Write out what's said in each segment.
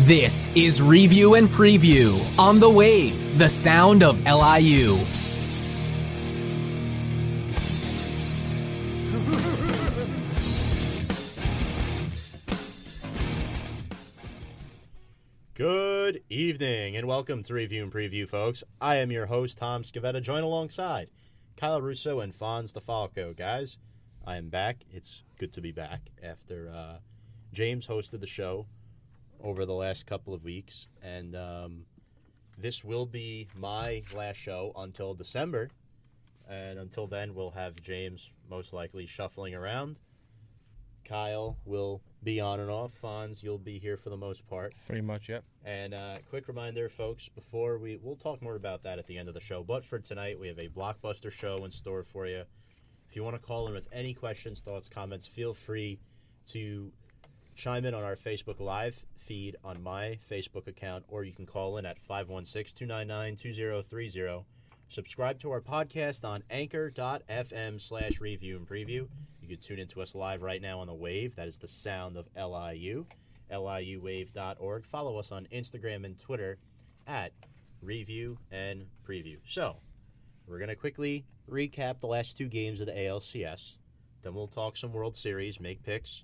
This is Review and Preview on the Wave, the sound of LIU. Good evening and welcome to Review and Preview, folks. I am your host, Tom Scavetta, joined alongside Kyle Russo and Fonz DeFalco. Guys, I am back. It's good to be back after uh, James hosted the show over the last couple of weeks, and um, this will be my last show until December. And until then, we'll have James most likely shuffling around. Kyle will be on and off. Fonz, you'll be here for the most part. Pretty much, yep. And uh, quick reminder, folks, before we we'll talk more about that at the end of the show. But for tonight, we have a blockbuster show in store for you. If you want to call in with any questions, thoughts, comments, feel free to chime in on our Facebook Live feed on my Facebook account, or you can call in at 516 299 2030. Subscribe to our podcast on anchor.fm slash review and preview. You can tune into us live right now on the wave. That is the sound of LIU, liuwave.org. Follow us on Instagram and Twitter at review and preview. So, we're going to quickly recap the last two games of the ALCS. Then we'll talk some World Series, make picks.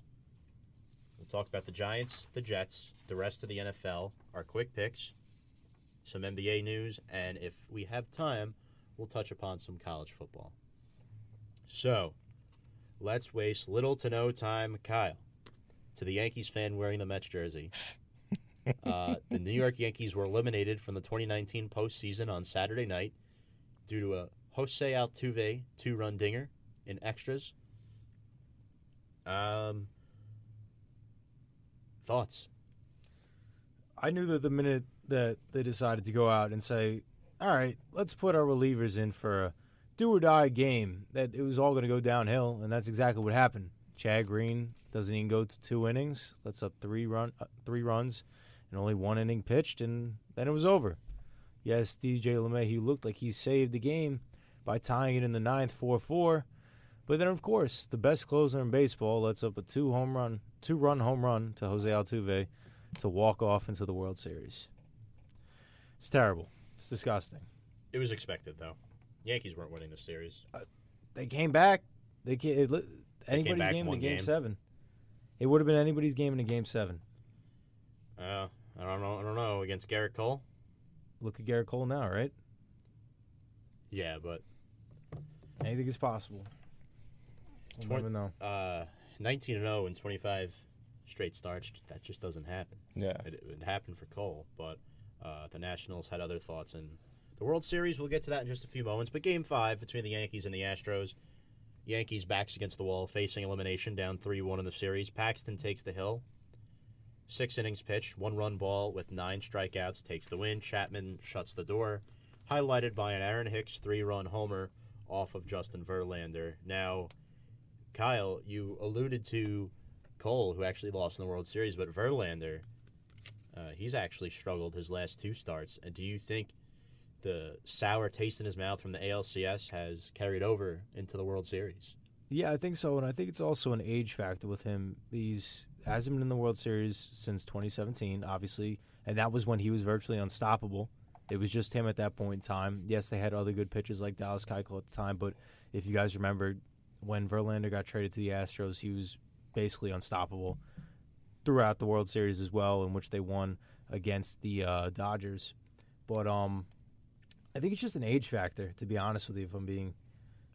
Talk about the Giants, the Jets, the rest of the NFL, our quick picks, some NBA news, and if we have time, we'll touch upon some college football. So, let's waste little to no time, Kyle. To the Yankees fan wearing the Mets jersey. Uh, the New York Yankees were eliminated from the 2019 postseason on Saturday night due to a Jose Altuve two-run dinger in extras. Um, thoughts? I knew that the minute that they decided to go out and say, "All right, let's put our relievers in for a do or die game," that it was all going to go downhill, and that's exactly what happened. Chad Green doesn't even go to two innings. Let's up three run uh, three runs, and only one inning pitched, and then it was over. Yes, DJ LeMahieu looked like he saved the game by tying it in the ninth, four four. But then, of course, the best closer in baseball lets up a two home run, two run home run to Jose Altuve to walk off into the World Series. It's terrible. It's disgusting. It was expected, though. Yankees weren't winning the series. They came back. They came, it, li- anybody's back game in a game, game. seven. It would have been anybody's game in a game seven. Uh, I don't know. I don't know against Gerrit Cole. Look at Gerrit Cole now, right? Yeah, but Anything is possible. We'll Twen- never know. uh, 19 and 0 and 25 straight starts. That just doesn't happen. Yeah. It, it happened for Cole, but uh, the Nationals had other thoughts. And the World Series, we'll get to that in just a few moments. But Game Five between the Yankees and the Astros. Yankees backs against the wall, facing elimination, down 3-1 in the series. Paxton takes the hill. Six innings pitched, one run ball with nine strikeouts takes the win. Chapman shuts the door, highlighted by an Aaron Hicks three-run homer off of Justin Verlander. Now, Kyle, you alluded to Cole, who actually lost in the World Series, but Verlander, uh, he's actually struggled his last two starts. And do you think the sour taste in his mouth from the ALCS has carried over into the World Series? Yeah, I think so, and I think it's also an age factor with him. He's hasn't been in the World Series since 2017, obviously, and that was when he was virtually unstoppable. It was just him at that point in time. Yes, they had other good pitchers like Dallas Keuchel at the time, but if you guys remember, when Verlander got traded to the Astros, he was basically unstoppable throughout the World Series as well, in which they won against the uh, Dodgers. But um, I think it's just an age factor, to be honest with you. If I'm being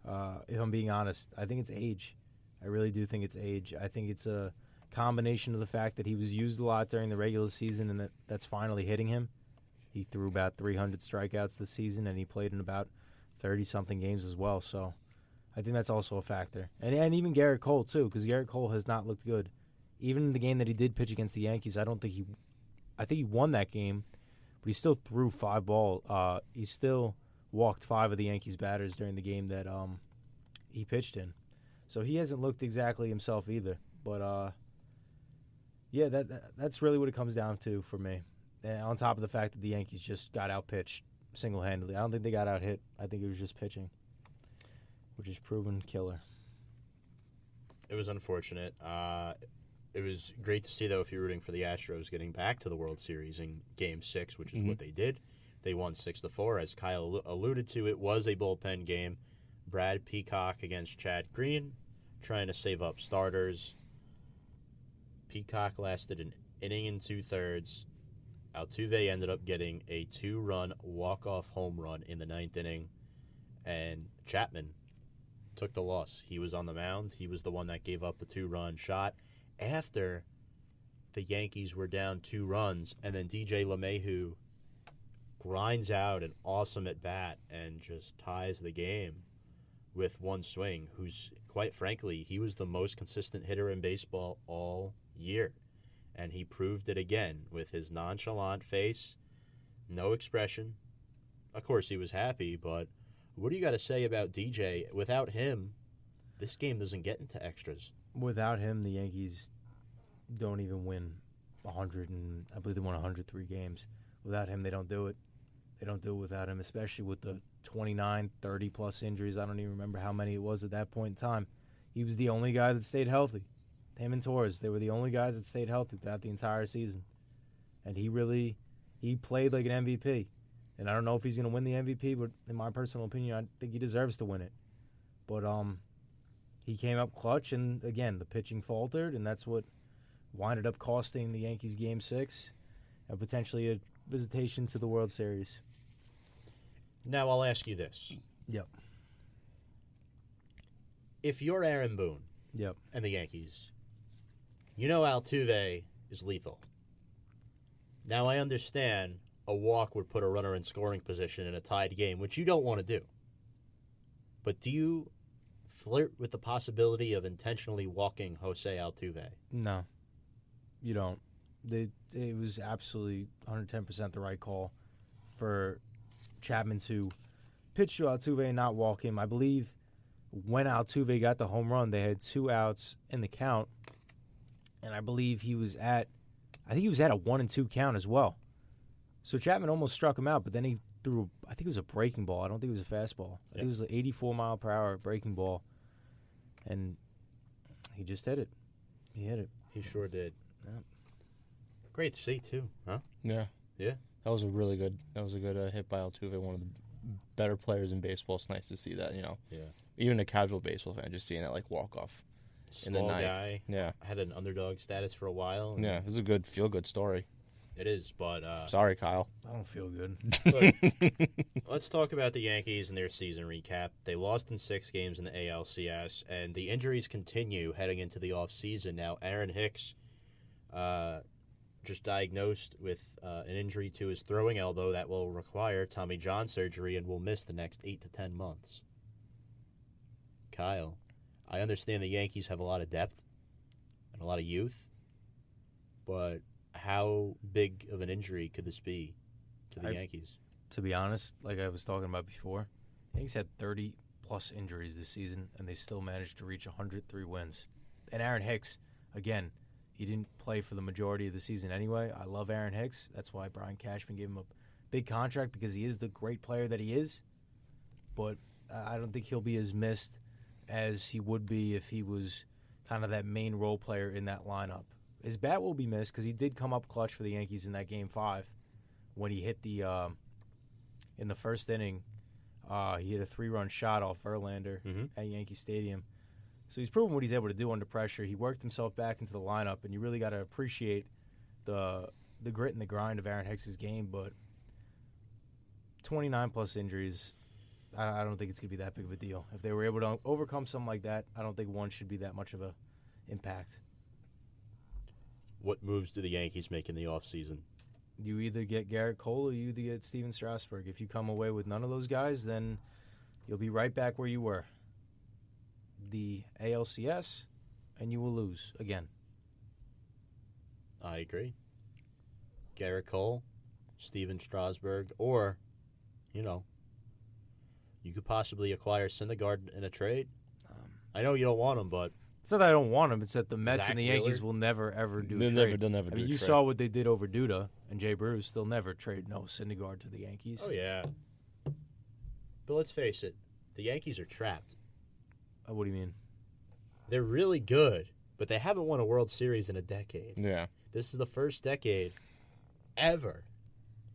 uh, if I'm being honest, I think it's age. I really do think it's age. I think it's a combination of the fact that he was used a lot during the regular season and that that's finally hitting him. He threw about 300 strikeouts this season and he played in about 30 something games as well. So I think that's also a factor. And, and even Gerrit Cole, too, because Gerrit Cole has not looked good. Even in the game that he did pitch against the Yankees, I don't think he. I think he won that game, but he still threw five ball. Uh, he still walked five of the Yankees batters during the game that um, he pitched in. So he hasn't looked exactly himself either. But uh, yeah, that, that that's really what it comes down to for me. And on top of the fact that the Yankees just got out pitched single handedly, I don't think they got out hit. I think it was just pitching, which is proven killer. It was unfortunate. Uh, it was great to see though if you're rooting for the Astros getting back to the World Series in Game Six, which is what they did. They won six to four, as Kyle alluded to. It was a bullpen game. Brad Peacock against Chad Green, trying to save up starters. Peacock lasted an inning and two thirds. Altuve ended up getting a two-run walk-off home run in the ninth inning, and Chapman took the loss. He was on the mound. He was the one that gave up the two-run shot after the Yankees were down two runs, and then DJ LeMahieu grinds out an awesome at bat and just ties the game with one swing. Who's quite frankly, he was the most consistent hitter in baseball all year, and he proved it again with his nonchalant face, no expression. Of course, he was happy, but what do you got to say about DJ? Without him, this game doesn't get into extras. Without him, the Yankees don't even win 100 and I believe they won 103 games. Without him, they don't do it. They don't do it without him, especially with the 29, 30 plus injuries. I don't even remember how many it was at that point in time. He was the only guy that stayed healthy. Him and Torres, they were the only guys that stayed healthy throughout the entire season. And he really he played like an MVP. And I don't know if he's going to win the MVP, but in my personal opinion, I think he deserves to win it. But um he came up clutch and again, the pitching faltered and that's what winded up costing the Yankees game 6 and potentially a visitation to the World Series. Now I'll ask you this: Yep. If you're Aaron Boone Yep. and the Yankees, you know Altuve is lethal. Now I understand a walk would put a runner in scoring position in a tied game, which you don't want to do. But do you flirt with the possibility of intentionally walking Jose Altuve? No, you don't. It was absolutely 110% the right call for Chapman to pitch to Altuve and not walk him. I believe when Altuve got the home run, they had two outs in the count, and I believe he was at, I think he was at a one and two count as well. So Chapman almost struck him out, but then he threw, I think it was a breaking ball. I don't think it was a fastball. I think it was an 84 mile per hour breaking ball, and he just hit it. He hit it. He sure did. Yep. Great to see too, huh? Yeah. Yeah. That was a really good. That was a good uh, hit by Altuve, one of the better players in baseball. It's nice to see that. You know, Yeah. even a casual baseball fan just seeing that like walk off. In the Small ninth. guy Yeah. had an underdog status for a while. Yeah, it was a good feel good story. It is. But uh, Sorry, Kyle. I don't feel good. Look, let's talk about the Yankees and their season recap. They lost in six games in the ALCS, and the injuries continue heading into the offseason. Now, Aaron Hicks uh, just diagnosed with uh, an injury to his throwing elbow that will require Tommy John surgery and will miss the next eight to ten months. Kyle, I understand the Yankees have a lot of depth and a lot of youth, but how big of an injury could this be to the I- Yankees? to be honest, like I was talking about before, Yankees had 30 plus injuries this season, and they still managed to reach 103 wins. And Aaron Hicks, again, he didn't play for the majority of the season anyway. I love Aaron Hicks. That's why Brian Cashman gave him a big contract because he is the great player that he is. But I I don't think he'll be as missed as he would be if he was kind of that main role player in that lineup. His bat will be missed because he did come up clutch for the Yankees in that game five when he hit the um, in the first inning. Uh, he hit a three-run shot off Verlander Mhm. at Yankee Stadium. So he's proven what he's able to do under pressure. He worked himself back into the lineup, and you really got to appreciate the the grit and the grind of Aaron Hicks's game. But 29 plus injuries, I, I don't think it's gonna be that big of a deal. If they were able to overcome something like that, I don't think one should be that much of a impact. What moves do the Yankees make in the offseason? You either get Gerrit Cole or you either get Stephen Strasburg. If you come away with none of those guys, then you'll be right back where you were. The ALCS, and you will lose again. I agree. Gerrit Cole, Stephen Strasburg, or, you know, you could possibly acquire Syndergaard in a trade. Um, I know you don't want him, but It's not that I don't want him. It's that the Mets Zach and the Yankees Wheeler? will never ever do. They'll a never, trade. they'll never I do mean, a you trade. saw what they did over Duda and Jay Bruce. They'll never trade no Syndergaard to the Yankees. oh yeah. But let's face it, the Yankees are trapped. Uh, what do you mean? They're really good, but they haven't won a World Series in a decade. Yeah. This is the first decade ever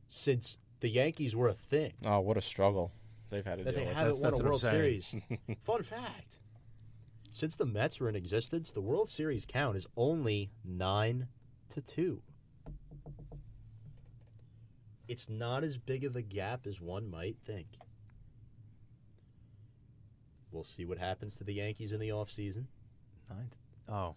since the Yankees were a thing Oh, what a struggle they've had to that deal they with. haven't That's- won that's a World. Series. Fun fact. Since the Mets were in existence, the World Series count is only 9 to 2. It's not as big of a gap as one might think. We'll see what happens to the Yankees in the offseason. Nine. To, oh.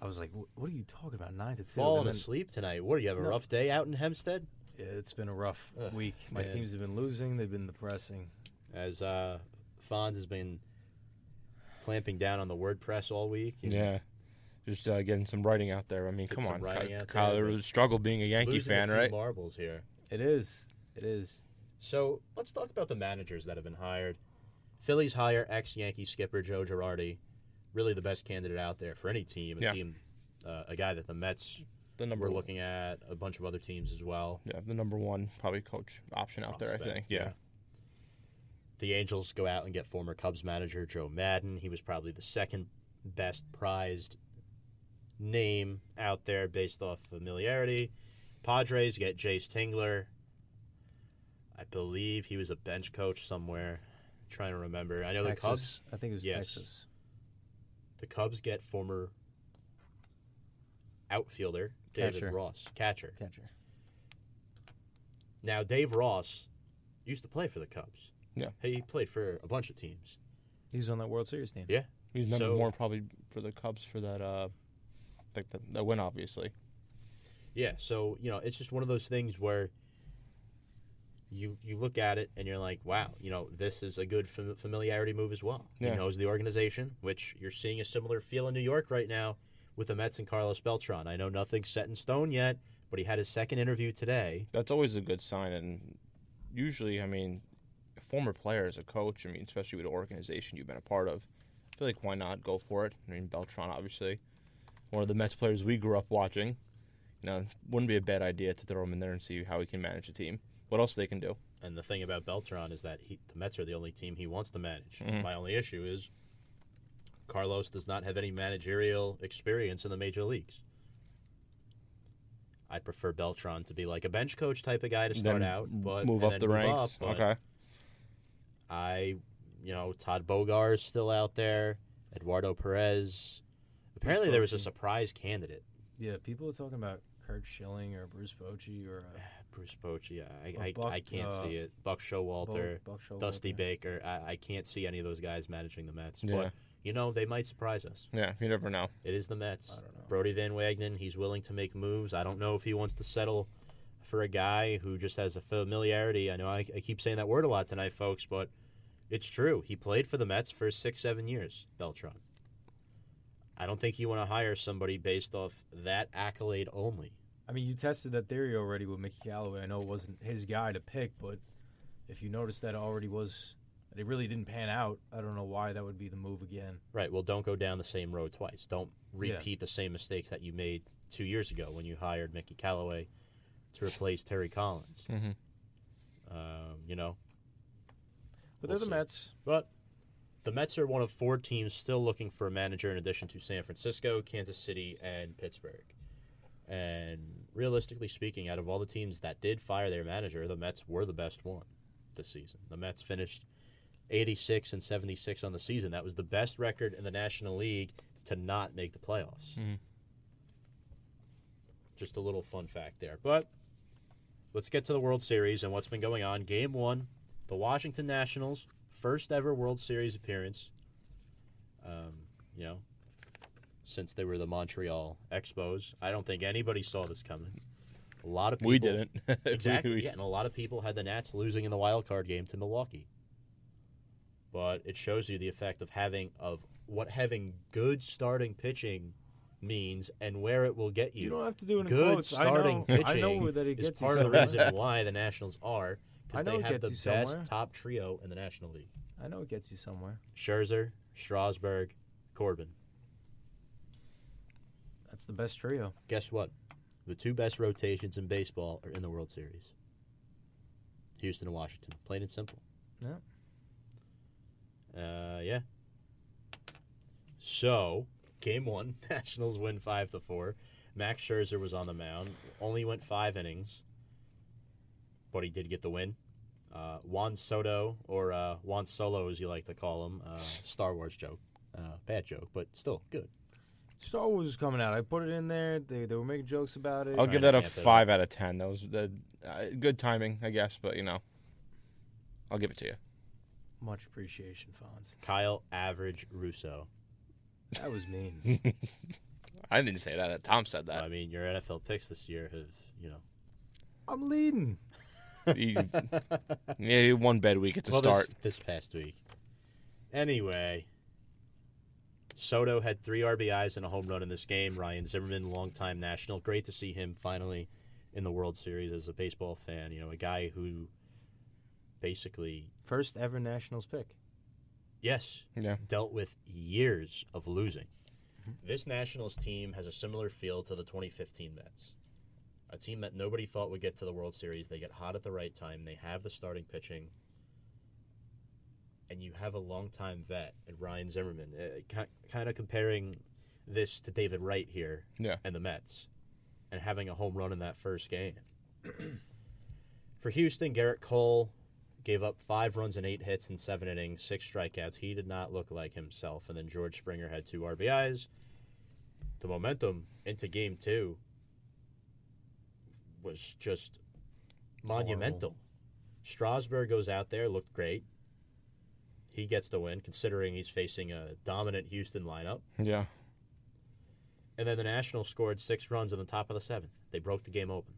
I was like, what are you talking about? Nine to two. Falling then- asleep tonight. What do you have a No. rough day out in Hempstead? Yeah, It's been a rough Ugh, week. My man. teams have been losing. They've been depressing. As uh, Fonz has been clamping down on the WordPress all week. and Yeah. Just uh, getting some writing out there. I mean, Get come on. writing Ky- out Kyle, there, there was a struggle being a Yankee fan, a right? Marbles here. It is. It is. So let's talk about the managers that have been hired. Phillies hire ex Yankee skipper Joe Girardi, really the best candidate out there for any team. A Yeah. team, uh, a guy that the Mets The number were looking at, a bunch of other teams as well. Yeah, the number one probably coach option out there, I Prospect, think. Yeah. The Angels go out and get former Cubs manager Joe Maddon. He was probably the second best prized name out there based off familiarity. Padres get Jayce Tingler. I believe he was a bench coach somewhere. trying to remember. I know Texas. the Cubs. I think it was Yes. Texas. The Cubs get former outfielder David Catcher. Ross, catcher. Catcher. Now Dave Ross used to play for the Cubs. Yeah. he played for a bunch of teams. He was on that World Series team. Yeah. He's number So- more probably for the Cubs for that uh like the, the win obviously. Yeah, so you know, it's just one of those things where you you look at it and you're like, wow, you know, this is a good fam- familiarity move as well. Yeah. He knows the organization, which you're seeing a similar feel in New York right now with the Mets and Carlos Beltran. I know nothing's set in stone yet, but he had his second interview today. That's always a good sign and usually I mean a former player as a coach, I mean, especially with an organization you've been a part of. I feel like why not go for it? I mean Beltran obviously. One of the Mets players we grew up watching. You know, wouldn't be a bad idea to throw him in there and see how he can manage the team. What else they can do? And the thing about Beltran is that he, the Mets are the only team he wants to manage. Mhm. My only issue is Carlos does not have any managerial experience in the major leagues. I prefer Beltran to be like a bench coach type of guy to start Then out, but move up the move ranks. up, okay. I, you know, Todd Bogar is still out there. Eduardo Perez. Apparently, there was a surprise candidate. Yeah, people are talking about Curt Schilling or Bruce Bochy or uh, Bruce Bochy. I, I, Buck, I can't uh, see it. Buck Showalter. Buck Showalter. Dusty Baker. I, I can't see any of those guys managing the Mets. Yeah. But you know, they might surprise us. Yeah, you never know. It is the Mets. I don't know. Brodie Van Wagenen, he's willing to make moves. I don't know if he wants to settle for a guy who just has a familiarity. I know I, I keep saying that word a lot tonight, folks, but it's true. He played for the Mets for six, seven years, Beltran. I don't think you want to hire somebody based off that accolade only. I mean, you tested that theory already with Mickey Callaway. I know it wasn't his guy to pick, but if you noticed that it already was, that it really didn't pan out, I don't know why that would be the move again. Right. Well, don't go down the same road twice. Don't Yeah. repeat the same mistakes that you made two years ago when you hired Mickey Callaway to replace Terry Collins. Mm-hmm. Um, you know, But We'll they're the see. Mets. but the Mets are one of four teams still looking for a manager in addition to San Francisco, Kansas City, and Pittsburgh. And realistically speaking, out of all the teams that did fire their manager, the Mets were the best one this season. The Mets finished 86 and 76 on the season. That was the best record in the National League to not make the playoffs. Mhm. Just a little fun fact there. But let's get to the World Series and what's been going on. Game one, the Washington Nationals, first ever World Series appearance. Um, you know, since they were the Montreal Expos, I don't think anybody saw this coming. A lot of people We didn't. Exactly. We- yeah, and a lot of people had the Nats losing in the wild card game to Milwaukee. But it shows you the effect of having of what having good starting pitching means and where it will get you. You don't have to do it in good quotes. starting I know, pitching I know that it is gets part you of the reason why the Nationals are I because know they it have the you best somewhere. top trio in the National League: I know it gets you somewhere. Scherzer, Strasburg, Corbin. That's the best trio. Guess what? The two best rotations in baseball are in the World Series. Houston and Washington, plain and simple. Yeah. Uh, yeah. So, Game one, Nationals win five to four. Max Scherzer was on the mound. Only went five innings, but he did get the win. Uh, Juan Soto, or uh, Juan Solo, as you like to call him, uh, Star Wars joke, uh, bad joke, but still good. Star Wars is coming out. I put it in there. They they were making jokes about it. I'll Trying give to that a amp it up. five out of ten. That was the uh, good timing, I guess. But you know, I'll give it to you. Much appreciation, Fonz. Kyle Average Russo. That was mean. I didn't say that. Tom said that. I mean, your NFL picks this year have, you know, I'm leading. He- yeah, one bad week at the well, start. This, this past week. Anyway, Soto had three RBIs and a home run in this game. Ryan Zimmerman, longtime national. Great to see him finally in the World Series as a baseball fan. You know, a guy who basically, First ever Nationals pick. yes, Yeah, dealt with years of losing. Mm-hmm. This Nationals team has a similar feel to the 2015 Mets. A team that nobody thought would get to the World Series. They get hot at the right time. They have the starting pitching. And you have a longtime vet in Ryan Zimmerman. Uh, kind of comparing this to David Wright here yeah. and the Mets and having a home run in that first game. For Houston, Gerrit Cole gave up five runs and eight hits in seven innings, six strikeouts. He did not look like himself. And then George Springer had two RBIs. The momentum into game two was just monumental. Strasburg goes out there, looked great. He gets the win, considering he's facing a dominant Houston lineup. Yeah. And then the Nationals scored six runs in the top of the seventh. They broke the game open.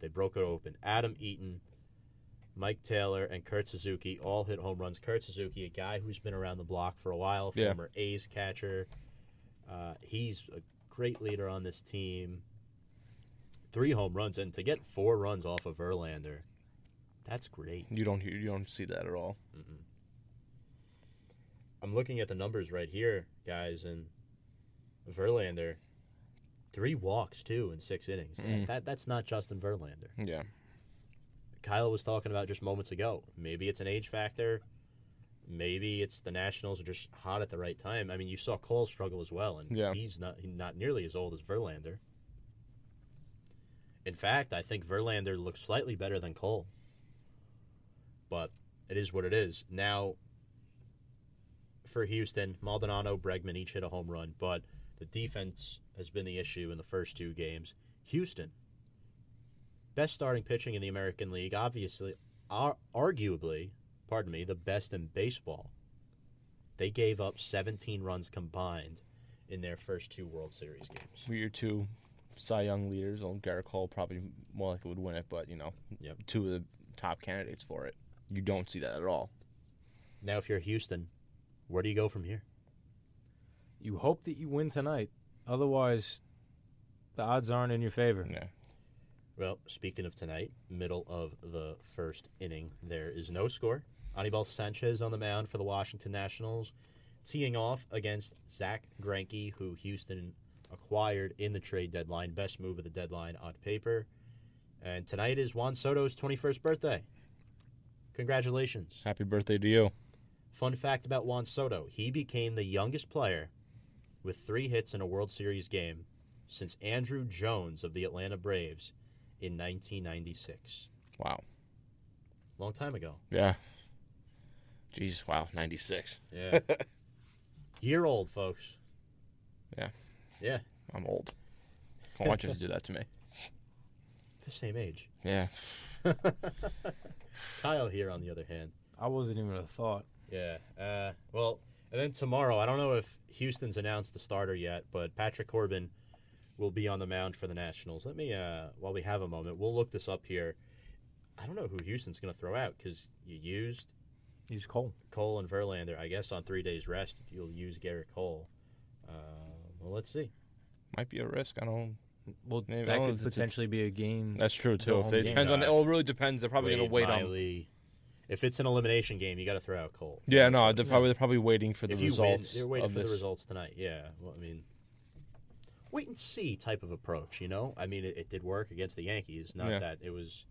They broke it open. Adam Eaton, Mike Taylor, and Kurt Suzuki all hit home runs. Kurt Suzuki, a guy who's been around the block for a while, Yeah. former A's catcher. Uh, he's a great leader on this team. Three home runs, and to get four runs off of Verlander, that's great. You don't hear, you don't see that at all. I'm looking at the numbers right here, guys, and Verlander, three walks too in six innings. Mm. That that's not Justin Verlander. Yeah. Kyle was talking about just moments ago. Maybe it's an age factor. Maybe it's the Nationals are just hot at the right time. I mean, you saw Cole struggle as well, and Yeah. he's not he's not nearly as old as Verlander. In fact, I think Verlander looks slightly better than Cole. But it is what it is. Now, for Houston, Maldonado, Bregman each hit a home run, but the defense has been the issue in the first two games. Houston, best starting pitching in the American League, obviously, ar- arguably, pardon me, the best in baseball. They gave up 17 runs combined in their first two World Series games. We are two Cy Young leaders. Well, Gerrit Cole probably more likely would win it, but you know, Yep. two of the top candidates for it. You don't see that at all. Now, if you're Houston, where do you go from here? You hope that you win tonight. Otherwise, the odds aren't in your favor. Yeah. Well, speaking of tonight, middle of the first inning, there is no score. Anibal Sanchez on the mound for the Washington Nationals, teeing off against Zack Greinke, who Houston acquired in the trade deadline. Best move of the deadline on paper. And tonight is Juan Soto's 21st birthday. Congratulations. Happy birthday to you. Fun fact about Juan Soto he became the youngest player with three hits in a World Series game since Andruw Jones of the Atlanta Braves in 1996. Wow. Long time ago. Yeah. Jeez. Wow. Ninety six. Yeah. Year old, folks. Yeah. Yeah. I'm old. I want you to do that to me. The same age. Yeah. Kyle here, on the other hand. I wasn't even a thought. Yeah. Uh, well, and then tomorrow, I don't know if Houston's announced the starter yet, but Patrick Corbin will be on the mound for the Nationals. Let me, uh, while we have a moment, we'll look this up here. I don't know who Houston's going to throw out because you used He's Cole. Cole and Verlander. I guess on three days rest, you'll use Gerrit Cole. Uh, well, let's see. Might be a risk. I don't. Well, Maybe- I that don't know could if it's a- potentially be a game. That's true too. If home it game. depends on. It all really depends. They're probably gonna wait on. Miley. If it's an elimination game, you got to throw out Cole. Yeah. No. They're probably they're probably waiting for the if you results win, you're waiting of for this. the results tonight. Yeah. Well, I mean, wait and see type of approach. You know, I mean, it, it did work against the Yankees. Not Yeah. that it was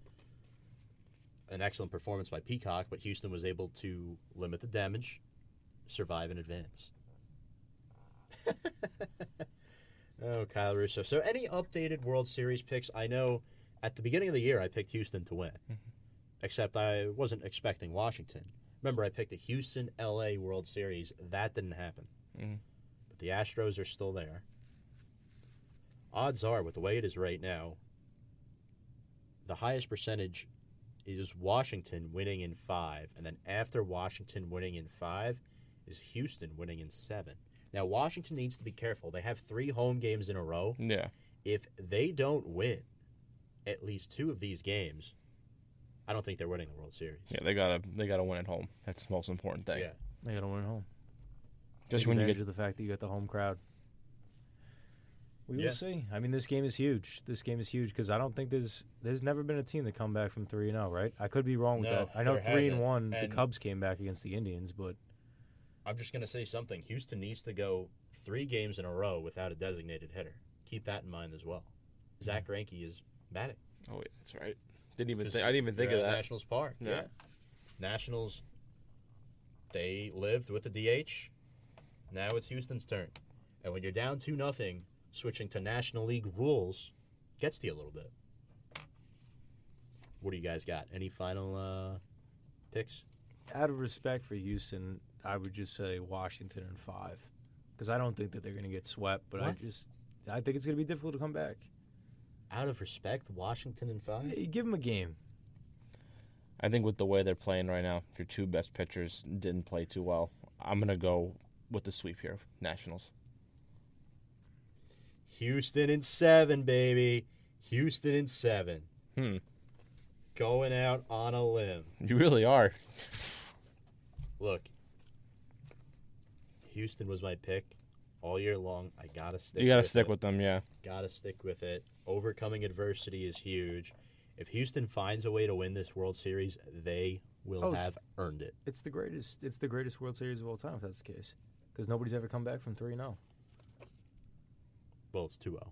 an excellent performance by Peacock, but Houston was able to limit the damage, survive, and advance. oh, Kyle Russo. So, any updated World Series picks? I know at the beginning of the year I picked Houston to win, except I wasn't expecting Washington. Remember, I picked a Houston LA World Series. That didn't happen. Mhm. But the Astros are still there. Odds are, with the way it is right now, the highest percentage is Washington winning in five, and then after Washington winning in five is Houston winning in seven. Now Washington needs to be careful. They have three home games in a row. Yeah. If they don't win at least two of these games, I don't think they're winning the World Series. Yeah, they gotta they gotta win at home. That's the most important thing. Yeah. They got to win at home. Just Take when you get of the fact that you got the home crowd. We Yeah. will see. I mean, this game is huge. This game is huge because I don't think there's there's never been a team that come back from three and zero. Right? I could be wrong with No, that. I know three and hasn't. one. And- the Cubs came back against the Indians, but I'm just going to say something. Houston needs to go three games in a row without a designated hitter. Keep that in mind as well. Zack Greinke is batting. Oh wait, that's right. Didn't even think I didn't even think of that. Nationals Park. Yeah. Yeah. Nationals. They lived with the DH. Now it's Houston's turn, and when you're down two nothing, switching to National League rules gets to you a little bit. What do you guys got? Any final uh, picks? out of respect for Houston, I would just say Washington in five because I don't think that they're going to get swept. But I just I think it's going to be difficult to come back. Out of respect, Washington and five. Hey, give them a game. I think with the way they're playing right now, your two best pitchers didn't play too well. I'm gonna go with the sweep here, Nationals. Houston in seven, baby. Houston in seven. Hmm. Going out on a limb. You really are. Look, Houston was my pick all year long. I gotta stick. You gotta with stick it. with them, yeah. Gotta stick with it. Overcoming adversity is huge. If Houston finds a way to win this World Series, they will Oh, have earned it. It's the greatest. It's the greatest World Series of all time if that's the case. Because nobody's ever come back from three and oh. zero. Well, it's oh. 2-0.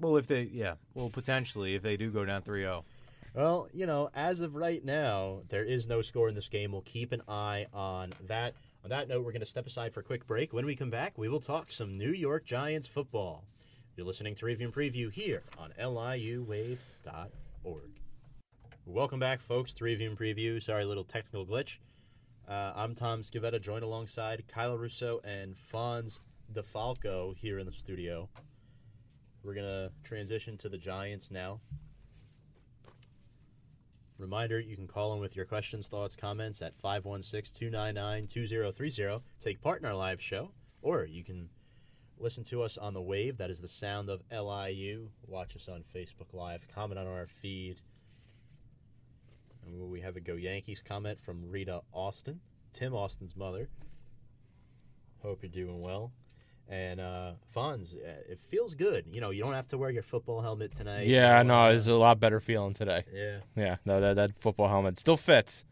Well, if they, yeah, well, potentially if they do go down 3-0. Well, you know, as of right now, there is no score in this game. We'll keep an eye on that. On that note, we're going to step aside for a quick break. When we come back, we will talk some New York Giants football. You're listening to Review and Preview here on liuwave.org. Welcome back, folks, to Review and Preview. Sorry, little technical glitch. Uh, I'm Tom Scavetta, joined alongside Kyle Russo and Fonz DeFalco here in the studio. We're going to transition to the Giants now. Reminder, you can call in with your questions, thoughts, comments at 516-299-2030. Take part in our live show, or you can listen to us on the wave. That is the sound of LIU. Watch us on Facebook Live. Comment on our feed. And we have a Go Yankees comment from Rita Austin, Tim Austin's mother. Hope you're doing well. And uh, Fonz, uh, it feels good. You know, you don't have to wear your football helmet tonight. Yeah, no, know, it's a lot better feeling today. Yeah. Yeah, no, that that football helmet still fits,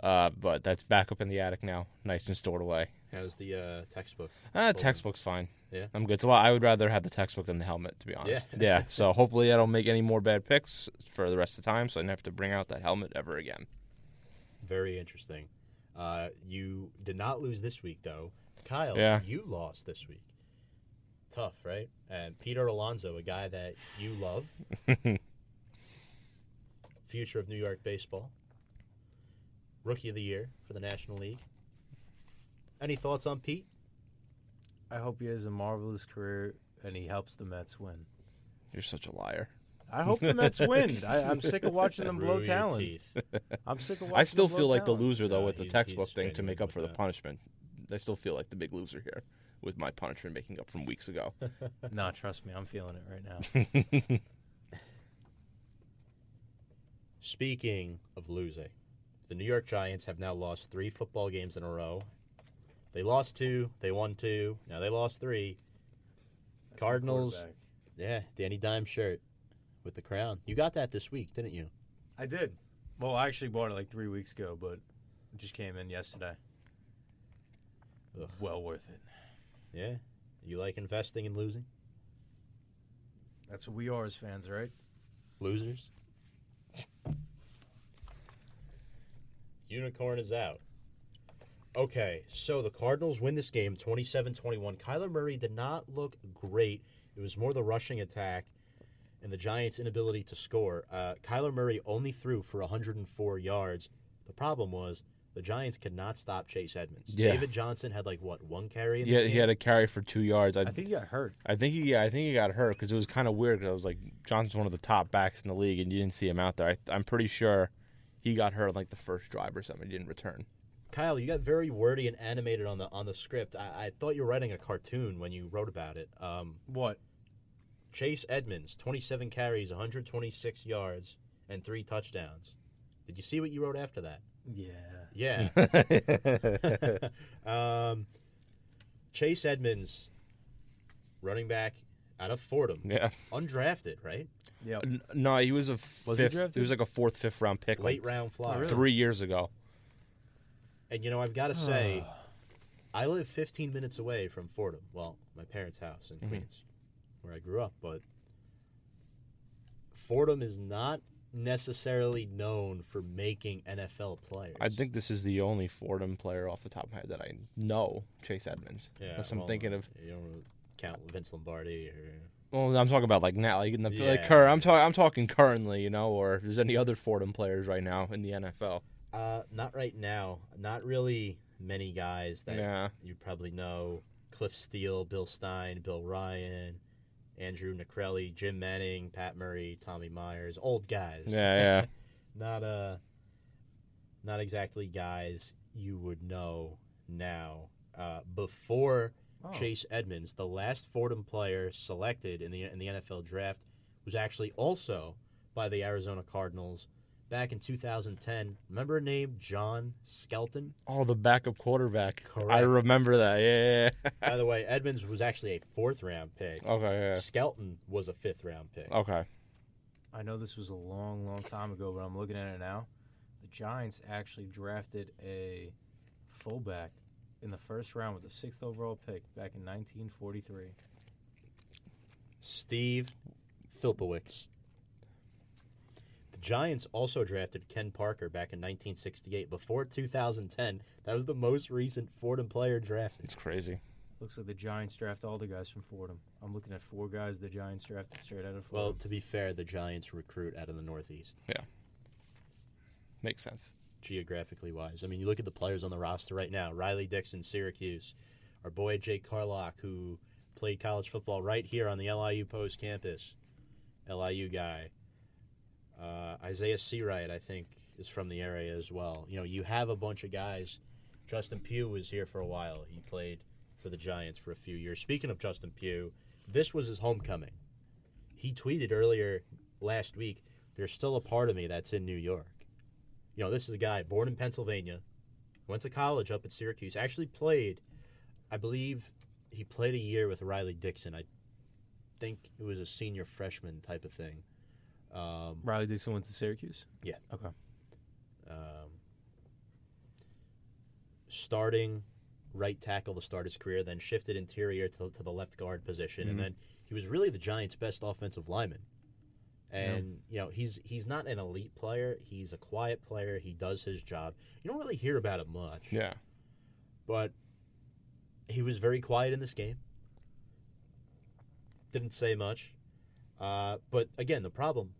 uh, but that's back up in the attic now, nice and stored away. How's the uh, textbook? Uh, textbook's fine. Yeah. I'm good. It's a lot. I would rather have the textbook than the helmet, to be honest. Yeah. so hopefully I don't make any more bad picks for the rest of the time, so I don't have to bring out that helmet ever again. Very interesting. Uh, you did not lose this week, though. Kyle, Yeah. you lost this week. Tough, right? And Peter Alonso, a guy that you love, future of New York baseball, rookie of the year for the National League. Any thoughts on Pete? I hope he has a marvelous career and he helps the Mets win. You're such a liar. I hope the Mets win. I, I'm sick of watching them blow talent. teeth. I'm sick of watching I still them feel blow like the loser though No, with the textbook thing to make up with for the that. punishment. I still feel like the big loser here with my punishment making up from weeks ago. Nah, trust me, I'm feeling it right now. Speaking of losing, the New York Giants have now lost three football games in a row. They lost two, they won two, now they lost three. That's Cardinals. Yeah, Danny Dime shirt with the crown. You got that this week, didn't you? I did. Well, I actually bought it like three weeks ago, but it just came in yesterday. Ugh. Well worth it. Yeah. You like investing and losing? That's what we are as fans, right? Losers? Unicorn is out. Okay, so the Cardinals win this game 27-21. Kyler Murray did not look great. It was more the rushing attack and the Giants' inability to score. Uh, Kyler Murray only threw for 104 yards. The problem was the Giants could not stop Chase Edmonds. Yeah. David Johnson had like what one carry in Yeah, he game? had a carry for two yards. I, I think he got hurt. I think he, yeah, I think he got hurt because it was kind of weird. Because I was like, Johnson's one of the top backs in the league, and you didn't see him out there. I, I'm pretty sure he got hurt on like the first drive or something. He didn't return. Kyle, you got very wordy and animated on the on the script. I, I thought you were writing a cartoon when you wrote about it. Um, What? Chase Edmonds, 27 carries, 126 yards, and three touchdowns. Did you see what you wrote after that? Yeah. Yeah. um, Chase Edmonds, running back out of Fordham, Yeah. undrafted, right? Yeah. N- No, he was a Was he fifth. drafted? he was like a fourth, fifth round pick, Late like round fly. really? three years ago. And you know, I've got to say, I live 15 minutes away from Fordham. Well, my parents' house in Queens, where I grew up. But Fordham is not necessarily known for making NFL players. I think this is the only Fordham player off the top of my head that I know, Chase Edmonds. Yeah, Unless I'm well, thinking of. You don't really count Vince Lombardi or. Well, I'm talking about like now, like in the like current. I'm talking. I'm talking currently, you know, or if there's any other Fordham players right now in the NFL. Uh, not right now. Not really many guys that Yeah. you probably know. Cliff Steele, Bill Stein, Bill Ryan, Andrew Necrelli, Jim Manning, Pat Murray, Tommy Myers. Old guys. Yeah, yeah. not uh not exactly guys you would know now. Uh, before Oh. Chase Edmonds, the last Fordham player selected in the in the NFL draft was actually also by the Arizona Cardinals back in 2010. Remember a name John Skelton? Oh, the backup quarterback. I remember that. Yeah. yeah, By the way, Edmonds was actually a fourth round pick. yeah. okay. Skelton was a fifth round pick. Okay. I know this was a long, long time ago, but I'm looking at it now. The Giants actually drafted a fullback in the first round with the sixth overall pick back in 1943. Steve Filipowicz. The Giants also drafted Ken Parker back in 1968. Before 2010, that was the most recent Fordham player drafted. It's crazy. Looks like the Giants draft all the guys from Fordham. I'm looking at four guys the Giants drafted straight out of Fordham. Well, to be fair, the Giants recruit out of the Northeast, Yeah. Makes sense. geographically wise. I mean, you look at the players on the roster right now Riley Dixon, Syracuse. Our boy Jake Carlock, who played college football right here on the LIU Post campus. LIU guy. Uh, Isaiah Seawright, I think, is from the area as well. You know, you have a bunch of guys. Justin Pugh was here for a while. He played for the Giants for a few years. Speaking of Justin Pugh, this was his homecoming. He tweeted earlier last week, there's still a part of me that's in New York. You know, this is a guy born in Pennsylvania, went to college up at Syracuse, actually played, I believe he played a year with Riley Dixon. I think it was a senior freshman type of thing. Um, Riley Dixon went to Syracuse. Yeah. Okay. um, starting right tackle to start his career, then shifted interior to, to the left guard position, and Mhm. then he was really the Giants' best offensive lineman. And you know he's he's not an elite player. He's a quiet player. He does his job. You don't really hear about him much. Yeah. But he was very quiet in this game. Didn't say much. Uh, but again, the problem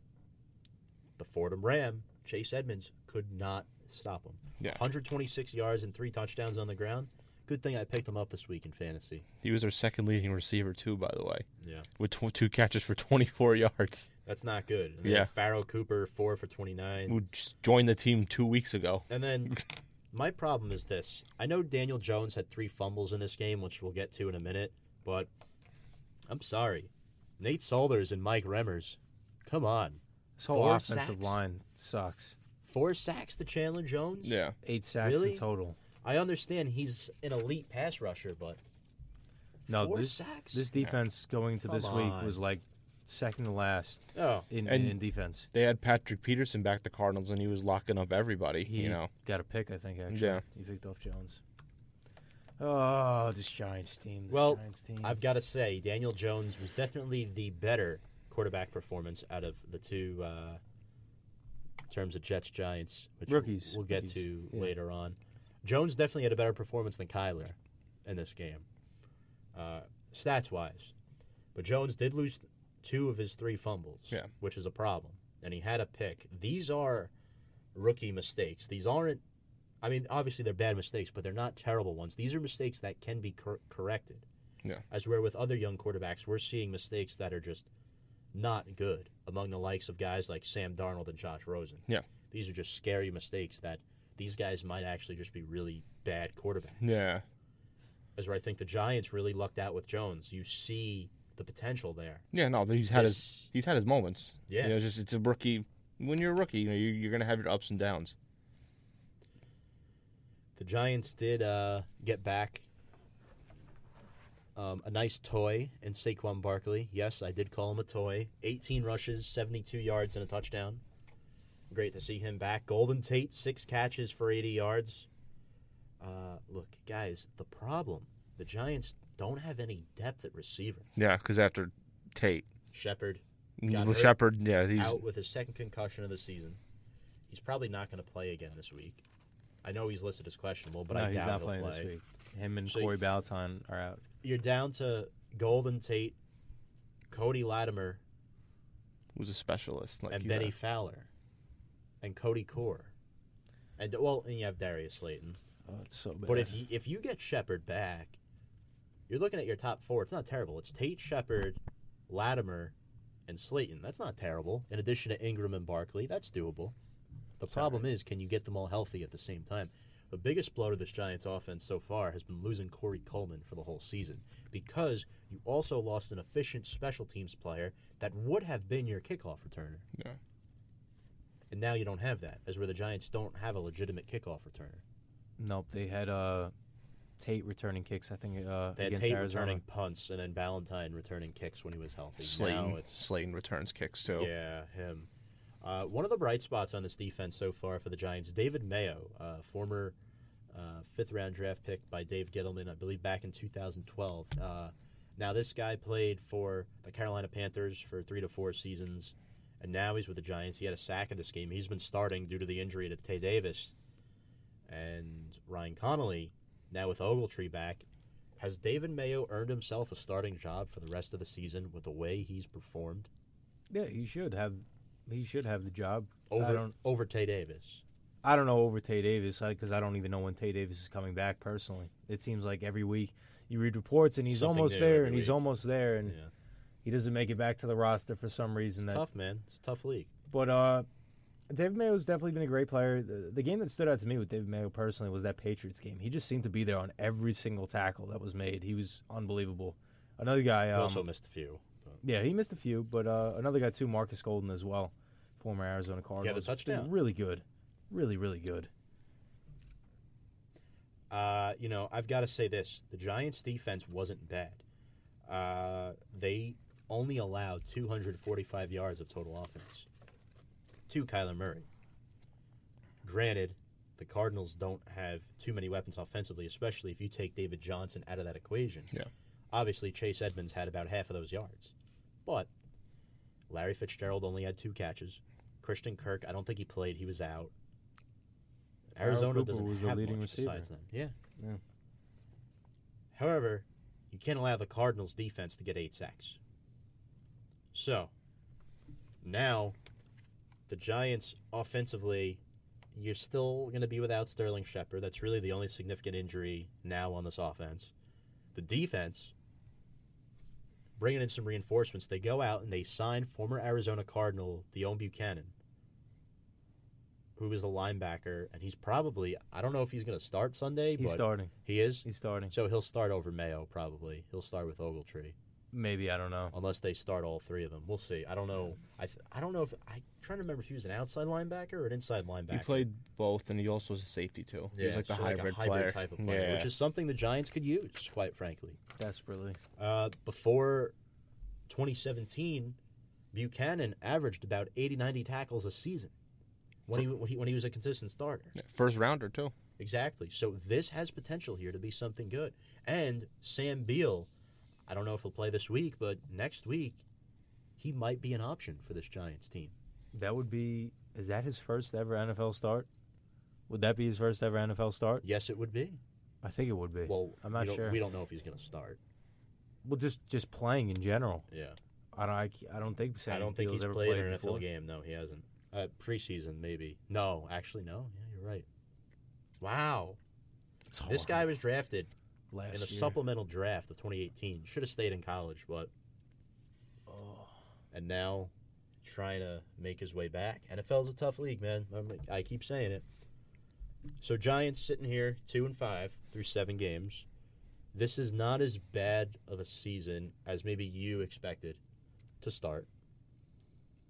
the Fordham Ram, Chase Edmonds, could not stop him. Yeah. 126 yards and three touchdowns on the ground. Good thing I picked him up this week in fantasy. He was our second leading receiver too, by the way, Yeah. with tw- two catches for 24 yards. That's not good. And Yeah. Pharoh Cooper, four for 29. Who joined the team two weeks ago. And then my problem is this. I know Daniel Jones had three fumbles in this game, which we'll get to in a minute, but I'm sorry. Nate Solders and Mike Remmers, come on. This whole Four offensive sacks? line sucks. Four sacks to Chandler Jones? Yeah. Eight sacks Really? in total. I understand he's an elite pass rusher, but No, four this sacks? this defense going into this Come week on. was like second to last oh, in, And- in defense. They had Patrick Peterson back the Cardinals, and he was locking up everybody. He you know. got a pick, I think. Actually, Yeah. he picked off Jones. Oh, this Giants team. This Well, Giants team. I've got to say, Daniel Jones was definitely the better quarterback performance out of the two uh, in terms of Jets Giants, which Rookies. we'll get Rookies. to Yeah. later on. Jones definitely had a better performance than Kyler in this game, uh, stats wise. But Jones did lose two of his three fumbles, Yeah. which is a problem. And he had a pick. These are rookie mistakes. These aren't, I mean, obviously they're bad mistakes, but they're not terrible ones. These are mistakes that can be cor- corrected. Yeah. As where with other young quarterbacks, we're seeing mistakes that are just not good among the likes of guys like Sam Darnold and Josh Rosen. Yeah. These are just scary mistakes that these guys might actually just be really bad quarterbacks. Yeah. As where I think the Giants really lucked out with Jones. You see the potential there. Yeah, no, he's had his he's had his moments. Yeah. you know, it's just it's a rookie. When you're a rookie, you know, you're, you're gonna have your ups and downs. The Giants did uh, get back um, a nice toy in Saquon Barkley. Yes, I did call him a toy. 18 rushes, 72 yards, and a touchdown. Great to see him back. Golden Tate, six catches for 80 yards. Uh, look, guys, the problem the Giants don't have any depth at receiver. Yeah, because after Tate, Shepard Got. Shepard, yeah, he's out with his second concussion of the season. He's probably not going to play again this week. I know he's listed as questionable, but no, I he's doubt not he'll playing play. this week. Him and So Corey Balton are out. You're down to Golden Tate, Cody Latimer, Who's a specialist. Like and you Benny said. Fowler, and Cody Core, and well, and you have Darius Slayton. Oh, it's so bad. But if you if you get Shepard back, you're looking at your top four. It's not terrible. It's Tate, Shepard, Latimer, and Slayton. That's not terrible. In addition to Engram and Barkley, that's doable. The problem is, can you get them all healthy at the same time? The biggest blow to this Giants offense so far has been losing Corey Coleman for the whole season because you also lost an efficient special teams player that would have been your kickoff returner. Yeah. And now you don't have that, as where the Giants don't have a legitimate kickoff returner. nope, they had uh, Tate returning kicks. I think uh, They had against Tate Arizona. returning punts and then Valentine returning kicks when he was healthy. Slayton, Now it's Slayton returns kicks too. yeah him. Uh, one of the bright spots on this defense so far for the Giants, David Mayo, uh, former uh, fifth round draft pick by Dave Gettleman, I believe back in 2012. Uh, now this guy played for the Carolina Panthers for three to four seasons, and now he's with the Giants. He had a sack in this game. He's been starting due to the injury to Tae Davis, and Ryan Connelly now with Ogletree back. Has David Mayo earned himself a starting job for the rest of the season with the way he's performed Yeah, he should have. He should have the job. Over over Tae Davis? I don't know over Tae Davis because I don't even know when Tae Davis is coming back personally. It seems like every week you read reports and he's Something almost there and he's almost there and Yeah. he doesn't make it back to the roster for some reason. That Tough man. It's a tough league. But uh, David Mayo's definitely been a great player. The, the game that stood out to me with David Mayo personally was that Patriots game. He just seemed to be there on every single tackle that was made. He was unbelievable. Another guy, He um, also missed a few. But- yeah, he missed a few, but uh, another guy too, Marcus Golden as well, former Arizona Cardinals. touchdown. Really good, really really good. Uh, you know, I've got to say this: the Giants' defense wasn't bad. Uh, they only allowed 245 yards of total offense to Kyler Murray. Granted, the Cardinals don't have too many weapons offensively, especially if you take David Johnson out of that equation. Yeah. Obviously, Chase Edmonds had about half of those yards, but Larry Fitzgerald only had two catches. Christian Kirk, I don't think he played; he was out. Arizona Cooper doesn't was the leading much receiver. besides them. Yeah. Yeah. However, you can't allow the Cardinals defense to get eight sacks. So now the Giants offensively, you're still going to be without Sterling Shepard. That's really the only significant injury now on this offense. The defense, bringing in some reinforcements, they go out and they sign former Arizona Cardinal Deone Bucannon, who is a linebacker, and he's probably I don't know if he's going to start Sunday, He's but starting. he is. He's starting. So he'll start over Mayo probably. He'll start with Ogletree Maybe I don't know. unless they start all three of them. We'll see. I don't know. I th- I don't know if I trying to remember if he was an outside linebacker or an inside linebacker. He played both, and he also was a safety too. he was like the so hybrid, a hybrid player. type of player, yeah. which is something the Giants could use, quite frankly. Desperately. Uh, before 2017, Bucannon averaged about 80, 90 tackles a season when he when he, when he was a consistent starter. Yeah, first rounder too. Exactly. So this has potential here to be something good. And Sam Beal, I don't know if he'll play this week, but next week he might be an option for this Giants team. That would be. Is that his first ever NFL start? Would that be his first ever NFL start? Yes, it would be. I think it would be. Well, I'm not we sure. We don't know if he's going to start. well, just just playing in general. Yeah, I don't. I, I don't think. I don't think he's ever played, played an before. NFL game. No, he hasn't. Uh, preseason, maybe. No, actually, no. Yeah, you're right. Wow, this guy was drafted last in a year. supplemental draft of 2018. Should have stayed in college, but Oh. and now trying to make his way back. NFL's a tough league, man. I'm- I keep saying it. So Giants sitting here two and five through seven games. This is not as bad of a season as maybe you expected to start.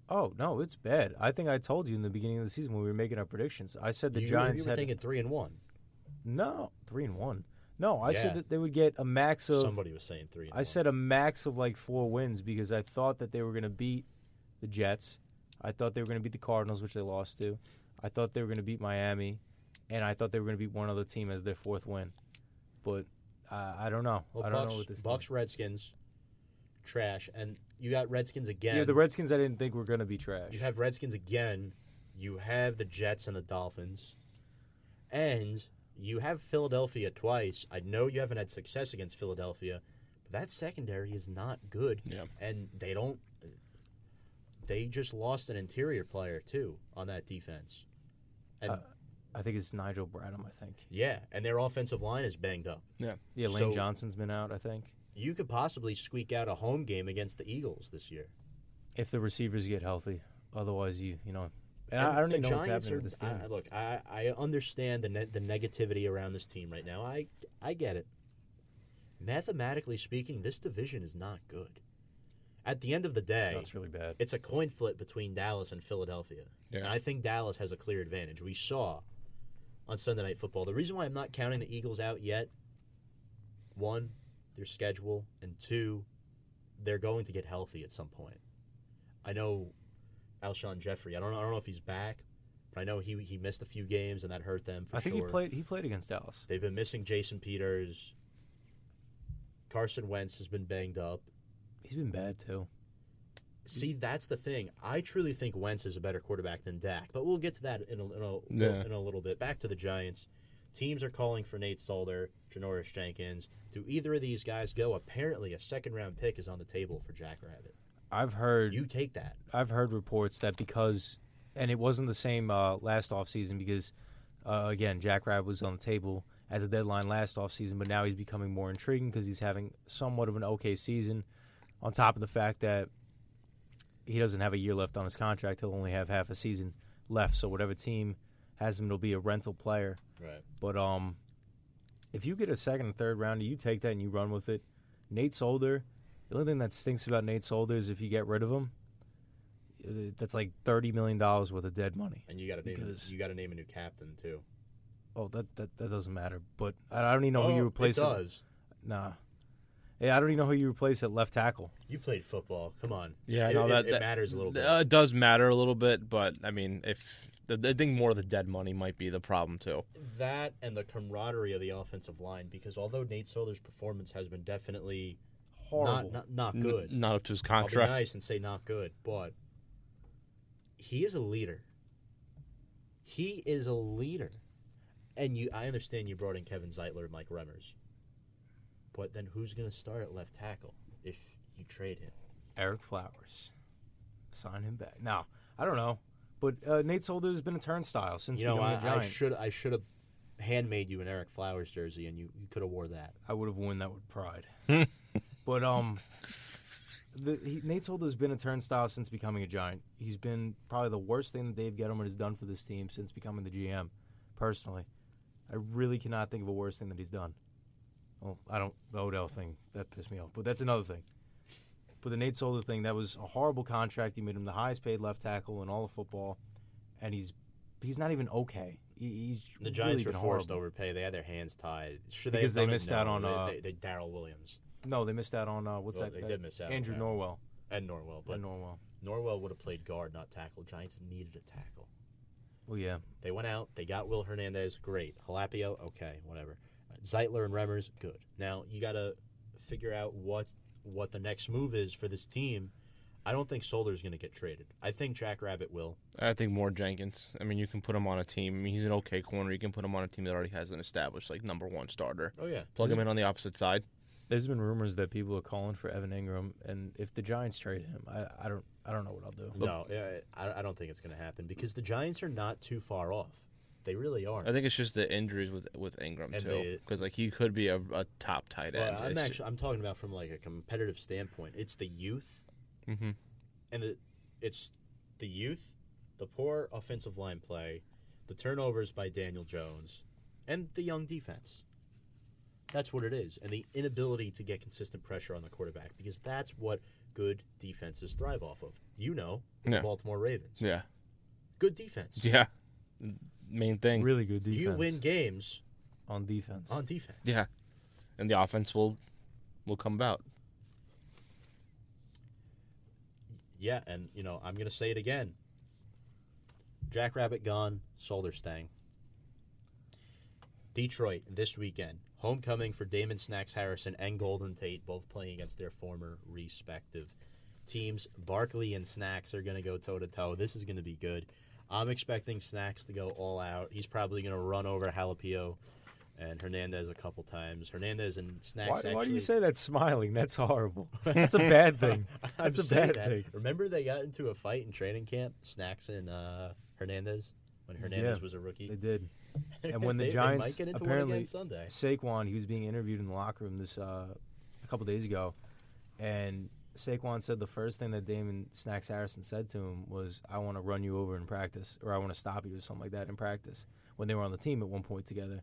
Oh no, it's bad. I think I told you in the beginning of the season when we were making our predictions. I said the you, Giants you were had thinking three and one. no three and one. No, I Yeah. said that they would get a max of. Somebody was saying three. I one. said a max of like four wins because I thought that they were going to beat the Jets. I thought they were going to beat the Cardinals, which they lost to. I thought they were going to beat Miami, and I thought they were going to beat one other team as their fourth win. But uh, I don't know. well, I don't Bucks, know what this. Bucks, Redskins, trash, and you got Redskins again. yeah, the Redskins. I didn't think were going to be trash. You have Redskins again. You have the Jets and the Dolphins. And you have Philadelphia twice. I know you haven't had success against Philadelphia, but that secondary is not good. Yeah. And they don't. They just lost an interior player, too, on that defense. And Uh, I think it's Nigel Bradham. I think. yeah, and their offensive line is banged up. Yeah, Yeah, Lane So- Johnson's been out. I think You could possibly squeak out a home game against the Eagles this year. if the receivers get healthy. Otherwise, you you know. And I, I don't the even know what's Giants happening are- with this team. I, look, I, I understand the ne- the negativity around this team right now. I I get it. Mathematically speaking, this division is not good. At the end of the day, That's really bad. it's a coin flip between Dallas and Philadelphia. Yeah. And I think Dallas has a clear advantage. We saw on Sunday Night Football. The reason why I'm not counting the Eagles out yet, one, their schedule, and two, they're going to get healthy at some point. I know Alshon Jeffery. I don't know. I don't know if he's back, but I know he he missed a few games and that hurt them for I think sure. he played. He played against Dallas. They've been missing Jason Peters. Carson Wentz has been banged up. He's been bad too. See, that's the thing. I truly think Wentz is a better quarterback than Dak, but we'll get to that in a, in a, Yeah. in a little bit. Back to the Giants. Teams are calling for Nate Solder, Janoris Jenkins. Do either of these guys go? Apparently, a second round pick is on the table for Jackrabbit. I've heard. You take that. I've heard reports that because, and it wasn't the same uh, last offseason because, uh, again, Jackrabbit was on the table at the deadline last offseason, but now he's becoming more intriguing because he's having somewhat of an okay season. On top of the fact that he doesn't have a year left on his contract, he'll only have half a season left. So whatever team has him, it'll be a rental player. Right. But um, if you get a second and third rounder, you take that and you run with it. Nate Solder, the only thing that stinks about Nate Solder is if you get rid of him, that's like thirty million dollars worth of dead money. And you got to name Because- you got to name a new captain too. Oh, that that, that doesn't matter. But I I don't even know who Oh, you replace. It at- does. Nah. Yeah, I don't even know who you replace at left tackle. You played football. Come on. Yeah, it, no, it- that, it that matters a little bit. Uh, it does matter a little bit, but I mean, if I think more of the dead money might be the problem too. that and the camaraderie of the offensive line, because although Nate Solder's performance has been definitely Horrible. not not, not N- good, not up to his I'll be contract. nice and say not good, but he is a leader. He is a leader, and you. I understand you brought in Kevin Zeitler, and Mike Remmers, but then who's going to start at left tackle if you trade him? Ereck Flowers. Sign him back. Now, I don't know. But uh, Nate Solder has been a turnstile since You know, becoming I, a giant. I should I should have handmade you an Ereck Flowers jersey, and you, you could have wore that. I would have worn that with pride. but um, the, he, Nate Solder's been a turnstile since becoming a giant. He's been probably the worst thing that Dave Gettleman has done for this team since becoming the GM. Personally, I really cannot think of a worse thing that he's done. Well, I don't the Odell thing that pissed me off, but that's another thing. But the Nate Solder thing, that was a horrible contract. He made him the highest paid left tackle in all of football, and he's he's not even okay. He's The Giants really were forced to overpay. They had their hands tied. Should Because they, they have done it? missed out No, on, they- uh, they, they, Daryl Williams No, they missed out on uh, what's Well, that? they that- did miss out on Andrew that. Norwell. and Norwell, but But Norwell. Norwell would have played guard, not tackle. Giants needed a tackle. Well, yeah. They went out. They got Will Hernandez. Great. Halapio. Okay, whatever. Zeitler and Remmers. Good. Now you got to figure out what what the next move is for this team. I don't think Solder's going to get traded. I think Jackrabbit will. I think more Jenkins. I mean, you can put him on a team. I mean, he's an okay corner. You can put him on a team that already has an established like number one starter. Oh yeah. Plug him in on the opposite side. There's been rumors that people are calling for Evan Engram, and if the Giants trade him, I, I don't I don't know what I'll do. No, I, I don't think it's going to happen because the Giants are not too far off. They really are. I think it's just the injuries with with Engram And too, because like he could be a, a top tight Well, end. I'm It's actually I'm talking about from like a competitive standpoint. It's the youth ju- Mhm. and the it's the youth, the poor offensive line play, the turnovers by Daniel Jones, and the young defense. That's what it is, and the inability to get consistent pressure on the quarterback because that's what good defenses thrive off of. You know, the Yeah. Baltimore Ravens, yeah, good defense. yeah. Main thing. Really good defense. You win games on defense. on defense. Yeah, and the offense will will come about. Yeah, and you know, I'm gonna say it again. Jackrabbit gone, Solder staying. Detroit this weekend. Homecoming for Damon Snacks Harrison and Golden Tate, both playing against their former respective teams. Barkley and Snacks are going to go toe to toe. This is going to be good. I'm expecting Snacks to go all out. He's probably going to run over Halapio and Hernandez a couple times. Hernandez and Snacks Why, actually. why do you say that smiling? That's horrible. That's a bad thing. That's a bad that. thing. Remember they got into a fight in training camp, Snacks and uh, Hernandez, when Hernandez Yeah. was a rookie. They did. And when the They- they Giants might get into apparently Sunday. Saquon, he was being interviewed in the locker room this uh, a couple days ago, and Saquon said the first thing that Damon Snacks Harrison said to him was, "I want to run you over in practice, or I want to stop you, or something like that in practice." When they were on the team at one point together,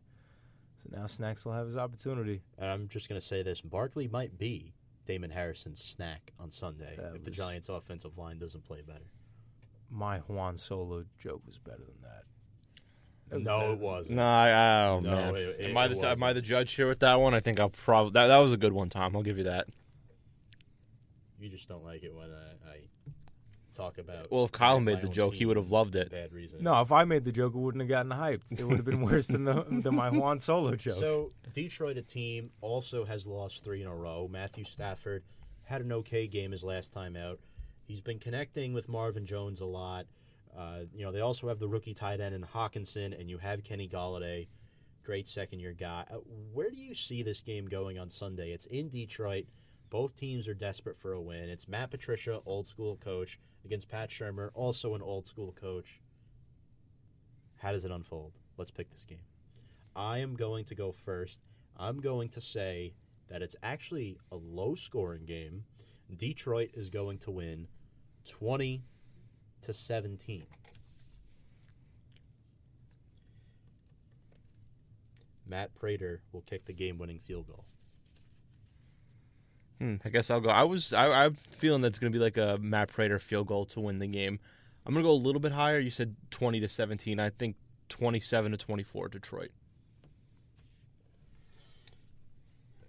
so now Snacks will have his opportunity. And I'm just going to say this: Barkley might be Damon Harrison's snack on Sunday That if the Giants' offensive line doesn't play better. My Juan Solo joke was better than that. That was No, it wasn't. No, I, oh No, man, it- it- am I it the t- am I the judge here with that one? I think I'll probably that that was a good one, Tom. I'll give you that. You just don't like it when I, I talk about. Well, if Kyle my made the own joke, he team would have loved it. Bad reason. No, if I made the joke, it wouldn't have gotten hyped. It would have been worse than the than my Juan Solo joke. So Detroit, a team, also has lost three in a row. Matthew Stafford had an okay game his last time out. He's been connecting with Marvin Jones a lot. Uh, you know, they also have the rookie tight end in Hockenson, and you have Kenny Golladay, great second year guy. Uh, where do you see this game going on Sunday? It's in Detroit. Both teams are desperate for a win. It's Matt Patricia, old school coach, against Pat Shurmur, also an old school coach. How does it unfold? Let's pick this game. I am going to go first. I'm going to say that it's actually a low scoring game. Detroit is going to win 20 to 17. Matt Prater will kick the game winning field goal. Hmm, I guess I'll go. I was I, I'm feeling that's going to be like a Matt Prater field goal to win the game. I'm going to go a little bit higher. You said 20 to 17. I think 27 to 24 Detroit.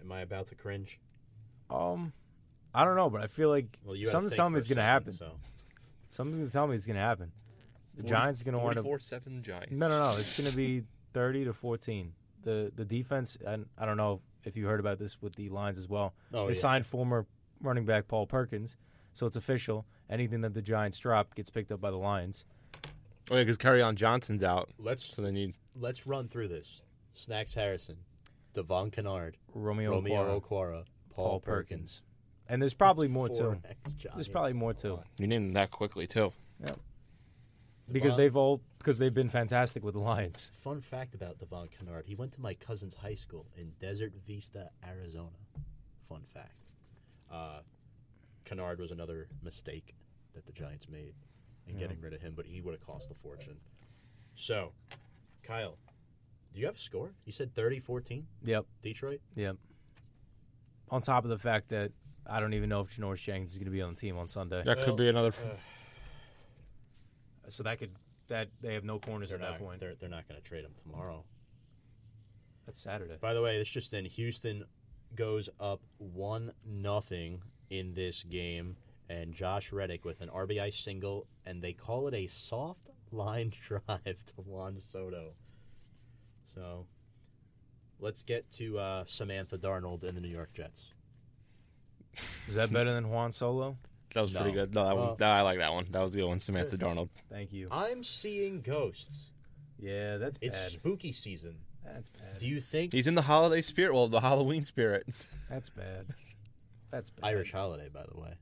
Am I about to cringe? um, I don't know, but I feel like Well, you had to something's think telling me for it's a going to happen. So. Something's going to tell me it's going to happen. The Giants are going to wind up. 44 7 Giants. No, no, no. It's going to be 30 to 14. The the defense, and I don't know if you heard about this with the lines as well. Oh, they yeah. signed former running back Paul Perkins, so it's official. Anything that the Giants drop gets picked up by the Lions. Oh yeah, because on Johnson's out, Let's so they need. let's run through this. Snacks Harrison, Devon Kennard, Romeo, Romeo Okwara, Okwara, Paul, Paul Perkins. Perkins. And there's probably more Four too. There's probably more too. You named them that quickly too. Because Devon- they've all because they've been fantastic with the Lions. Fun fact about Devon Kennard: he went to my cousin's high school in Desert Vista, Arizona. Fun fact. Uh, Kennard was another mistake that the Giants made in getting rid of him, but he would have cost a fortune. So, Kyle, do you have a score? You said 30-14, Yep, Detroit. yep. On top of the fact that I don't even know if Janoris Jenkins is going to be on the team on Sunday, That Well, could be another. so that could that they have no corners They're at that point. They're, they're not going to trade him tomorrow. That's Saturday. By the way, this just in: Houston goes up one nothing in this game, and Josh Reddick with an RBI single, and they call it a soft line drive to Juan Soto. So, let's get to uh, Samantha Darnold and the New York Jets. Is that better than Juan Solo? That was pretty good. No, that Well- one, that, I like that one. That was the good one, Samantha Darnold. Thank you. I'm seeing ghosts. Yeah, that's It's bad. spooky season. That's bad. Do you think He's in the holiday spirit. Well, the Halloween spirit. That's bad. That's bad. Irish holiday, by the way.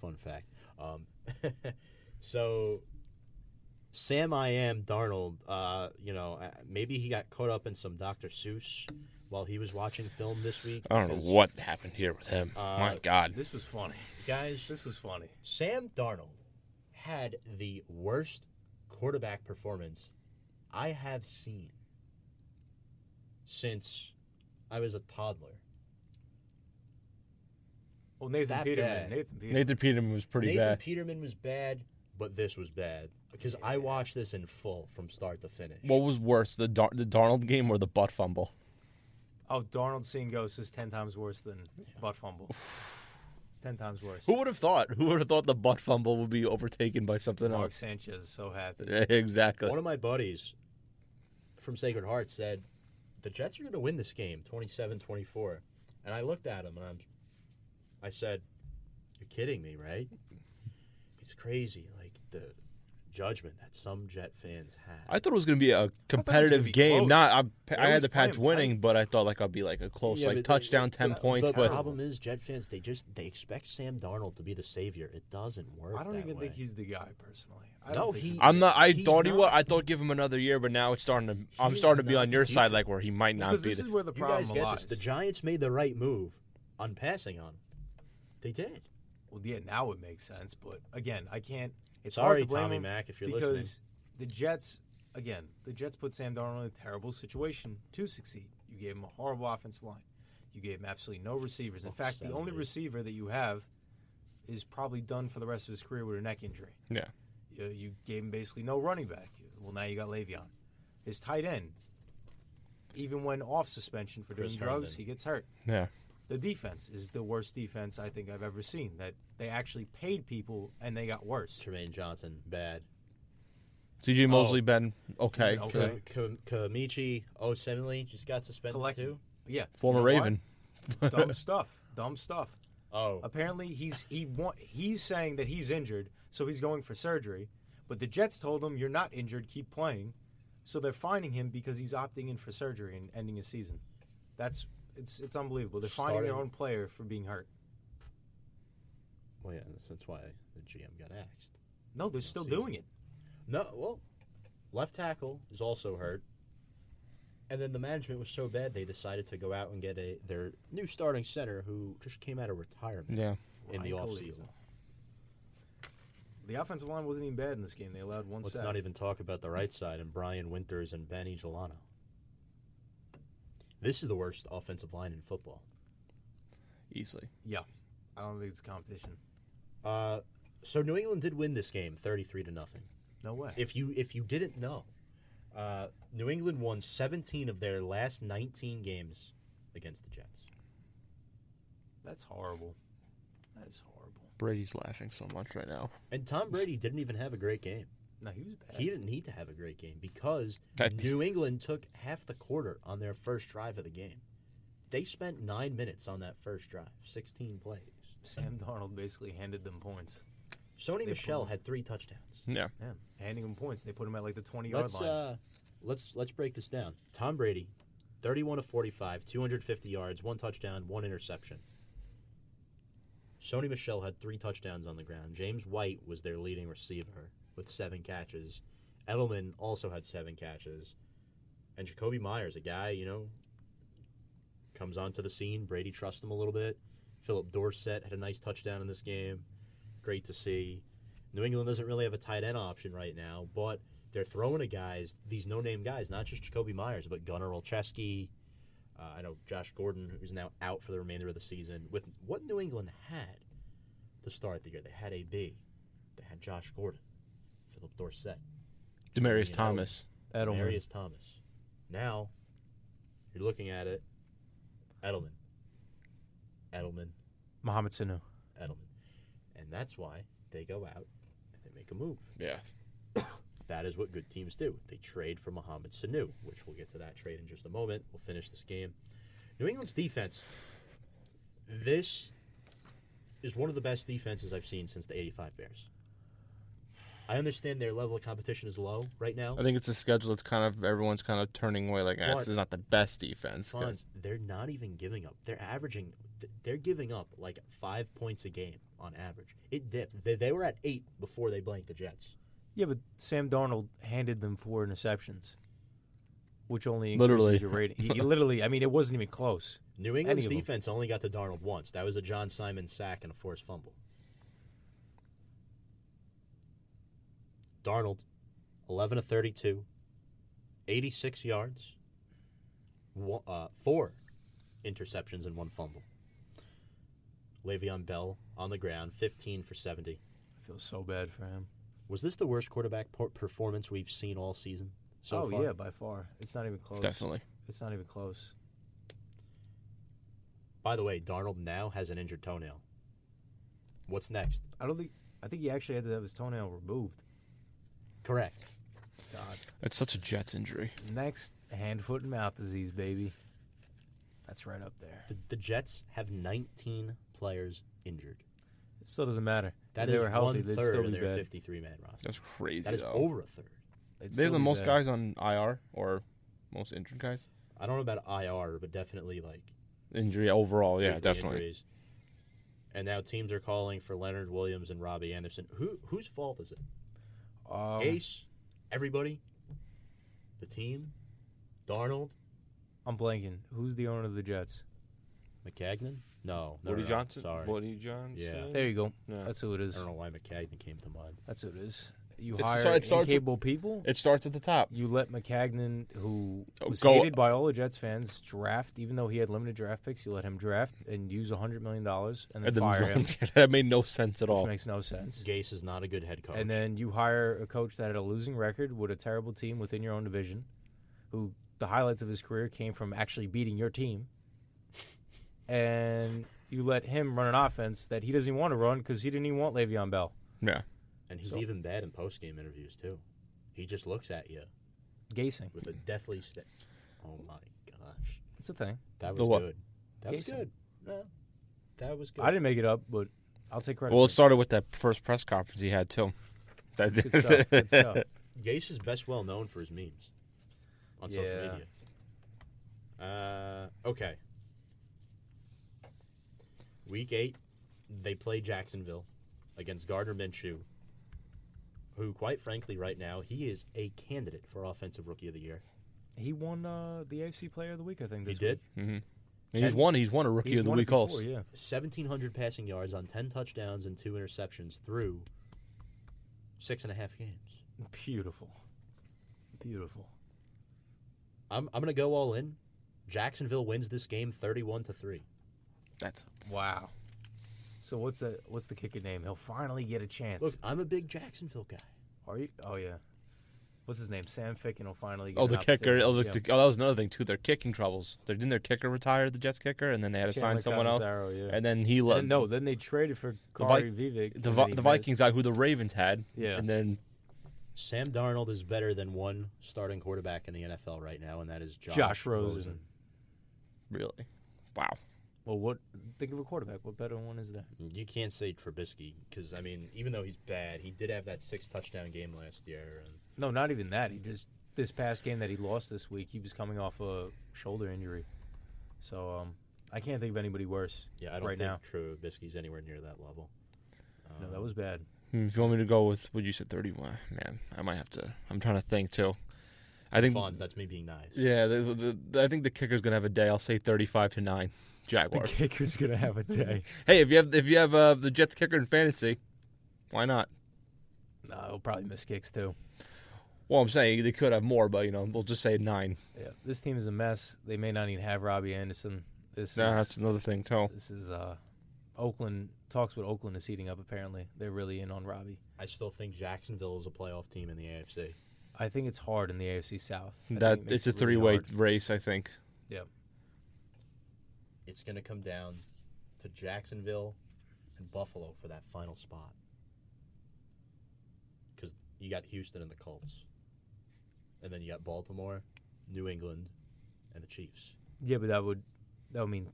Fun fact. Um, so, Sam I am Darnold. Uh, you know, uh, maybe he got caught up in some Dr. Seuss while he was watching film this week. I don't know what happened here with him. Uh, My God. This was funny. guys. This was funny. Sam Darnold had the worst quarterback performance I have seen since I was a toddler. Well, Nathan That Peterman. bad. Nathan Peterman. Nathan Peterman was pretty bad. Nathan bad. Peterman was bad, but this was bad because I watched this in full from start to finish. What was worse, the Dar- the Darnold game or the butt fumble? Oh, Darnold seeing ghosts is ten times worse than butt fumble. It's ten times worse. Who would have thought? Who would have thought the butt fumble would be overtaken by something else? Mark else? Sanchez is so happy. exactly. One of my buddies from Sacred Heart said the Jets are going to win this game 27-24. And I looked at him and I'm I said, "You're kidding me, right?" It's crazy like the judgment that some Jet fans have. I thought it was going to be a competitive be game. close. Not I, I had the play Pats 'em winning, tight. but I thought like I'd be like a close Yeah, like but- touchdown, ten but points. The But problem is, Jet fans they just they expect Sam Darnold to be the savior. It doesn't work. I don't that even way. think he's the guy personally. I No, he- he's I'm not. I He's thought he not. was. I thought give him another year, but now it's starting to. I'm starting to be on the your side, like where he might not because be. this the- is where the You problem guys get lies. this. The Giants made the right move on passing on. They did. Well, yeah, now it makes sense, but again, I can't. It's Sorry, hard to blame Tommy him Mack, if you're listening. because listening. the Jets, again, the Jets put Sam Darnold in a terrible situation to succeed. You gave him a horrible offensive line. You gave him absolutely no receivers. In Oh, fact, the only seventy. receiver that you have is probably done for the rest of his career with a neck injury. yeah. You, you gave him basically no running back. Well, now you got Le'Veon. His tight end, even when off suspension for Chris doing drugs, Herndon. he gets hurt. Yeah. The defense is the worst defense I think I've ever seen. That they actually paid people and they got worse. Trumaine Johnson bad. CJ oh. Mosley been okay. been okay. Ka- Ka- Kelechi Osemele just got suspended Collective. too. Yeah, Former you know? Raven. Dumb stuff. Dumb stuff. Oh, Apparently, he's he want, he's saying that he's injured, so he's going for surgery. But the Jets told him, "You're not injured. Keep playing." So they're fining him because he's opting in for surgery and ending his season. That's it's it's unbelievable. They're fining their own player for being hurt. well, yeah, that's- that's why the GM got axed. No, they're still season. doing it. No, well, left tackle is also hurt. And then the management was so bad they decided to go out and get a their new starting center who just came out of retirement Yeah. in the Ryan offseason. The offensive line wasn't even bad in this game. They allowed one Let's sack. not even talk about the right side and Brian Winters and Benny Gelano. This is the worst offensive line in football. Easily. yeah, I don't think it's competition. Uh, so New England did win this game, thirty-three to nothing. No way. If you if you didn't know, uh, New England won seventeen of their last nineteen games against the Jets. That's horrible. That is horrible. Brady's laughing so much right now. And Tom Brady didn't even have a great game. No, he was bad. He didn't need to have a great game because New England took half the quarter on their first drive of the game. They spent nine minutes on that first drive, 16 plays. Sam Darnold basically handed them points. Sony They Michel had three touchdowns. Yeah. Yeah, handing them points. They put him at like the twenty yard Let's line. uh, let's let's break this down. Tom Brady, 31 of 45, 250 yards, one touchdown, one interception. Sony Michel had three touchdowns on the ground. James White was their leading receiver with seven catches. Edelman also had seven catches. And Jakobi Meyers, a guy, you know, comes onto the scene. Brady trusts him a little bit. Philip Dorsett had a nice touchdown in this game. Great to see. New England doesn't really have a tight end option right now, but they're throwing to guys, these no-name guys, not just Jakobi Meyers, but Gunner Olszewski. Uh, I know Josh Gordon, who's now out for the remainder of the season. With what New England had to start the year, they had AB, they had Josh Gordon, Philip Dorsett, Demaryius Edelman. Thomas. Edelman. Marius Thomas. Now, you're looking at it, Edelman, Edelman, Mohamed Sanu. Edelman, and that's why they go out and they make a move. Yeah. That is what good teams do. They trade for Mohamed Sanu, which we'll get to that trade in just a moment. We'll finish this game. New England's defense. This is one of the best defenses I've seen since the '85 Bears. I understand their level of competition is low right now. I think it's a schedule that's kind of everyone's kind of turning away. Like, this is not the best defense. Fonz, they're not even giving up. They're averaging. They're giving up like five points a game on average. It dipped. They, they were at eight before they blanked the Jets. Yeah, but Sam Darnold handed them four interceptions, which only Literally. increases your rating. He, he literally, I mean, it wasn't even close. New England's of them. defense only got to Darnold once. That was a John Simon sack and a forced fumble. Darnold, 11 of 32, 86 yards, one, uh, four interceptions and one fumble. Le'Veon Bell on the ground, 15 for 70. I feel so bad for him. Was this the worst quarterback por- performance we've seen all season so oh far? yeah, by far. It's not even close. Definitely. It's not even close. By the way, Darnold now has an injured toenail. What's next? I don't think. I think he actually had to have his toenail removed. Correct. God. It's such a Jets injury. Next, hand, foot, and mouth disease, baby. That's right up there. The, the Jets have 19 players injured. It still doesn't matter. That if they is were healthy, one they'd third still of be their bad. 53 man roster. That's crazy. That is though. over a third. They'd They have the be most bad. guys on IR or most injured guys. I don't know about IR, but definitely like Injury overall, yeah, definitely. injuries. And now teams are calling for Leonard Williams and Robbie Anderson. Who whose fault is it? Um, Gase, everybody, the team, Darnold, I'm blanking. Who's the owner of the Jets? Maccagnan. No, no, Woody no, no. Johnson. Sorry, Woody Johnson. Yeah. There you go. Yeah. That's who it I is. don't know why Maccagnan came to mind. That's who it is. You It's- hire so it starts with- people. It starts at the top. You let Maccagnan, who Oh, was go- hated by all the Jets fans, draft. Even though he had limited draft picks, you let him draft and use hundred million dollars and then And then fire him, that made no sense at which all. makes no sense. Gase is not a good head coach. And then you hire a coach that had a losing record with a terrible team within your own division, who the highlights of his career came from actually beating your team. And you let him run an offense that he doesn't even want to run because he didn't even want Le'Veon Bell. Yeah. And he's so- even bad in post game interviews too. He just looks at you Gasing. with a deathly sta- Oh my gosh, It's a thing. that was The what? good. That was good. No, that was good. I didn't make it up, but I'll take credit. Well, for it started with that first press conference he had too. That, Good stuff. Good stuff. Gase is best well known for his memes on social media. Uh, okay. Week eight, they play Jacksonville against Gardner Minshew, who, quite frankly, right now he is a candidate for Offensive Rookie of the Year. He won uh, the AFC Player of the Week, I think. He did Week. hmm He's won. He's won a rookie He's of the won it week before, also. Yeah, Seventeen hundred passing yards on ten touchdowns and two interceptions through six and a half games. beautiful, beautiful. I'm I'm gonna go all in. Jacksonville wins this game thirty-one to three. That's Wow. So what's the what's the kicker name? He'll finally get a chance. Look, I'm a big Jacksonville guy. Are you? Oh yeah. What's his name? Sam Ficken will finally. Get oh an the kicker. opportunity. Oh, the, Yeah. oh, that was another thing too. Their kicking troubles. They didn't their kicker retire, the Jets kicker, and then they had to sign Chandler someone else. Catanzaro, yeah. And then he And let then- no, then they traded for Vi- Kaare Vedvik. the and Vi- then he the missed. Vikings guy who the Ravens had. Yeah. And then Sam Darnold is better than one starting quarterback in the NFL right now, and that is Josh, Josh Rosen. really, wow. Well, what? Think of a quarterback. What better one is there? You can't say Trubisky because I mean, even though he's bad, he did have that six touchdown game last year. And No, not even that. He just this past game that he lost this week, he was coming off a shoulder injury. So um, I can't think of anybody worse. yeah, I don't Right think now. Trubisky's anywhere near that level. No, Um, that was bad. Hmm, If you want me to go with what you said, thirty-one, man, I might have to. I'm trying to think too. I think. Fonz, that's me being nice. Yeah, the, the, the- I think the kicker's gonna have a day. I'll say thirty-five to nine, The Jaguars. kicker's gonna have a day. hey, if you have if you have uh, the Jets kicker in fantasy, why not? no, he'll probably miss kicks too. Well, I'm saying they could have more, but you know, we'll just say nine. Yeah, this team is a mess. They may not even have Robbie Anderson. This Nah, is that's another thing too. this is uh, Oakland talks with Oakland is heating up. Apparently, they're really in on Robbie. I still think Jacksonville is a playoff team in the AFC. I think it's hard in the AFC South. I That it it's a it really three-way hard. race, I think. It's going to come down to Jacksonville and Buffalo for that final spot. Because you got Houston and the Colts, and then you got Baltimore, New England, and the Chiefs. Yeah, but that would that would mean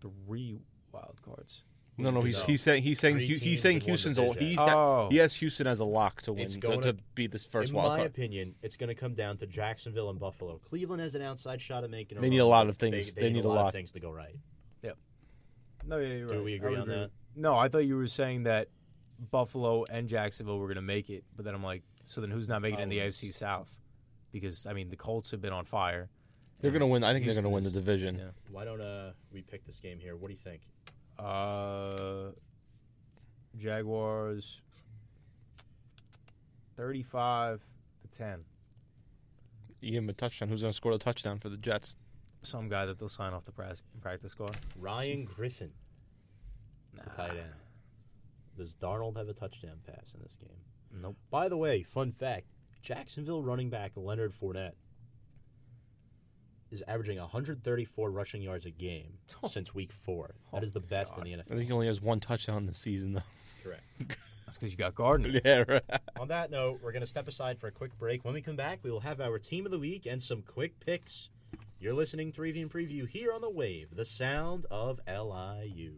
three wild cards. No, no, he's he's saying he's saying Three Hu- teams he's saying in one Houston's a, division. he, Oh. he has Houston as a lock to win It's to, going to to- be this first In wild my card. opinion, it's going to come down to Jacksonville and Buffalo. Cleveland has an outside shot at making. A They need a run, lot of things. They, They need, need a a lot, lot. of things to go right. Yeah. No, yeah, you're Do right. we I agree would on that? No, I thought you were saying that Buffalo and Jacksonville were going to make it, but then I'm like, so then who's not making it in the AFC South? Because I mean, the Colts have been on fire. They're gonna win. I think Houston they're gonna win the is- division. Yeah. Why don't uh, we pick this game here? What do you think? Uh, Jaguars, thirty-five to ten. You give him a touchdown. Who's gonna score the touchdown for the Jets? Some guy that they'll sign off the pras- practice squad. Ryan Griffin, the tight end. Does Darnold have a touchdown pass in this game? Nope. By the way, fun fact: Jacksonville running back Leonard Fournette is averaging 134 rushing yards a game oh. since week four. Oh That is the oh, best God. in the NFL. I think he only has one touchdown in the season though. Correct. That's because you got Gardner. yeah, right. On that note, we're going to step aside for a quick break. When we come back, we will have our team of the week and some quick picks. You're listening to Review and Preview here on the Wave, the sound of LIU.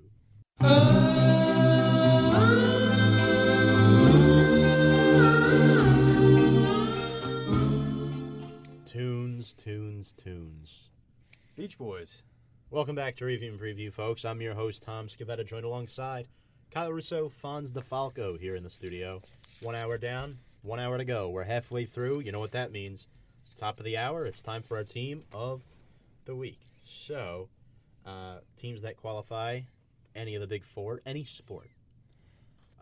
Tunes, tunes, tunes. Beach Boys. Welcome back to Review and Preview, folks. I'm your host, Tom Scavetta, joined alongside Kyle Russo, Fonz DeFalco here in the studio. One hour down, one hour to go. We're halfway through. You know what that means. Top of the hour, it's time for our team of the week. So, uh, teams that qualify, any of the big four, any sport.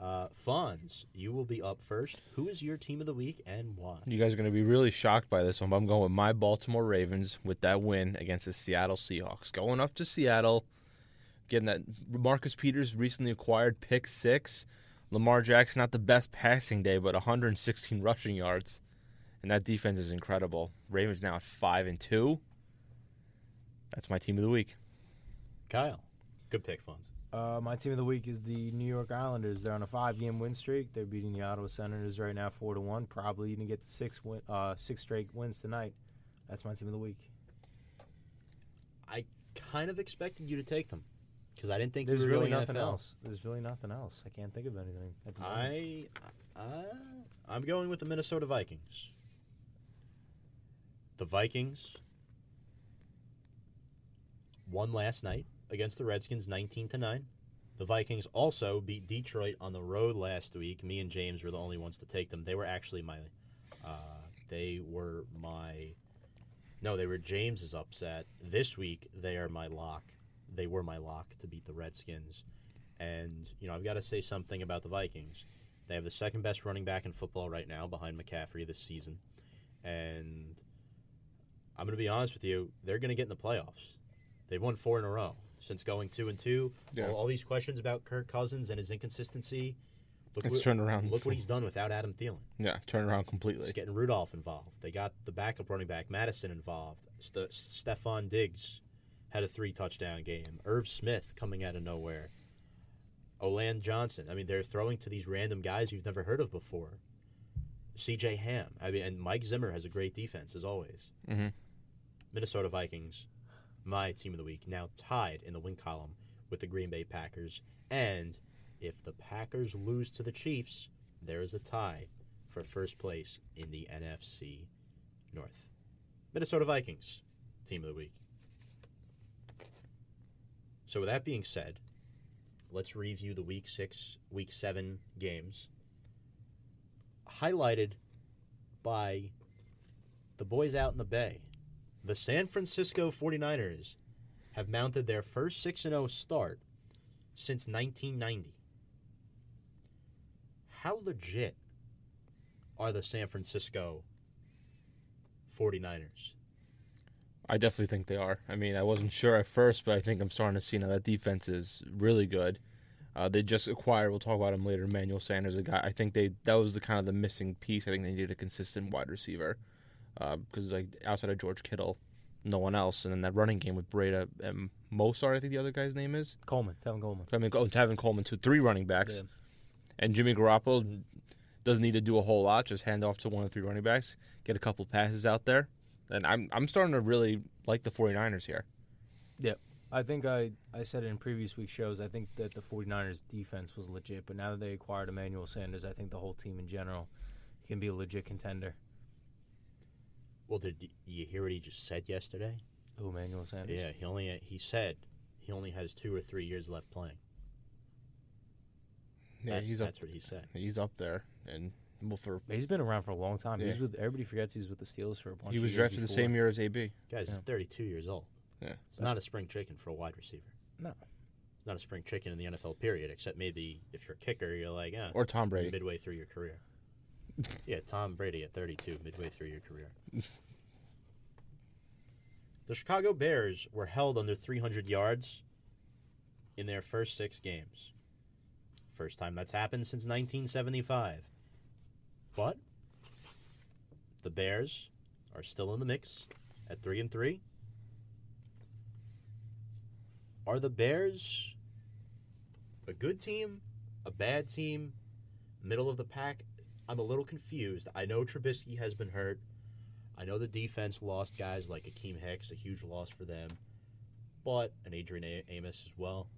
Uh, Fonz, you will be up first. Who is your team of the week and why? You guys are going to be really shocked by this one, but I'm going with my Baltimore Ravens with that win against the Seattle Seahawks. Going up to Seattle, getting that Marcus Peters recently acquired pick six. Lamar Jackson, not the best passing day, but 116 rushing yards. And that defense is incredible. Ravens now at 5 and 2. That's my team of the week. Kyle. Good pick, Fonz. Uh, my team of the week is the New York Islanders. They're on a five-game win streak. They're beating the Ottawa Senators right now, four to one. Probably going to get six win, uh, six straight wins tonight. That's my team of the week. I kind of expected you to take them because I didn't think There's really nothing NFL. else. There's really nothing else. I can't think of anything. at the moment. I, uh, I'm going with the Minnesota Vikings. The Vikings won last night against the Redskins, 19 to nine. The Vikings also beat Detroit on the road last week. Me and James were the only ones to take them. They were actually my, uh, they were my, no, they were James's upset. This week they are my lock. They were my lock to beat the Redskins. And, you know, I've got to say something about the Vikings. They have the second best running back in football right now behind McCaffrey this season. And I'm going to be honest with you, they're going to get in the playoffs. They've won four in a row since going two and two. Yeah. All, all these questions about Kirk Cousins and his inconsistency. Look It's what, turned around. Look what he's done without Adam Thielen. Yeah, turn around completely. He's getting Rudolph involved. They got the backup running back Mattison involved. St- Stefon Diggs had a three touchdown game. Irv Smith coming out of nowhere. Olan Johnson. I mean, they're throwing to these random guys you've never heard of before. C.J. Ham. I mean, and Mike Zimmer has a great defense as always. Mhm. Minnesota Vikings, my team of the week, now tied in the win column with the Green Bay Packers. And if the Packers lose to the Chiefs, there is a tie for first place in the NFC North. Minnesota Vikings, team of the week. So with that being said, let's review the week 6, week 7 games highlighted by the boys out in the bay. The San Francisco 49ers have mounted their first 6 0 start since 1990. How legit are the San Francisco 49ers? I definitely think they are. I mean, I wasn't sure at first, but I think I'm starting to see now that defense is really good. Uh, they just acquired. We'll talk about him later. Emmanuel Sanders, a guy. I think they that was the kind of the missing piece. I think they needed a consistent wide receiver Uh, because like outside of George Kittle, no one else. And then that running game with Breida and Mosar, I think the other guy's name is. Coleman, Tevin Coleman. I mean, oh, Tevin Coleman, two, three running backs, Yeah. and Jimmy Garoppolo doesn't need to do a whole lot. Just hand off to one of the three running backs, get a couple passes out there, and I'm I'm starting to really like the 49ers here. Yeah. I think I, I said it in previous week shows. I think that the 49ers defense was legit, but now that they acquired Emmanuel Sanders, I think the whole team in general can be a legit contender. Well, did you hear what he just said yesterday? Oh, Emmanuel Sanders. Yeah, he only he said he only has two or three years left playing. Yeah, That- he's up. that's what he said. He's up there, and well, for He's been around for a long time. He was with everybody forgets he was with the Steelers for a bunch. he of was years drafted the same year as AB. Guys, Yeah. he's 32 years old. Yeah, It's not a spring chicken for a wide receiver. No. It's not a spring chicken in the NFL period, except maybe if you're a kicker, you're like, ah, or Tom Brady. midway through your career. Yeah, Tom Brady at 32, midway through your career. the Chicago Bears were held under 300 yards in their first six games. First time that's happened since 1975. But the Bears are still in the mix at 3 and 3. Are the Bears a good team, a bad team, middle of the pack? I'm a little confused. I know Trubisky has been hurt. I know the defense lost guys like Akiem Hicks, a huge loss for them, but and Adrian A- Amos as well.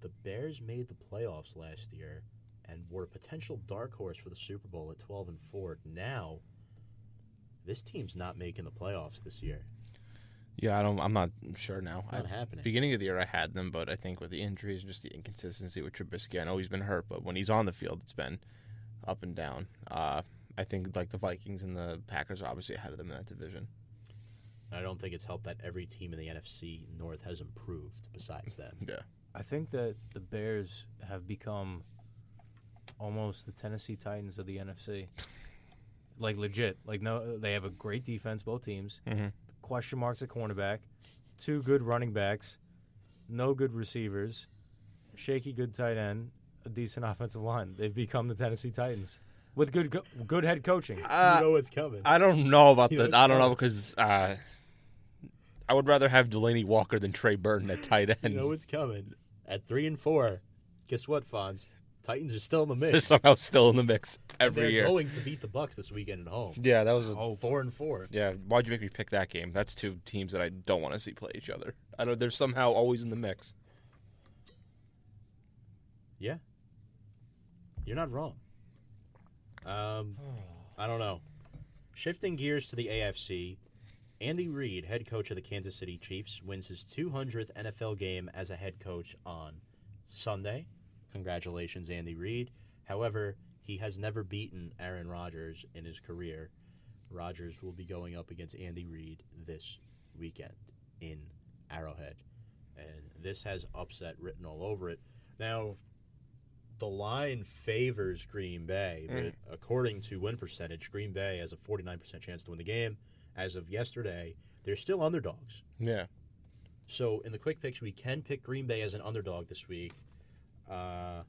The Bears made the playoffs last year and were a potential dark horse for the Super Bowl at 12 and 4. Now, this team's not making the playoffs this year. Yeah, I don't. I'm not sure now. It's not I- happening. Beginning of the year, I had them, but I think with the injuries and just the inconsistency with Trubisky, I know he's been hurt, but when he's on the field, it's been up and down. Uh, I think like the Vikings and the Packers are obviously ahead of them in that division. I don't think it's helped that every team in the NFC North has improved besides them. Yeah, I think that the Bears have become almost the Tennessee Titans of the NFC. Like legit. Like no, they have a great defense, both teams. Mhm. Question marks at cornerback, two good running backs, no good receivers, shaky good tight end, a decent offensive line. They've become the Tennessee Titans with good co- good head coaching. uh, you know what's coming. I don't know about You know, that. I don't know because uh, I would rather have Delanie Walker than Trey Burton at tight end. you know what's coming. At three and four, guess what, Fonz? Titans are still in the They're mix. somehow still in the mix every They're year. going to beat the Bucks this weekend at home. Yeah, that was. A, Oh, Four and four. yeah, why'd you make me pick that game? That's two teams that I don't want to see play each other. I don't. They're somehow always in the mix. Yeah. You're not wrong. Um, I don't know. Shifting gears to the AFC, Andy Reid, head coach of the Kansas City Chiefs, wins his 200th NFL game as a head coach on Sunday. Congratulations, Andy Reid. However, he has never beaten Aaron Rodgers in his career. Rodgers will be going up against Andy Reid this weekend in Arrowhead. And this has upset written all over it. Now, the line favors Green Bay, but according to win percentage, Green Bay has a 49% chance to win the game. As of yesterday, they're still underdogs. Yeah. So in the quick picks, we can pick Green Bay as an underdog this week. Uh, I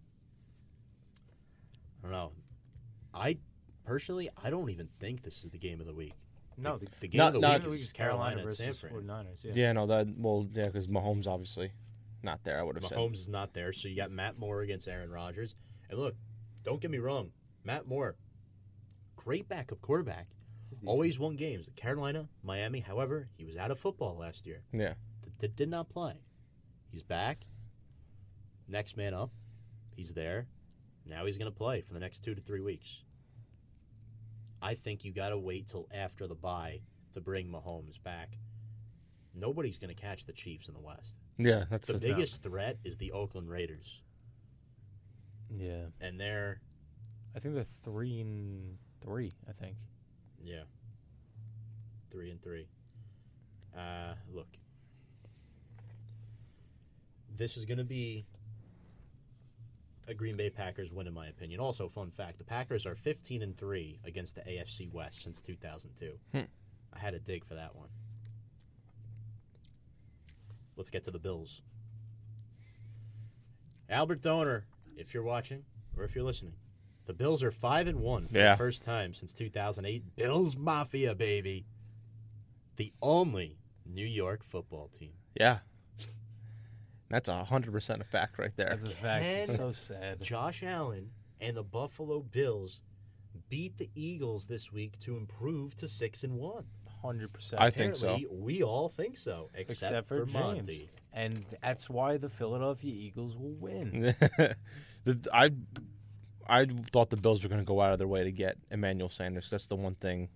don't know. I personally, I don't even think this is the game of the week. no, the, the, the game not- of the not- week week is is Carolina Carolina, versus San 49ers. Yeah. Yeah, no, that well, yeah, because Mahomes obviously not there. I would have said. Mahomes is not there, so you got Matt Moore against Aaron Rodgers. And look, don't get me wrong, Matt Moore, great backup quarterback, always won games. Carolina, Miami. However, he was out of football last year. Yeah, Th- th- did not play. He's back. Next man up. He's there. Now he's going to play for the next two to three weeks. I think you got to wait till after the bye to bring Mahomes back. Nobody's going to catch the Chiefs in the West. Yeah, that's The the, biggest threat is the Oakland Raiders, Yeah, and they're I think they're three and three. I think. yeah, three and three. Uh, look, this is going to be a Green Bay Packers win, in my opinion. Also, fun fact: the Packers are fifteen and three against the AFC West since two thousand two. Hmm. I had a dig for that one. Let's get to the Bills. Albert Donor, if you're watching or if you're listening, the Bills are five and one for Yeah. the first time since 2008. Bills Mafia, baby, the only New York football team. yeah. That's a hundred percent a fact right there. That's a fact. It's Can so sad. Josh Allen and the Buffalo Bills beat the Eagles this week to improve to six and one. Hundred percent. I think so. We all think so, except, except for, for, James, Monty. and that's why the Philadelphia Eagles will win. the, I I thought the Bills were going to go out of their way to get Emmanuel Sanders. That's the one thing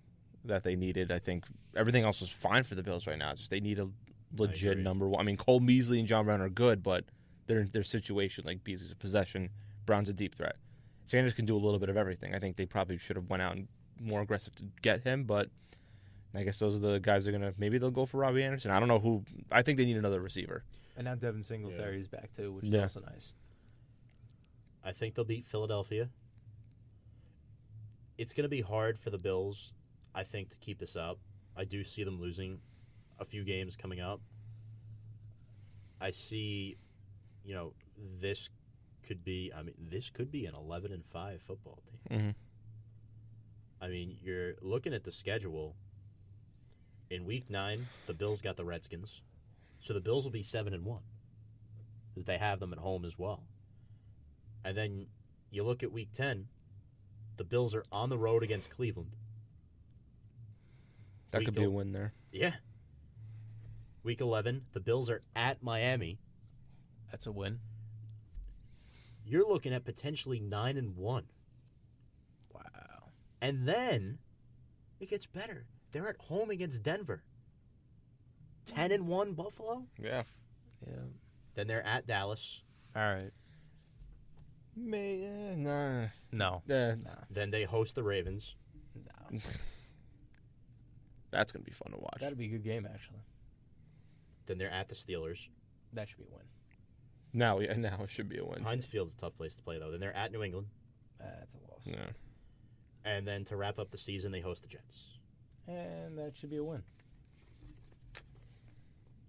that they needed. I think everything else was fine for the Bills right now. It's just they need a legit number one. I mean, Cole Beasley and John Brown are good, but their their situation like Beasley's a possession, Brown's a deep threat. Sanders can do a little bit of everything. I think they probably should have went out and more aggressive to get him, but I guess those are the guys that are gonna maybe they'll go for Robbie Anderson. I don't know who. I think they need another receiver. And now Devin Singletary is back too, which is Yeah. also nice. I think they'll beat Philadelphia. It's going to be hard for the Bills, I think, to keep this up. I do see them losing a few games coming up. I see, you know, this could be. I mean, this could be an eleven and five football team. Mm-hmm. I mean, you're looking at the schedule. In week nine, the Bills got the Redskins, so the Bills will be seven and one. 'cause They have them at home as well. And then you look at week ten, the Bills are on the road against Cleveland. That Week could be a win there. Yeah. Week eleven, the Bills are at Miami. That's a win. You're looking at potentially nine and one. Wow. And then it gets better. They're at home against Denver. Ten and one Buffalo. Yeah. Yeah. Then they're at Dallas. All right. May uh, nah. No. Uh, Then they host the Ravens. No. that's gonna be fun to watch. That'd be a good game actually. Then they're at the Steelers. That should be a win. Now, yeah, now it should be a win. Heinz Field's a tough place to play though. Then they're at New England. That's a loss. Yeah. And then to wrap up the season, they host the Jets. And that should be a win.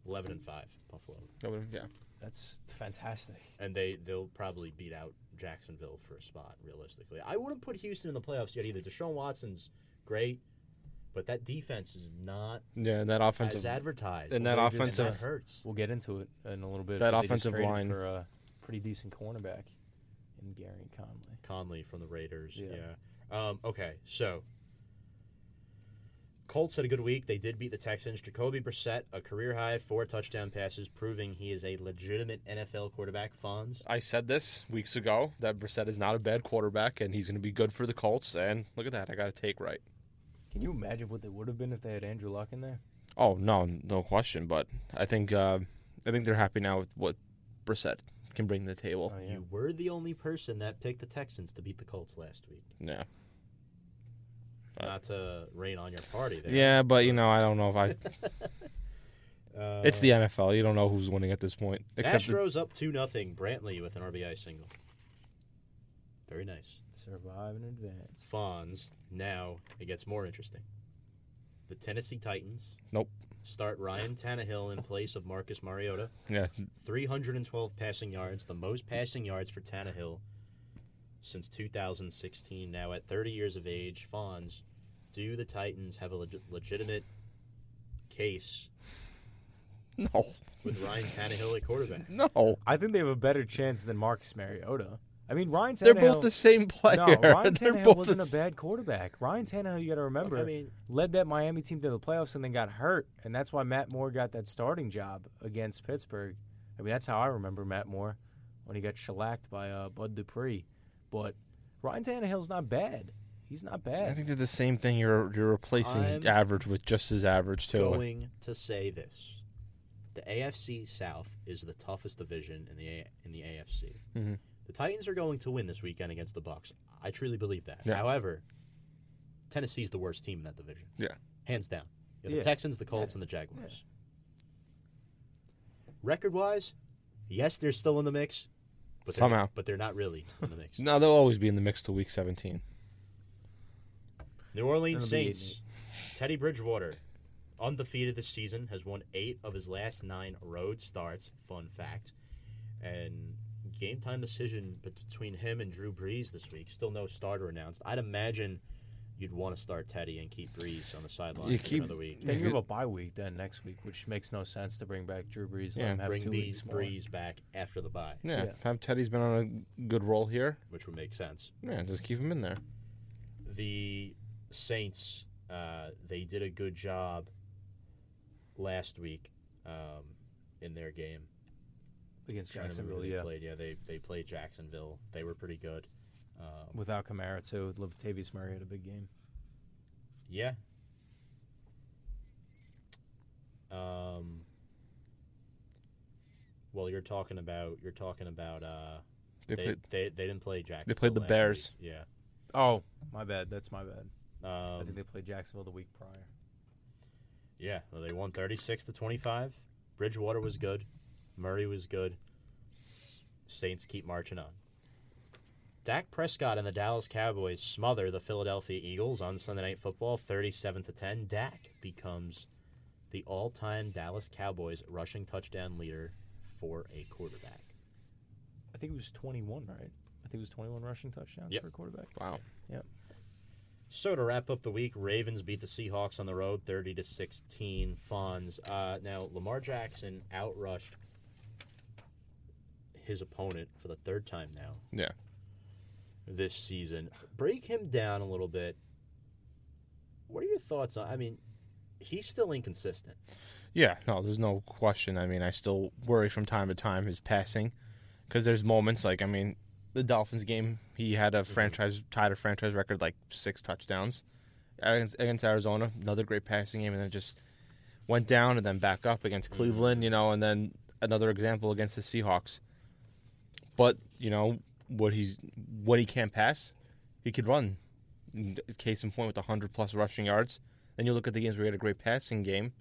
Eleven and five, Buffalo. That would- yeah. That's fantastic. And they they'll probably beat out Jacksonville for a spot. Realistically, I wouldn't put Houston in the playoffs yet either. Deshaun Watson's great, but that defense is not Yeah, and that as offensive advertised. and that Well, just- offensive that hurts. We'll get into it in a little bit. That but they just offensive traded line. for a pretty decent cornerback in Gareon Conley. Conley from the Raiders. Yeah. Yeah. Um, okay, so Colts had a good week. They did beat the Texans. Jacoby Brissett, a career high four touchdown passes, proving he is a legitimate NFL quarterback. Fonz. I said this weeks ago that Brissett is not a bad quarterback and he's going to be good for the Colts. And look at that, I got a take right. Can you imagine what they would have been if they had Andrew Luck in there? Oh no, no question. But I think uh, I think they're happy now with what Brissett can bring to the table. Oh, yeah. You were the only person that picked the Texans to beat the Colts last week. Yeah, Uh, Not to rain on your party there. yeah, but you know, I don't know if I. Uh, It's the NFL. You don't know who's winning at this point. Except the, Astros up two nothing. Brantley with an RBI single. Very nice. Survive in advance. Fonz. Now it gets more interesting. The Tennessee Titans. Nope. Start Ryan Tannehill in place of Marcus Mariota. yeah, 312 passing yards, the most passing yards for Tannehill since 2016. Now at 30 years of age, Fonz, do the Titans have a leg- legitimate case no, with Ryan Tannehill at quarterback? no. I think they have a better chance than Marcus Mariota. I mean, Ryan Tannehill. They're both the same player. No, Ryan They're Tannehill both wasn't the a bad quarterback. Ryan Tannehill, you got to remember, I mean, led that Miami team to the playoffs and then got hurt, and that's why Matt Moore got that starting job against Pittsburgh. I mean, that's how I remember Matt Moore when he got shellacked by uh, Bud Dupree. But Ryan Tannehill's not bad. He's not bad. I think they're the same thing. You're you're replacing I'm average with just as average too. going to say this: the AFC South is the toughest division in the A- in the AFC. Mhm. The Titans are going to win this weekend against the Bucks. I truly believe that. Yeah. However, Tennessee's the worst team in that division. Yeah. hands down. You have Yeah. The Texans, the Colts, Yeah. and the Jaguars. Record wise, yes, they're still in the mix, but Somehow. but they're not really in the mix. No, they'll always be in the mix till week 17. New Orleans That'll Saints. Teddy Bridgewater, undefeated this season, has won eight of his last nine road starts. Fun fact. And game time decision between him and Drew Brees this week. Still no starter announced. I'd imagine you'd want to start Teddy and keep Brees on the sideline You for keep- another week. Then you have a bye week then next week, which makes no sense to bring back Drew Brees. Let Yeah, him have Bring two Brees, weeks. Brees back after the bye, Yeah, Yeah. have Teddy's been on a good roll here. which would make sense. Yeah, just keep him in there. The Saints, uh, they did a good job last week um, in their game. against Trying to remember Jacksonville. who Yeah, played. Yeah, they they played Jacksonville. They were pretty good. Um, without Kamara too, Latavius Murray had a big game. yeah. Um. Well, you're talking about you're talking about uh They they played, they, they didn't play Jacksonville. They played the Bears. week. Oh, my bad. That's my bad. Yeah. I Um, think they played Jacksonville the week prior. Yeah, well, they won 36 to 25. Bridgewater was good. Murray was good. Saints keep marching on. Dak Prescott and the Dallas Cowboys smother the Philadelphia Eagles on Sunday Night Football 37 to 10. Dak becomes the all-time Dallas Cowboys rushing touchdown leader for a quarterback. I think it was 21, right? I think it was 21 rushing touchdowns Yep. for a quarterback. wow. Yeah. So to wrap up the week, Ravens beat the Seahawks on the road, thirty to sixteen. Fonz. Uh, now Lamar Jackson outrushed his opponent for the third time now Yeah. This season. Break him down a little bit. What are your thoughts on? I mean, he's still inconsistent. Yeah, no, there's no question. I mean, I still worry from time to time his passing because there's moments like I mean, the Dolphins game, he had a mm-hmm. franchise tied a franchise record like six touchdowns against, against Arizona, another great passing game, and then just went down and then back up against mm-hmm. Cleveland, you know, and then another example against the Seahawks. But you know what he's what he can't pass, he could run. Case in point with 100 plus rushing yards. Then you look at the games where he had a great passing game.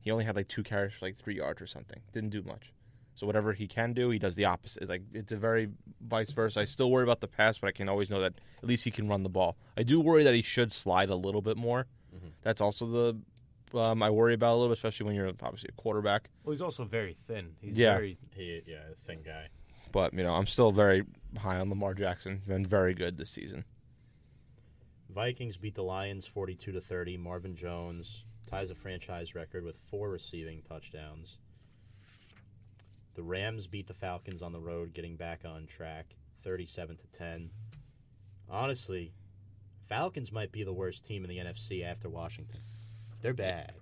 He only had like two carries for like three yards or something. Didn't do much. So whatever he can do, he does the opposite. Like it's a very vice versa. I still worry about the pass, but I can always know that at least he can run the ball. I do worry that he should slide a little bit more. That's also the um, I worry about a little, bit, especially when you're obviously a quarterback. Well, he's also very thin. He's Yeah. very He, yeah, thin guy. But you know, I'm still very high on Lamar Jackson. Been very good this season. Vikings beat the Lions 42 to 30. Marvin Jones ties a franchise record with four receiving touchdowns. The Rams beat the Falcons on the road, getting back on track 37 to 10. Honestly, Falcons might be the worst team in the NFC after Washington. They're bad.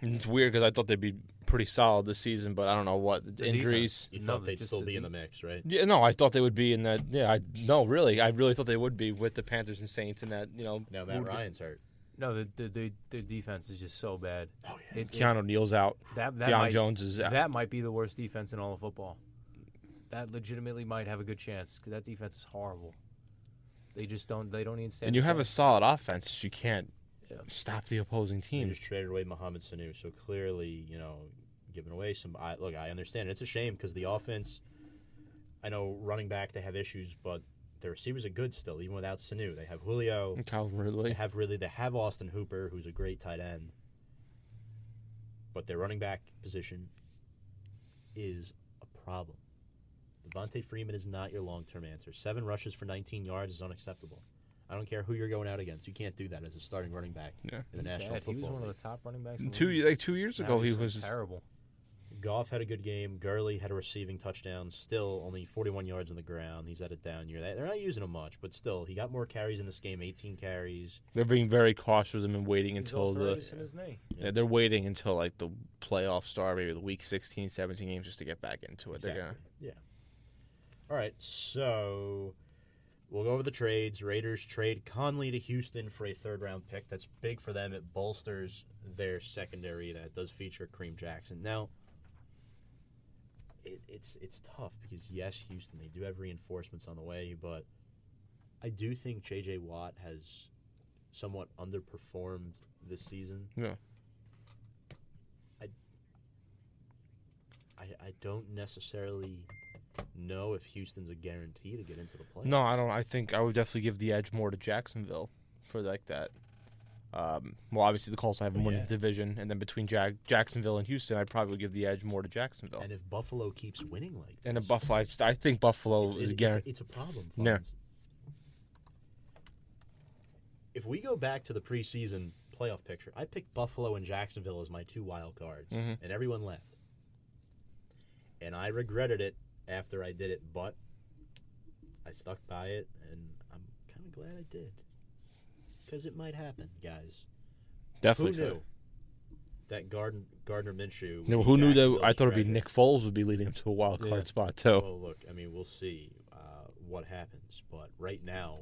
It's weird because I thought they'd be pretty solid this season, but I don't know what The injuries. You No, thought they'd still be in the mix, right? Yeah, no, I thought they would be in that. Yeah, I no, really, I really thought they would be with the Panthers and Saints and that. You know, Now Matt Ryan's hurt. no. The the, the the defense is just so bad. Oh yeah. It, it- Keanu Neal's out. that that Deion might, Jones is out. that might be the worst defense in all of football. That legitimately might have a good chance because that defense is horrible. They just don't. They don't even stand. and you a have a solid offense. You can't Yeah. stop the opposing You team. just traded away Mohamed Sanu, so clearly, you know, giving away some. I, look, I understand it's a shame because the offense. I know running back they have issues, but the receivers are good still, even without Sanu. They have Julio. Calvin Ridley. They have really they have Austin Hooper, who's a great tight end. But their running back position is a problem. Devonta Freeman is not your long term answer. Seven rushes for 19 yards is unacceptable. I don't care who you're going out against. You can't do that as a starting running back Yeah. in the He's National bad. He was one of the top running backs. In Two like two years Now ago, he was. terrible. Goff had a good game. Gurley had a receiving touchdown. Still only 41 yards on the ground. He's at a down year. They- They're not using him much, but still, he got more carries in this game. 18 carries. They're being very cautious with him and waiting He's until the. arthritis in his knee. Yeah, they're waiting until like the playoff start, maybe the week 16, 17 games, just to get back into it. They're gonna. Yeah. All right, so we'll go over the trades. Raiders trade Conley to Houston for a third round pick. That's big for them. It bolsters their secondary that does feature Kareem Jackson. Now, it, it's it's tough because yes, Houston they do have reinforcements on the way, but I do think J.J. Watt has somewhat underperformed this season. Yeah. I I, I don't necessarily know if Houston's a guarantee to get into the playoffs. No, I don't. I think I would definitely give the edge more to Jacksonville for like that. Um, well, obviously the Colts have one yeah. division, and then between Jack- Jacksonville and Houston, I'd probably give the edge more to Jacksonville. And if Buffalo keeps winning like And if Buffalo, I, I think Buffalo it's, is it's, a it's, it's a problem. Yeah. Fonz. If we go back to the preseason playoff picture, I picked Buffalo and Jacksonville as my two wild cards, Mhm. and everyone left. And I regretted it after I did it, but I stuck by it, and I'm kind of glad I did. Because it might happen, guys. Definitely. Who could. knew that Gardner, Gardner Minshew? would No, be who knew that? I thought it'd be? Nick Foles would be leading him to a wild card Yeah. spot too. Well, look, I mean, we'll see uh, what happens, but right now,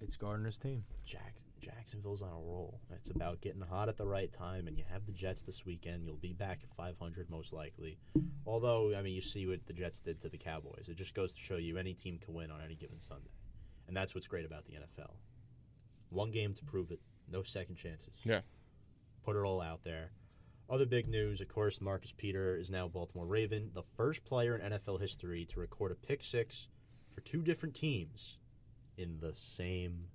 It's Gardner's team. Jack, Jacksonville's on a roll. It's about getting hot at the right time, and you have the Jets this weekend. You'll be back at 500 most likely. Although, I mean, you see what the Jets did to the Cowboys. It just goes to show you any team can win on any given Sunday, and that's what's great about the NFL. One game to prove it. No second chances. Yeah. Put it all out there. Other big news, of course, Marcus Peter is now Baltimore Raven, the first player in NFL history to record a pick six for two different teams in the same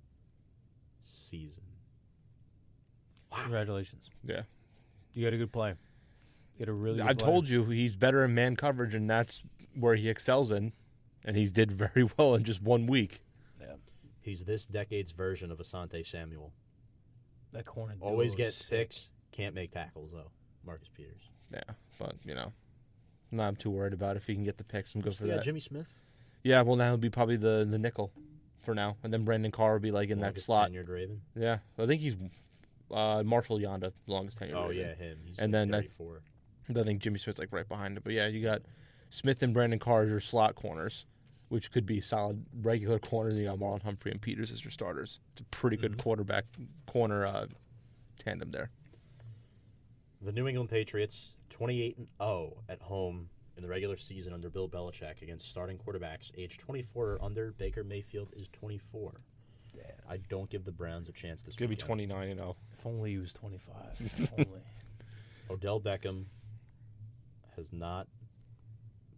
season. Congratulations. Yeah. You got a good play. You got a really. Good I play. told you he's better in man coverage, and that's where he excels in. And he's did very well in just one week. He's this decade's version of Asante Samuel. that corner. duo Always is gets sick. picks, can't make tackles though. Marcus Peters. Yeah, but you know, not too worried about if he can get the picks and go for Still got that. Jimmy Smith. Yeah, well now he'll be probably the the nickel for now, and then Brandon Carr will be like in that longest slot. Tenured Raven. Yeah, I think he's uh, Marshal Yanda, the longest tenure. Oh Raven. yeah, him. He's And then, uh, 34. I think Jimmy Smith's like right behind it. But yeah, you got Smith and Brandon Carr as your slot corners, which could be solid regular corners. You got Marlon Humphrey and Peters as your starters. It's a pretty good Mm-hmm. quarterback corner uh, tandem there. The New England Patriots, 28 and 0 at home in the regular season under Bill Belichick against starting quarterbacks age 24 or under. Baker Mayfield is 24. I don't give the Browns a chance this It's gonna be twenty nine and oh. zero. If only he was 25. If only. Odell Beckham has not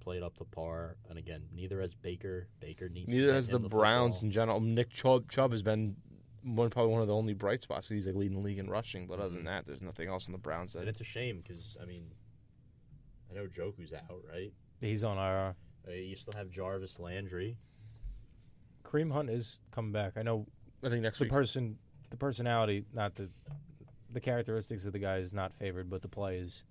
played up to par, and again, neither has Baker. Baker needs. Neither get has the him Browns football. in general. Nick Chubb, Chubb has been one probably one of the only bright spots. He's like leading the league in rushing, but other Mm-hmm. than that, there's nothing else in the Browns and it's a shame because I mean, I know Njoku's out, right? He's on IR. Uh, you still have Jarvis Landry. Kareem Hunt is coming back. I know I think next the week. person, the personality, not the, the characteristics of the guy is not favored, but the play is,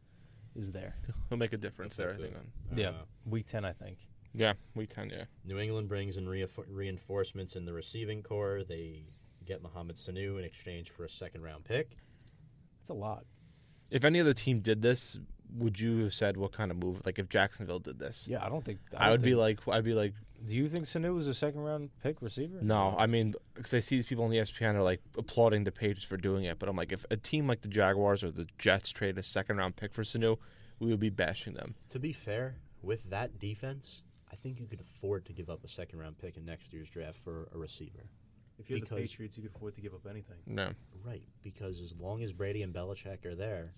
is there. He'll make a difference there. I think. Effective. Yeah, Uh, week 10, I think. Yeah, week ten. Yeah. New England brings in reinf- reinforcements in the receiving corps. They get Mohamed Sanu in exchange for a second round pick. It's a lot. If any other team did this, would you have said what kind of move? Like if Jacksonville did this, Yeah, I don't think. I, don't would be think- like, I'd be like, Do you think Sanu was a second round pick receiver? no. I mean, because I see these people on the ESPN are like applauding the Patriots for doing it, but I'm like, if a team like the Jaguars or the Jets trade a second round pick for Sanu, we would be bashing them. To be fair, with that defense, I think you could afford to give up a second round pick in next year's draft for a receiver. If you're Because- the Patriots, you could afford to give up anything. No, Right, because as long as Brady and Belichick are there,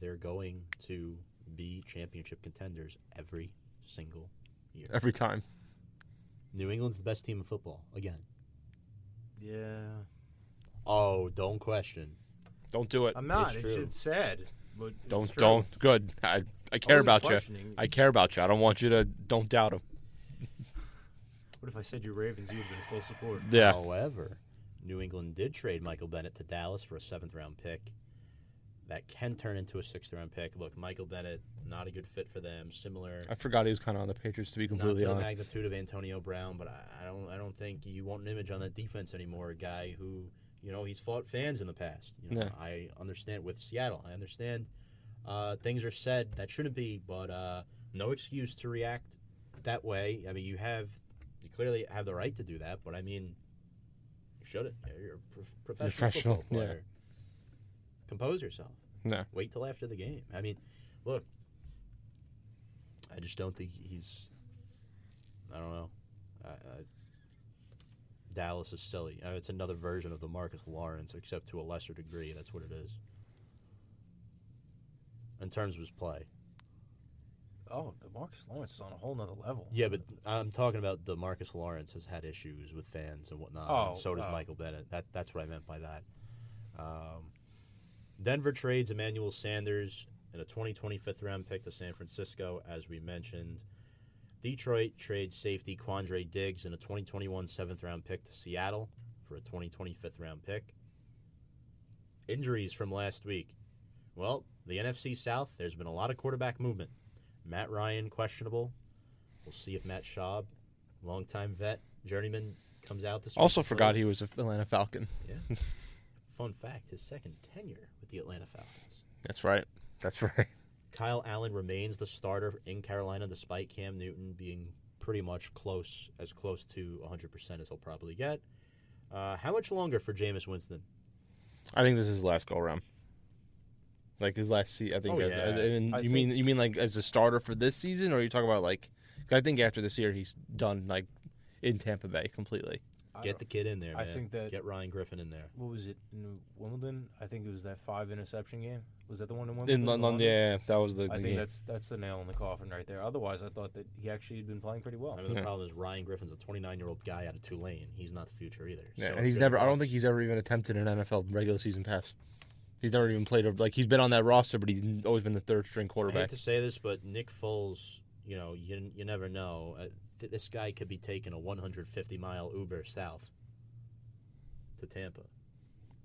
they're going to be championship contenders every single year. every time. New England's the best team in football again. Yeah, Oh, don't question. Don't do it. I'm not. It's It's, true. it's sad, but it's don't true. don't. Good. I I care wasn't about you. questioning. I care about you. I don't want you to. Don't doubt him. What if I said you Ravens? You would have been full support. Yeah. However, New England did trade Michael Bennett to Dallas for a seventh round pick. That can turn into a sixth round pick. Look, Michael Bennett, not a good fit for them. Similar, I forgot he was kind of on the Patriots. To be not completely to the honest. magnitude of Antonio Brown, but I, I don't, I don't think you want an image on that defense anymore. A guy who, you know, he's fought fans in the past. You know, Yeah. I understand with Seattle. I understand uh, things are said that shouldn't be, but uh, no excuse to react that way. I mean, you have, you clearly have the right to do that, but I mean, you shouldn't. You're a prof- professional, Professional, football yeah. Player. Compose yourself. No. Wait till after the game. I mean, look, I just don't think he's. I don't know. I, I, Dallas is silly. Uh, it's another version of the Marcus Lawrence, except to a lesser degree. That's what it is. In terms of his play. Oh, Marcus Lawrence is on a whole nother level. Yeah, but I'm talking about the Marcus Lawrence has had issues with fans and whatnot. Oh, and so does oh. Michael Bennett. That that's what I meant by that. Um, Denver trades Emmanuel Sanders and a 2020 fifth round pick to San Francisco, as we mentioned. Detroit trades safety Quandre Diggs and a 2021 seventh round pick to Seattle for a 2020 fifth round pick. Injuries from last week. Well, the NFC South, there's been a lot of quarterback movement. Matt Ryan questionable. We'll see if Matt Schaub, longtime vet, journeyman, comes out this. Also week. forgot he was a Atlanta Falcon. Yeah. Fun fact: his second tenure with the Atlanta Falcons. That's right. That's right. Kyle Allen remains the starter in Carolina despite Cam Newton being pretty much close, as close to 100% as he'll probably get. Uh, how much longer for Jameis Winston? I think this is his last go around. Like his last season, I think. Oh, as, yeah. as- and I you mean you mean like as a starter for this season, or are you talking about like? 'cause I think after this year he's done like in Tampa Bay completely. I Get the kid in there, I man. think that- Get Ryan Griffin in there. what was it in Wimbledon? I think it was that five interception game. Was that the one in Wimbledon? In Wimbledon? London, yeah, that was the. I the think game. that's that's the nail in the coffin right there. Otherwise, I thought that he actually had been playing pretty well. I mean, the Yeah. problem is Ryan Griffin's a 29 year old guy out of Tulane. He's not the future either. Yeah, So and he's good never. I don't think he's ever even attempted an NFL regular season pass. He's never even played. A, like he's been on that roster, but he's always been the third string quarterback. I hate quarterback. to say this, but Nick Foles, you know, you, you never know. Uh, Uh, th- this guy could be taking a 150 mile Uber south to Tampa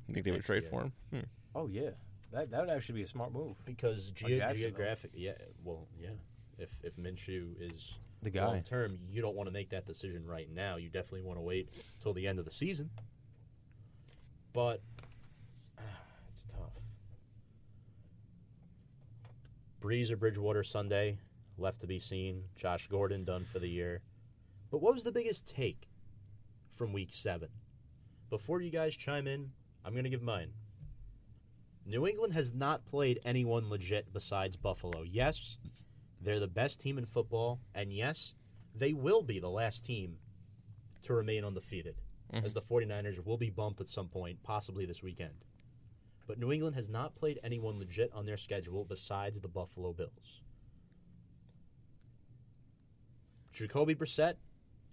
You think they would trade year. for him? Hmm. Oh yeah, that that would actually be a smart move. because Like ge- geographic, yeah, well, yeah. If if Minshew is The long guy. term, you don't want to make that decision right now. You definitely want to wait till the end of the season. But it's tough. Brees or Bridgewater Sunday left to be seen. Josh Gordon done for the year. But what was the biggest take from Week Seven? Before you guys chime in, I'm going to give mine. New England has not played anyone legit besides Buffalo. Yes, they're the best team in football, and yes, they will be the last team to remain undefeated, mm-hmm. as the 49ers will be bumped at some point, possibly this weekend. But New England has not played anyone legit on their schedule besides the Buffalo Bills. Jacoby Brissett,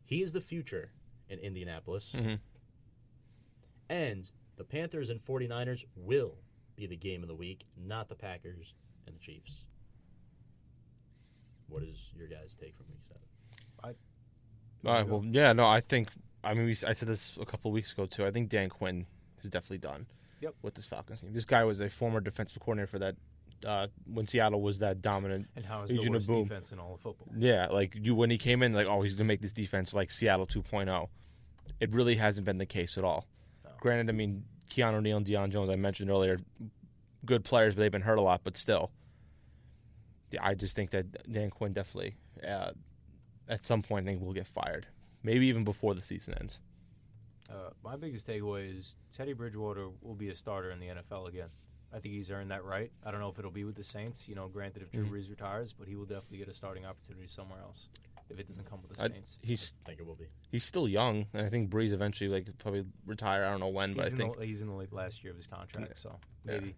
he is the future in Indianapolis. Mhm. And the Panthers and 49ers will be the game of the week, not the Packers and the Chiefs. What is your guys' take from week seven? I, All right. Well, yeah. No, I think. I mean, we, I said this a couple of weeks ago too. I think Dan Quinn is definitely done. Yep. With this Falcons team, this guy was a former defensive coordinator for that. Uh, when Seattle was that dominant And how is the worst Boom. defense in all of football? Yeah, like you when he came in, like oh he's gonna make this defense like Seattle 2.0. It really hasn't been the case at all. No. Granted, I mean Keanu Neal and Deion Jones, I mentioned earlier, good players, but they've been hurt a lot. But still, I just think that Dan Quinn definitely uh, at some point I think will get fired, maybe even before the season ends. Uh, my biggest takeaway is Teddy Bridgewater will be a starter in the NFL again. I think he's earned that right. I don't know if it'll be with the Saints. You know, granted if Drew Mhm. Brees retires, but he will definitely get a starting opportunity somewhere else if it doesn't come with the I- Saints. he's I think it will be. he's still young, and I think Brees eventually like probably retire. I don't know when, but He's, I in think the, he's in the like, last year of his contract, Yeah. so Yeah. maybe.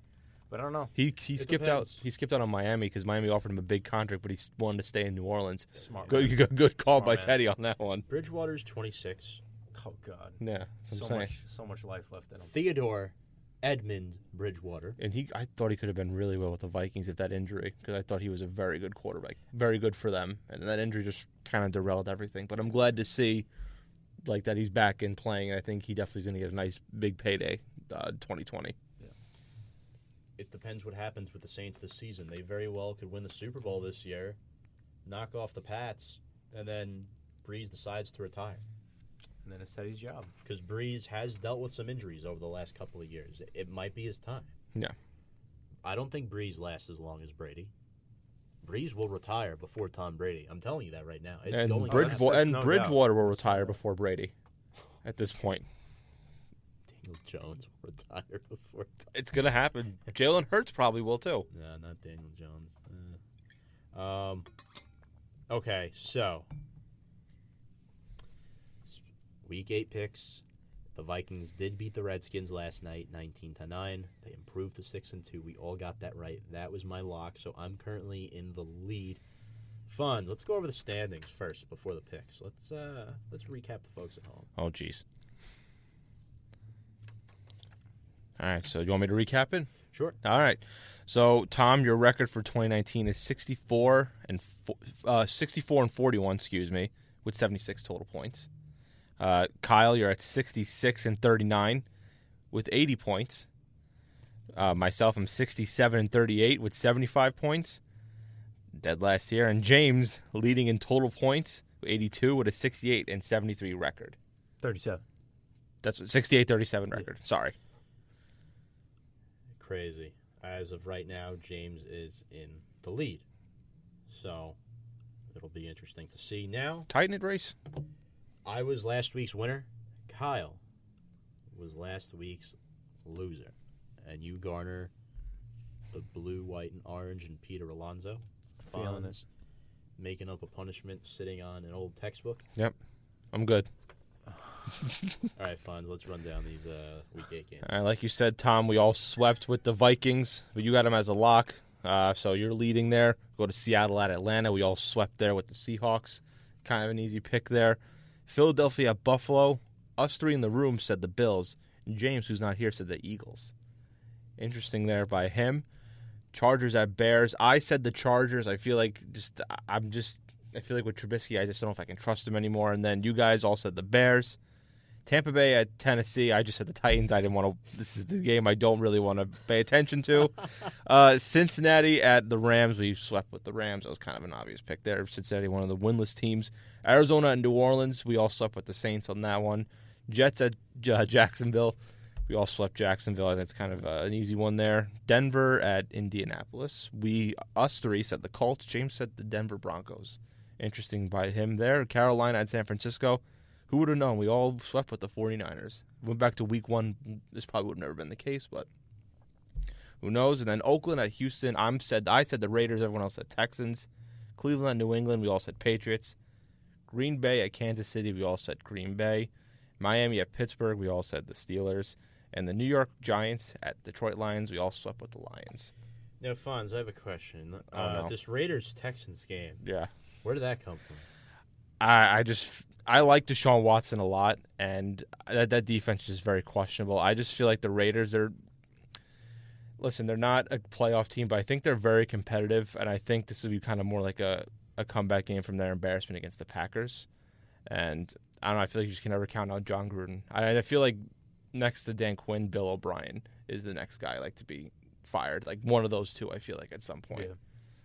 But I don't know. he he It skipped out. He skipped out on Miami because Miami offered him a big contract, but he s- wanted to stay in New Orleans. Smart. Good, man. good, good call Smart by man. Teddy on that one. Bridgewater's 26. Oh God. Yeah, So saying. much, so much life left in him. Theodore Edmund Bridgewater. And he, I thought he could have been really well with the Vikings if that injury, because I thought he was a very good quarterback, very good for them, and that injury just kind of derailed everything. But I'm glad to see, like that he's back and playing. and I think he definitely is going to get a nice big payday, uh, 2020. It depends what happens with the Saints this season. They very well could win the Super Bowl this year, knock off the Pats, and then Brees decides to retire. And then it's Teddy's job. Because Brees has dealt with some injuries over the last couple of years. It- It might be his time. Yeah. I don't think Brees lasts as long as Brady. Brees will retire before Tom Brady. I'm telling you that right now. It's and going Bridge- happen. Bridgewater and no doubt. Will retire before Brady. At this point, Daniel Jones will retire before. it's going to happen. Jalen Hurts probably will too. No, not Daniel Jones. Uh, um. Okay, so it's week eight picks. The Vikings did beat the Redskins last night, nineteen to nine. They improved to six and two. We all got that right. That was my lock. So I'm currently in the lead. Fun. Let's go over the standings first before the picks. Let's uh let's recap the folks at home. Oh, jeez. All right, so you want me to recap it? Sure. All right. So, Tom, your record for 2019 is 64 and uh, 64 and 41, excuse me, with 76 total points. Uh, Kyle, you're at 66 and 39 with 80 points. Uh, myself, I'm 67 and 38 with 75 points. Dead last year, and James leading in total points, 82 with a 68 and 73 record. 37. That's what, 68-37 record. Sorry. Crazy. As of right now, James is in the lead. So it'll be interesting to see. Now, Tighten it race. I was last week's winner. Kyle was last week's loser. And you garner the blue, white, and orange and Peter Alonso. Feeling Fonz Making up a punishment sitting on an old textbook. Yep. I'm good. All right, Fonz, let's run down these uh, week eight games. Uh, like you said, Tom, we all swept with the Vikings, but you got them as a lock. Uh, so you're leading there. Go to Seattle at Atlanta. We all swept there with the Seahawks. Kind of an easy pick there. Philadelphia Buffalo. Us three in the room said the Bills. James, who's not here, said the Eagles. Interesting there by him. Chargers at Bears. I said the Chargers. I feel like just I'm just I feel like with Trubisky, I just don't know if I can trust him anymore. And then you guys all said the Bears. Tampa Bay at Tennessee. I just said the Titans. I didn't want to. This is the game I don't really want to pay attention to. uh, Cincinnati at the Rams. We swept with the Rams. That was kind of an obvious pick there. Cincinnati, one of the winless teams. Arizona and New Orleans. We all swept with the Saints on that one. Jets at uh, Jacksonville. We all swept Jacksonville. I think it's kind of uh, an easy one there. Denver at Indianapolis. We us three said the Colts. James said the Denver Broncos. Interesting by him there. Carolina at San Francisco. Who would have known? We all swept with the 49ers. Went back to week one. This probably would have never been the case, but who knows? And then Oakland at Houston. I'm said I said the Raiders. Everyone else said Texans. Cleveland at New England. We all said Patriots. Green Bay at Kansas City. We all said Green Bay. Miami at Pittsburgh. We all said the Steelers. And the New York Giants at Detroit Lions. We all swept with the Lions. Now, Fonz, I have a question. Oh, Uh, no. This Raiders Texans game, Yeah. where did that come from? I, I just I like Deshaun Watson a lot, and that that defense is very questionable. I just feel like the Raiders are. Listen, they're not a playoff team, but I think they're very competitive, and I think this will be kind of more like a, a comeback game from their embarrassment against the Packers. And I don't know. I feel like you just can never count out Jon Gruden. I, I feel like next to Dan Quinn, Bill O'Brien is the next guy like to be fired. Like one of those two, I feel like at some point. Yeah.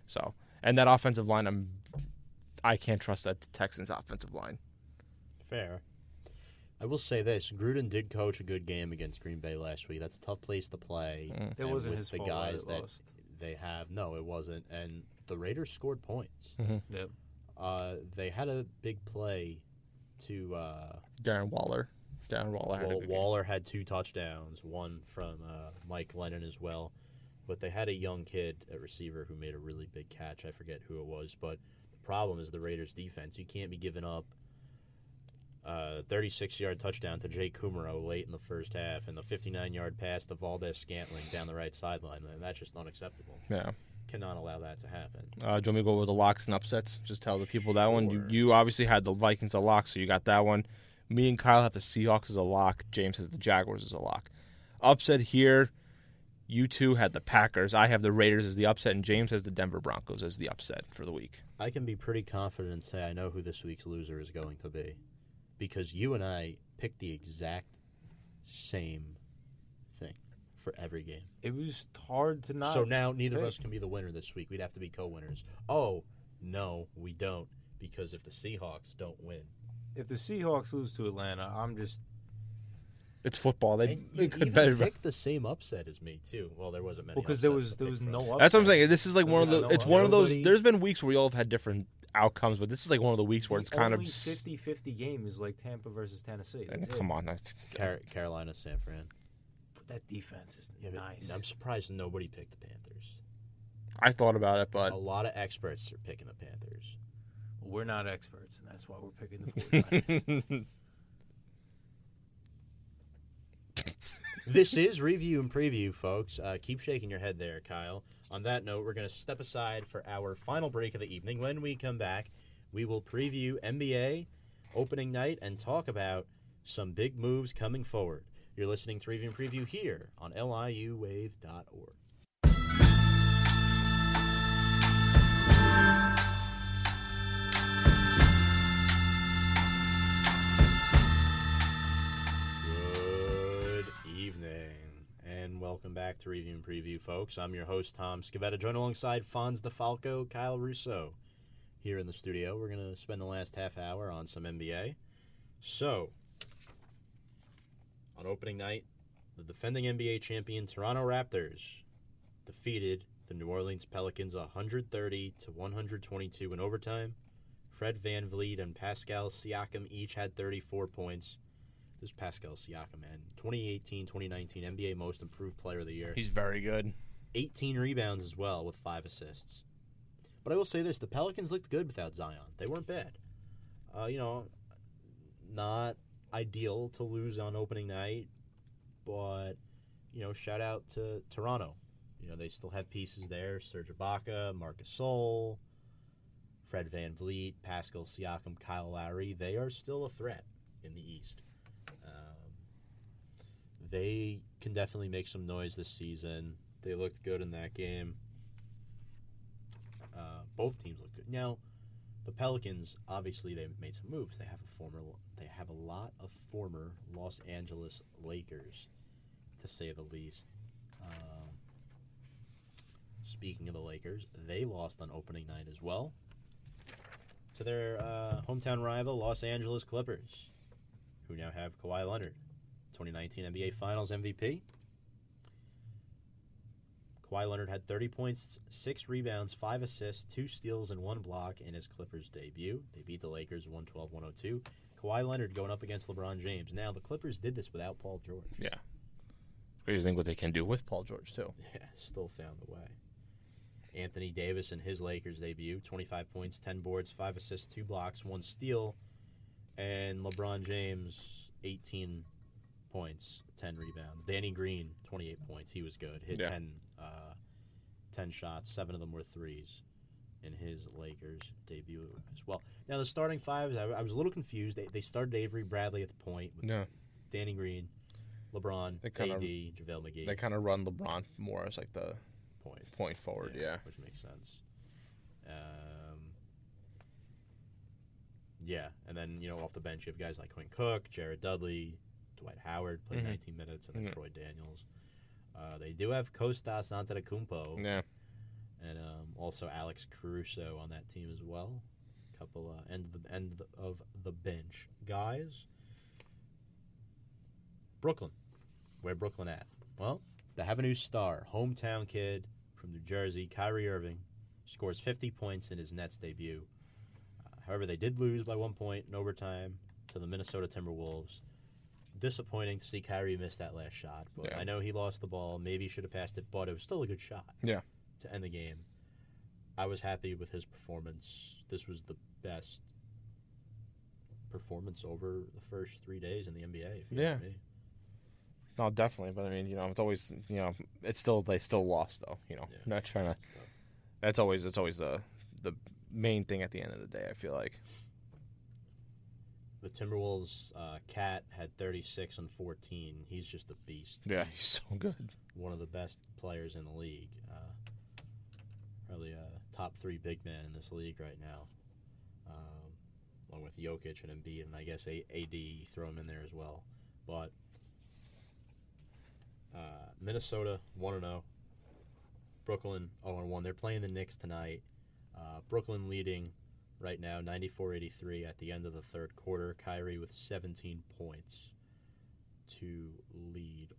So, and that offensive line, I'm I can't trust that Texans offensive line. Fair. I will say this: Gruden did coach a good game against Green Bay last week. That's a tough place to play. Mm. It wasn't with his the fault guys that they that lost. they have. No, it wasn't. And the Raiders scored points. Yep. Uh, they had a big play to uh, Darren Waller. Darren Waller had a well, good game. Waller had two touchdowns, one from uh, Mike Lennon as well. But they had a young kid at receiver who made a really big catch. I forget who it was, but the problem is the Raiders' defense. You can't be giving up a 36-yard touchdown to Jake Kumerow late in the first half and the 59-yard pass to Valdes-Scantling down the right sideline. And that's just unacceptable. Yeah. Cannot allow that to happen. Uh, do you want me to go with the locks and upsets? Just tell the people that one. You, you obviously had the Vikings a lock, so you got that one. Me and Kyle have the Seahawks as a lock. James has the Jaguars as a lock. Upset here. You two had the Packers. I have the Raiders as the upset, and James has the Denver Broncos as the upset for the week. I can be pretty confident and say I know who this week's loser is going to be because you and I picked the exact same thing for every game. It was hard to not. so now neither of us can be the winner this week. We'd have to be co-winners. Oh, no, we don't because if the Seahawks don't win, if the Seahawks lose to Atlanta, I'm just It's football. They, and they could even better. picked the same upset as me too. Well, there wasn't many well because there upsets was to there pick was from. no. Upsets. That's what I'm saying. This is like one of the. It's one of those. nobody- There's been weeks where we all have had different outcomes, but this is like one of the weeks where it's kind of. only 50-50 game is like Tampa versus Tennessee. That's Come it. on, that's- Car- Carolina, San Fran. But that defense is Yeah, but nice. I'm surprised nobody picked the Panthers. I thought about it, but A lot of experts are picking the Panthers. We're not experts, and that's why we're picking the 49ers. this is review and preview, folks. Uh, keep shaking your head there, Kyle. On that note, we're going to step aside for our final break of the evening. When we come back, we will preview NBA opening night and talk about some big moves coming forward. You're listening to Review and Preview here on liuwave.org. welcome back to Review and Preview, folks. I'm your host, Tom Scavetta, joined alongside Fonz DeFalco, Kyle Russo. Here in the studio, we're going to spend the last half hour on some NBA. So, on opening night, the defending NBA champion Toronto Raptors defeated the New Orleans Pelicans 130 to 122 in overtime. Fred VanVleet and Pascal Siakam each had 34 points. This is Pascal Siakam, man. 2018 2019 NBA Most Improved Player of the Year. He's very good. 18 rebounds as well with five assists. But I will say this the Pelicans looked good without Zion. They weren't bad. Uh, you know, not ideal to lose on opening night, but, you know, shout out to Toronto. You know, they still have pieces there Serge Ibaka, Marc Gasol, Fred VanVleet, Pascal Siakam, Kyle Lowry. They are still a threat in the East. They can definitely make some noise this season. They looked good in that game. Uh, both teams looked good. Now, the Pelicans obviously they made some moves. They have a former, they have a lot of former Los Angeles Lakers, to say the least. Um, speaking of the Lakers, they lost on opening night as well to their uh, hometown rival Los Angeles Clippers, who now have Kawhi Leonard, 2019 NBA Finals MVP. Kawhi Leonard had 30 points, 6 rebounds, 5 assists, 2 steals, and 1 block in his Clippers debut. They beat the Lakers 112 102. Kawhi Leonard going up against LeBron James. Now, the Clippers did this without Paul George. Yeah. Crazy thing what they can do with Paul George too. Yeah, still found the way. Anthony Davis in his Lakers debut 25 points, 10 boards, 5 assists, 2 blocks, 1 steal. And LeBron James 18 points, 10 rebounds. Danny Green 28 points. He was good. Hit Yeah. 10, uh, 10 shots, 7 of them were threes in his Lakers debut as well. Now, the starting fives, I, I was a little confused. They, they started Avery Bradley at the point with Yeah. Danny Green, LeBron, They kinda- AD, JaVale McGee. They kind of run LeBron more as like the point. point forward. Yeah. which makes sense. Um, yeah, and then you know off the bench you have guys like Quinn Cook, Jared Dudley, Dwight Howard played Mhm. 19 minutes, and then Mhm. Troy Daniels. Uh, they do have Kostas Antetokounmpo Yeah. and um, also Alex Caruso on that team as well. Couple uh, end of the end of the bench guys. Brooklyn, where Brooklyn at? Well, they have a new star, hometown kid from New Jersey, Kyrie Irving, scores 50 points in his Nets debut. Uh, however, they did lose by one point in overtime to the Minnesota Timberwolves. Disappointing to see Kyrie miss that last shot, but Yeah. I know he lost the ball. Maybe he should have passed it, but it was still a good shot. Yeah. To end the game, I was happy with his performance. This was the best performance over the first three days in the NBA. If you Yeah. ask me. No, definitely. But I mean, you know, it's always you know, it's still they still lost though. You know, Yeah. not trying to. That's always it's always the the main thing at the end of the day. I feel like. The Timberwolves, uh, KAT had 36 and 14. He's just a beast. Yeah, He's so good. one of the best players in the league. Uh, probably a top three big man in this league right now, um, along with Jokic and Embiid, and I guess a- AD throw him in there as well. But uh, Minnesota one and zero. Brooklyn 0 and one. They're playing the Knicks tonight. Uh, Brooklyn leading right now 94-83 at the end of the third quarter. Kyrie with 17 points to lead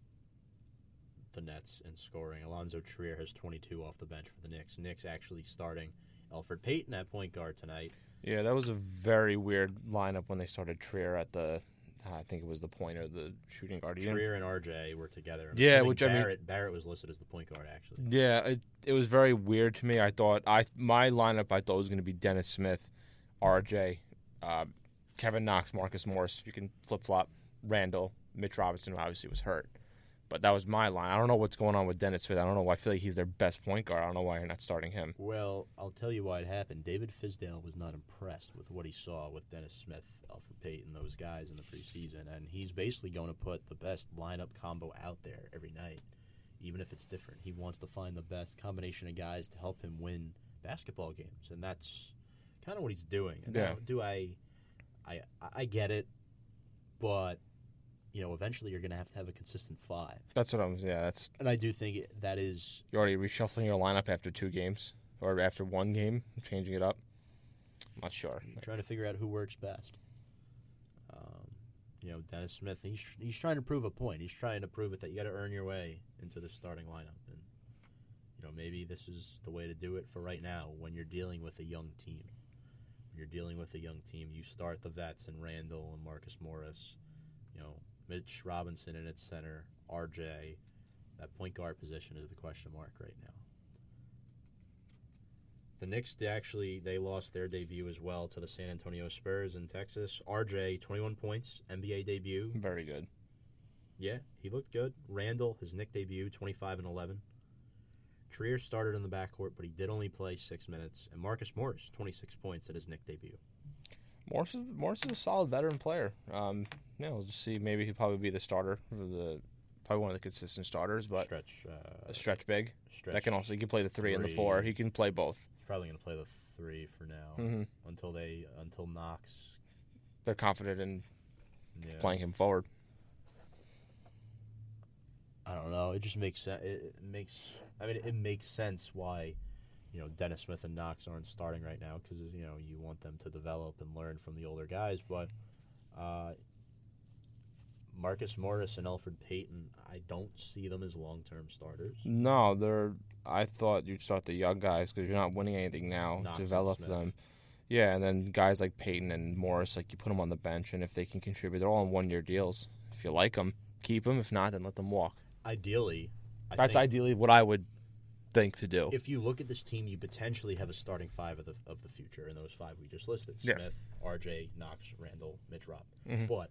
the Nets in scoring. Alonzo Trier has 22 off the bench for the Knicks. Knicks actually starting Elfrid Payton at point guard tonight. Yeah, that was a very weird lineup when they started Trier at the. I think it was the point or the shooting guard. Trier and RJ were together. I'm Yeah, which I mean- Barrett, Barrett was listed as the point guard actually. Yeah, it, it was very weird to me. I thought I my lineup I thought was going to be Dennis Smith, R.J., uh, Kevin Knox, Marcus Morris. You can flip flop Randle, Mitch Robinson, who obviously was hurt, but that was my line. I don't know what's going on with Dennis Smith. I don't know. why I feel like he's their best point guard. I don't know why you're not starting him. Well, I'll tell you why it happened. David Fizdale was not impressed with what he saw with Dennis Smith, Elfrid Payton, and those guys in the preseason, and he's basically going to put the best lineup combo out there every night, even if it's different. He wants to find the best combination of guys to help him win basketball games, and that's kind of what he's doing. Now, Yeah. do I, I, I get it, but you know, eventually you're going to have to have a consistent five, That's what I'm. Yeah, that's and I do think that is you're already reshuffling your lineup after two games or after one game, changing it up. I'm not sure. You're trying to figure out who works best. Um, you know, Dennis Smith, he's he's trying to prove a point. He's trying to prove it that you got to earn your way into the starting lineup, and you know maybe this is the way to do it for right now when you're dealing with a young team. When you're dealing with a young team, you start the vets and Randle and Marcus Morris, you know, Mitch Robinson in its center, RJ. That point guard position is the question mark right now. The Knicks they actually they lost their debut as well to the San Antonio Spurs in Texas. RJ 21 points, NBA debut. Very good. Yeah, he looked good. Randle his Knick debut 25 and 11. Trier started in the backcourt, but he did only play six minutes. And Marcus Morris 26 points at his Knick debut. Morris is, Morris is a solid veteran player. Um, yeah, we'll just see. Maybe he'll probably be the starter for the probably one of the consistent starters, but stretch, uh, a stretch big. stretch. That can also he can play the three, and the four. He can play both. He's probably going to play the three for now hmm until they until Knox. They're confident in Yeah. playing him forward. I don't know. It just makes sense. It it makes. I mean, it makes sense why, you know, Dennis Smith and Knox aren't starting right now because you know you want them to develop and learn from the older guys. But uh, Marcus Morris and Elfrid Payton, I don't see them as long-term starters. No, they're. I thought you'd start the young guys because you're not winning anything now. Knox develop them. Yeah, and then guys like Payton and Morris, like you put them on the bench, and if they can contribute, they're all on one-year deals. If you like them, keep them. If not, then let them walk. Ideally, I That's ideally what I would think to do. if you look at this team, you potentially have a starting five of the of the future, and those five we just listed: Yeah. Smith, R.J., Knox, Randle, Mitch, Rob. Mhm. But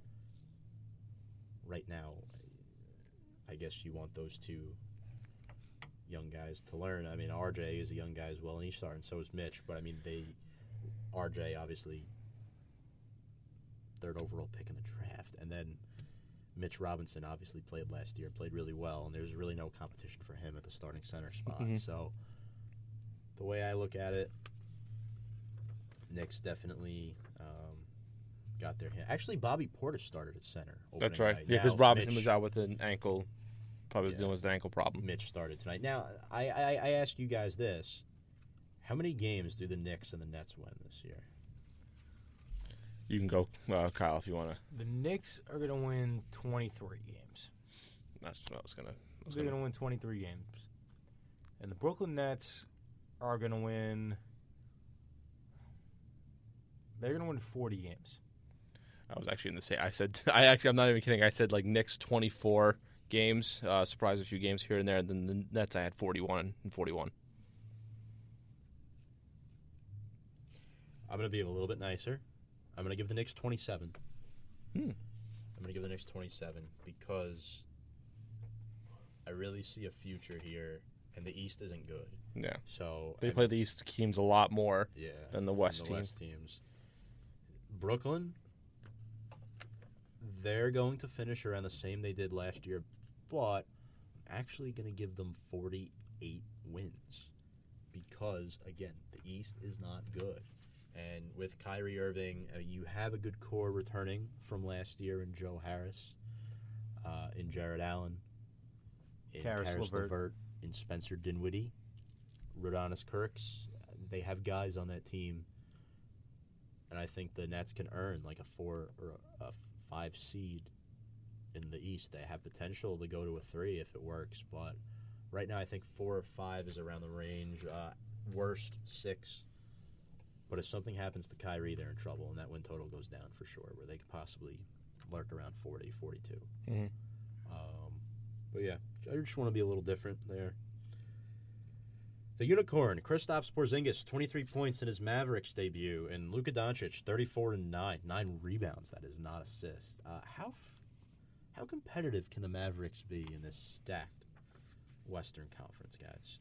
right now, I guess you want those two young guys to learn. I mean, R.J. is a young guy as well, and he's starting. So is Mitch. But I mean, they R.J. obviously third overall pick in the draft, and then. Mitch Robinson obviously played last year, played really well, and there's really no competition for him at the starting center spot. Mhm. So, the way I look at it, Knicks definitely um, got their hand. Actually, Bobby Portis started at center. That's right. night. Yeah, because Robinson Mitch, was out with an ankle, probably Yeah. dealing with an ankle problem. Mitch started tonight. Now, I, I I ask you guys this: How many games do the Knicks and the Nets win this year? You can go, uh, Kyle, if you want to. The Knicks are going to win 23 games. That's what I was gonna. I was They're gonna going to win 23 games. And the Brooklyn Nets are going to win. They're going to win 40 games. I was actually in the same. I said. I actually. I'm not even kidding. I said like Knicks 24 games. Uh, surprise a few games here and there. And then the Nets, I had 41 and 41. I'm going to be a little bit nicer. I'm going to give the Knicks 27. Hmm. I'm going to give the Knicks 27 because I really see a future here, and the East isn't good. Yeah. So They I play the East teams a lot more Yeah. than the West the teams. West teams. Brooklyn, they're going to finish around the same they did last year, but I'm actually going to give them 48 wins because, again, the East is not good. And with Kyrie Irving, uh, you have a good core returning from last year in Joe Harris, uh, in Jarrett Allen, in Caris Caris LeVert. LeVert, in Spencer Dinwiddie, Rodions Kurucs. They have guys on that team, and I think the Nets can earn like a four or a, five seed in the East. They have potential to go to a three if it works, but right now I think four or five is around the range. Uh, worst six. But if something happens to Kyrie, they're in trouble, and that win total goes down for sure, where they could possibly lurk around 40, 42. Mhm. Um, but yeah, I just want to be a little different there. The Unicorn, Kristaps Porzingis, 23 points in his Mavericks debut, and Luka Doncic, 34 and 9, 9 rebounds. That is not assists. Uh, how f- how competitive can the Mavericks be in this stacked Western Conference, guys?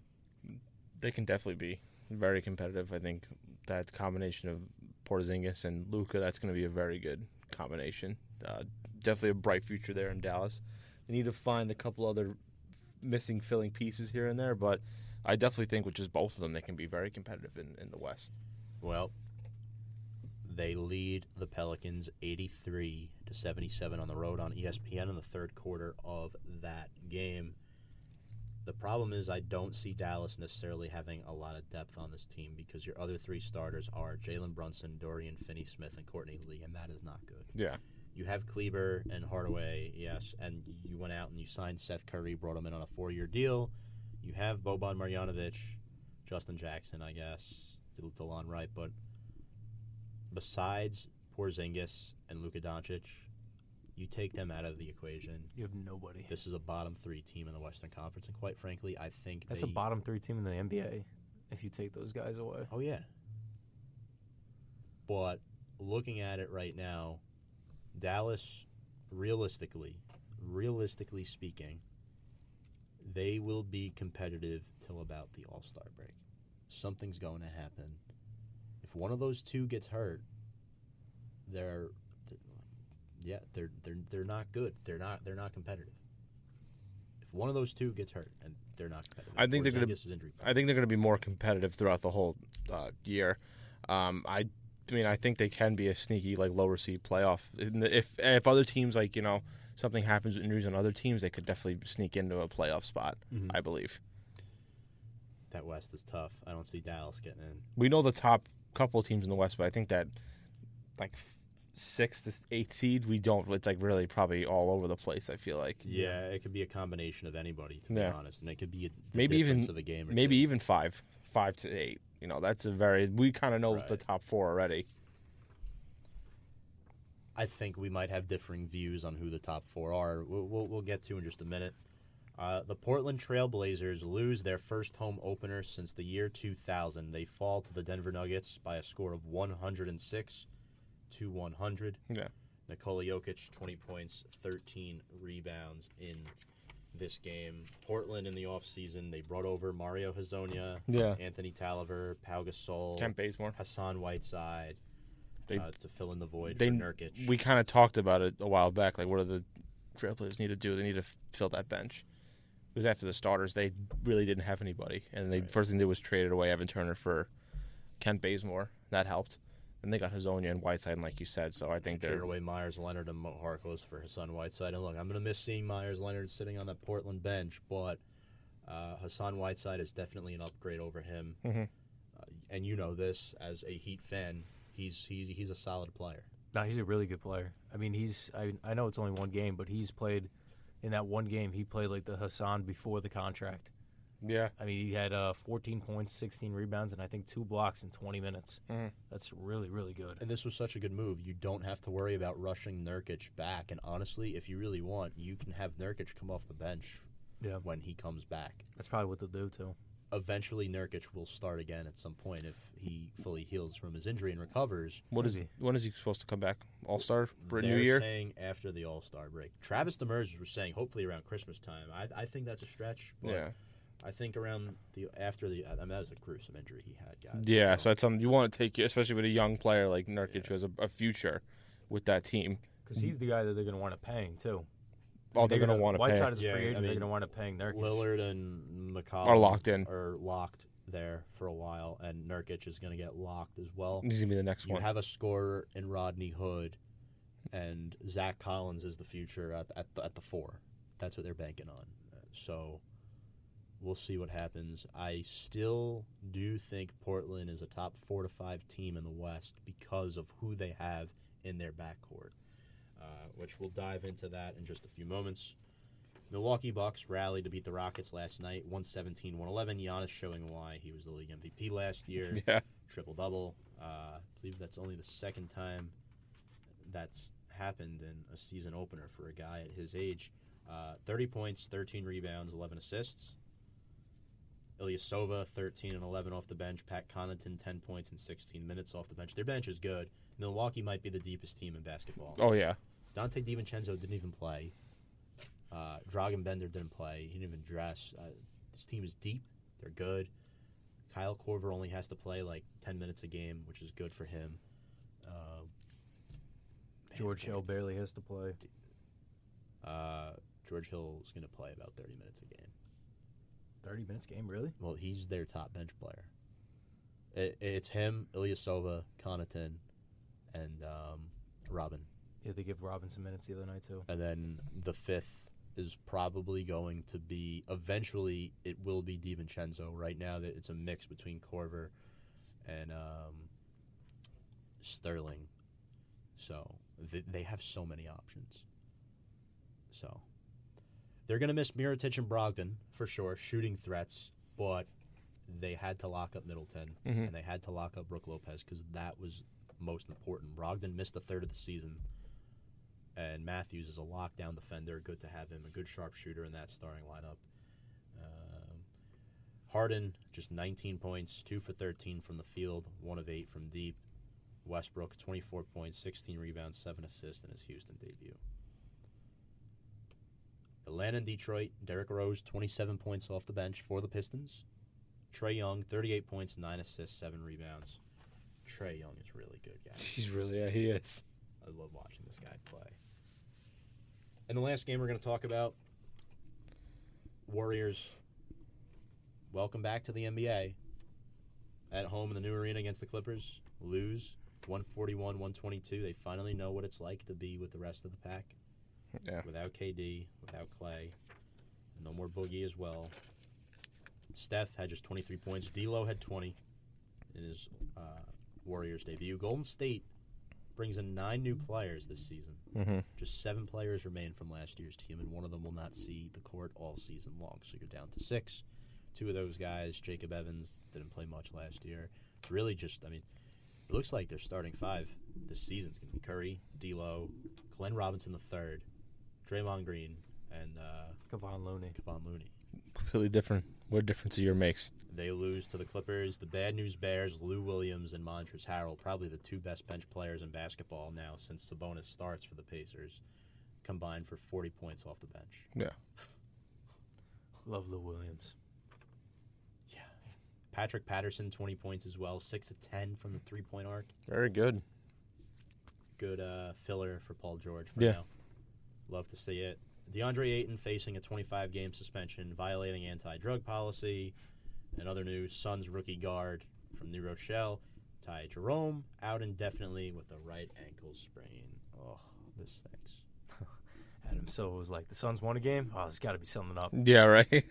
They can definitely be very competitive. I think that combination of Porzingis and Luka, that's going to be a very good combination. Uh, definitely a bright future there in Dallas. They need to find a couple other missing filling pieces here and there, but I definitely think with just both of them, they can be very competitive in, in the West. Well, they lead the Pelicans 83 to 77 on the road on ESPN in the third quarter of that game. The problem is I don't see Dallas necessarily having a lot of depth on this team because your other three starters are Jalen Brunson, Dorian Finney-Smith, and Courtney Lee, and that is not good. Yeah. You have Kleber and Hardaway, yes, and you went out and you signed Seth Curry, brought him in on a four-year deal. You have Boban Marjanovic, Justin Jackson, I guess, Del- Delon Wright, but besides Porzingis and Luka Doncic, you take them out of the equation. You have nobody. This is a bottom three team in the Western Conference, and quite frankly, I think That's they, a bottom three team in the NBA. If you take those guys away, Oh yeah. But looking at it right now, Dallas, realistically, realistically speaking, they will be competitive till about the All Star break. Something's going to happen. If one of those two gets hurt, they're, yeah, they're they're they're not good. They're not they're not competitive. If one of those two gets hurt and they're not competitive, I think they're Porzingis is I think they're going to be more competitive throughout the whole uh, year. Um, I, I mean, I think they can be a sneaky like lower seed playoff. If if other teams like you know something happens with injuries on other teams, they could definitely sneak into a playoff spot. Mhm. I believe. that West is tough. I don't see Dallas getting in. We know the top couple of teams in the West, but I think that like six to eight seed, we don't. It's like really probably all over the place. I feel like Yeah, it could be a combination of anybody, to Yeah. be honest, and it could be a, the Maybe even- difference of a game. Or maybe two. even five, five to eight. You know, that's a very we kind of know the Right. top four already. I think we might have differing views on who the top four are. We'll, we'll, we'll get to in just a minute. Uh, the Portland Trailblazers lose their first home opener since the year 2000. They fall to the Denver Nuggets by a score of 106 to 100. Yeah. Nikola Jokic, 20 points, 13 rebounds in this game. Portland in the offseason, they brought over Mario Hezonja, Yeah. Anthony Tolliver, Pau Gasol, Kent Bazemore. Hassan Whiteside They- uh, to fill in the void they- for Nurkic. We kind of talked about it a while back. Like, what do the Trailblazers need to do? They need to fill that bench. It was after the starters, they really didn't have anybody, and the Right. first thing they did was traded away Evan Turner for Kent Bazemore. That helped. And they got Hezonja and Whiteside, and like you said, so I think traded they're away Meyers Leonard and Mo Harkless for Hassan Whiteside. And look, I'm going to miss seeing Meyers Leonard sitting on that Portland bench, but uh, Hassan Whiteside is definitely an upgrade over him. Mhm. Uh, and you know this as a Heat fan. He's he's he's a solid player. no, he's a really good player. I mean, he's I, I know it's only one game, but he's played in that one game. He played like the Hassan before the contract. Yeah. I mean, he had uh, 14 points, 16 rebounds, and I think two blocks in 20 minutes. Mhm. That's really, really good. And this was such a good move. You don't have to worry about rushing Nurkic back. And honestly, if you really want, you can have Nurkic come off the bench Yeah. when he comes back. That's probably what they'll do too. Eventually, Nurkic will start again at some point if he fully heals from his injury and recovers. What is Maybe. when is he supposed to come back? All Star for a They're new year? saying after the All Star break. Travis Demers was saying hopefully around Christmas time. I, I think that's a stretch. But Yeah. I think around the after the I mean that was a gruesome injury he had, guys. Yeah, so that's something you want to take, especially with a young player like Nurkic Yeah. who has a, a future with that team. Because he's the guy that they're going to want to paying too. Oh, they're going to want to pay. Whiteside is a Yeah, free I agent. they're going to want to paying Nurkic. Lillard and McCollum Are locked in. Are locked there for a while, and Nurkic is going to get locked as well. He's gonna be the next You one. You have a scorer in Rodney Hood, and Zach Collins is the future at at the, at the four. That's what they're banking on. So we'll see what happens. I still do think Portland is a top four to five team in the West because of who they have in their backcourt, uh, which we'll dive into that in just a few moments. Milwaukee Bucks rallied to beat the Rockets last night, 117 111. Giannis showing why he was the league MVP last year yeah, triple double. Uh, I believe that's only the second time that's happened in a season opener for a guy at his age. Uh, 30 points, 13 rebounds, 11 assists. Ilyasova, 13 and 11 off the bench. Pat Connaughton, 10 points and 16 minutes off the bench. Their bench is good. Milwaukee might be the deepest team in basketball. oh yeah, Donte DiVincenzo didn't even play. Uh, Dragan Bender didn't play. He didn't even dress. Uh, this team is deep. They're good. Kyle Korver only has to play like 10 minutes a game, which is good for him. Uh, George Hill barely has to play. Uh, George Hill is going to play about 30 minutes a game. 30 minutes game, really? Well, he's their top bench player. It, it's him, Ilyasova, Connaughton, and um, Robin. Yeah, they give Robinson minutes the other night too. and then the fifth is probably going to be eventually it will be DiVincenzo. Right now that it's a mix between Korver and um, Sterling. So th- they have so many options. So they're going to miss Mirotic and Brogdon for sure, shooting threats, but they had to lock up Middleton Mhm. and they had to lock up Brook Lopez because that was most important. Brogdon missed a third of the season, and Matthews is a lockdown defender. Good to have him, a good sharpshooter in that starting lineup. Um, Harden just 19 points, two for 13 from the field, one of eight from deep. Westbrook 24 points, 16 rebounds, seven assists in his Houston debut. Atlanta and Detroit, Derrick Rose 27 points off the bench for the Pistons. Trae Young 38 points, nine assists, seven rebounds. Trae Young is really good, guys. He's really yeah, he is. I love watching this guy play. And the last game we're going to talk about Warriors. Welcome back to the NBA. At home in the new arena against the Clippers. Lose 141 122. They finally know what it's like to be with the rest of the pack. Yeah. Without KD, without Clay. No more Boogie as well. Steph had just 23 points. D'Lo had 20 in his uh, Warriors debut. Golden State brings in nine new players this season. Mm-hmm. Just seven players remain from last year's team, and one of them will not see the court all season long. So you're down to six. Two of those guys, Jacob Evans, didn't play much last year. It's really just, I mean, it looks like they're starting five this season's going to be Curry, D'Lo, Glenn Robinson the third, Draymond Green, and uh, Kevon Looney. Kevon Looney. Completely different. What difference a year makes. They lose to the Clippers. The bad news bears Lou Williams and Montrezl Harrell, probably the two best bench players in basketball now since Sabonis starts for the Pacers, combined for 40 points off the bench. Yeah. Love Lou Williams. Yeah. Patrick Patterson, 20 points as well, 6 of 10 from the three point arc. Very good. Good uh, filler for Paul George for Yeah. now. Love to see it. DeAndre Ayton facing a 25 game suspension, violating anti drug policy. And other news Suns rookie guard from New Rochelle, Ty Jerome, out indefinitely with a right ankle sprain. Oh, this stinks. Adam Silver was like, the Suns won a game? Oh, there's got to be something up. Yeah, right.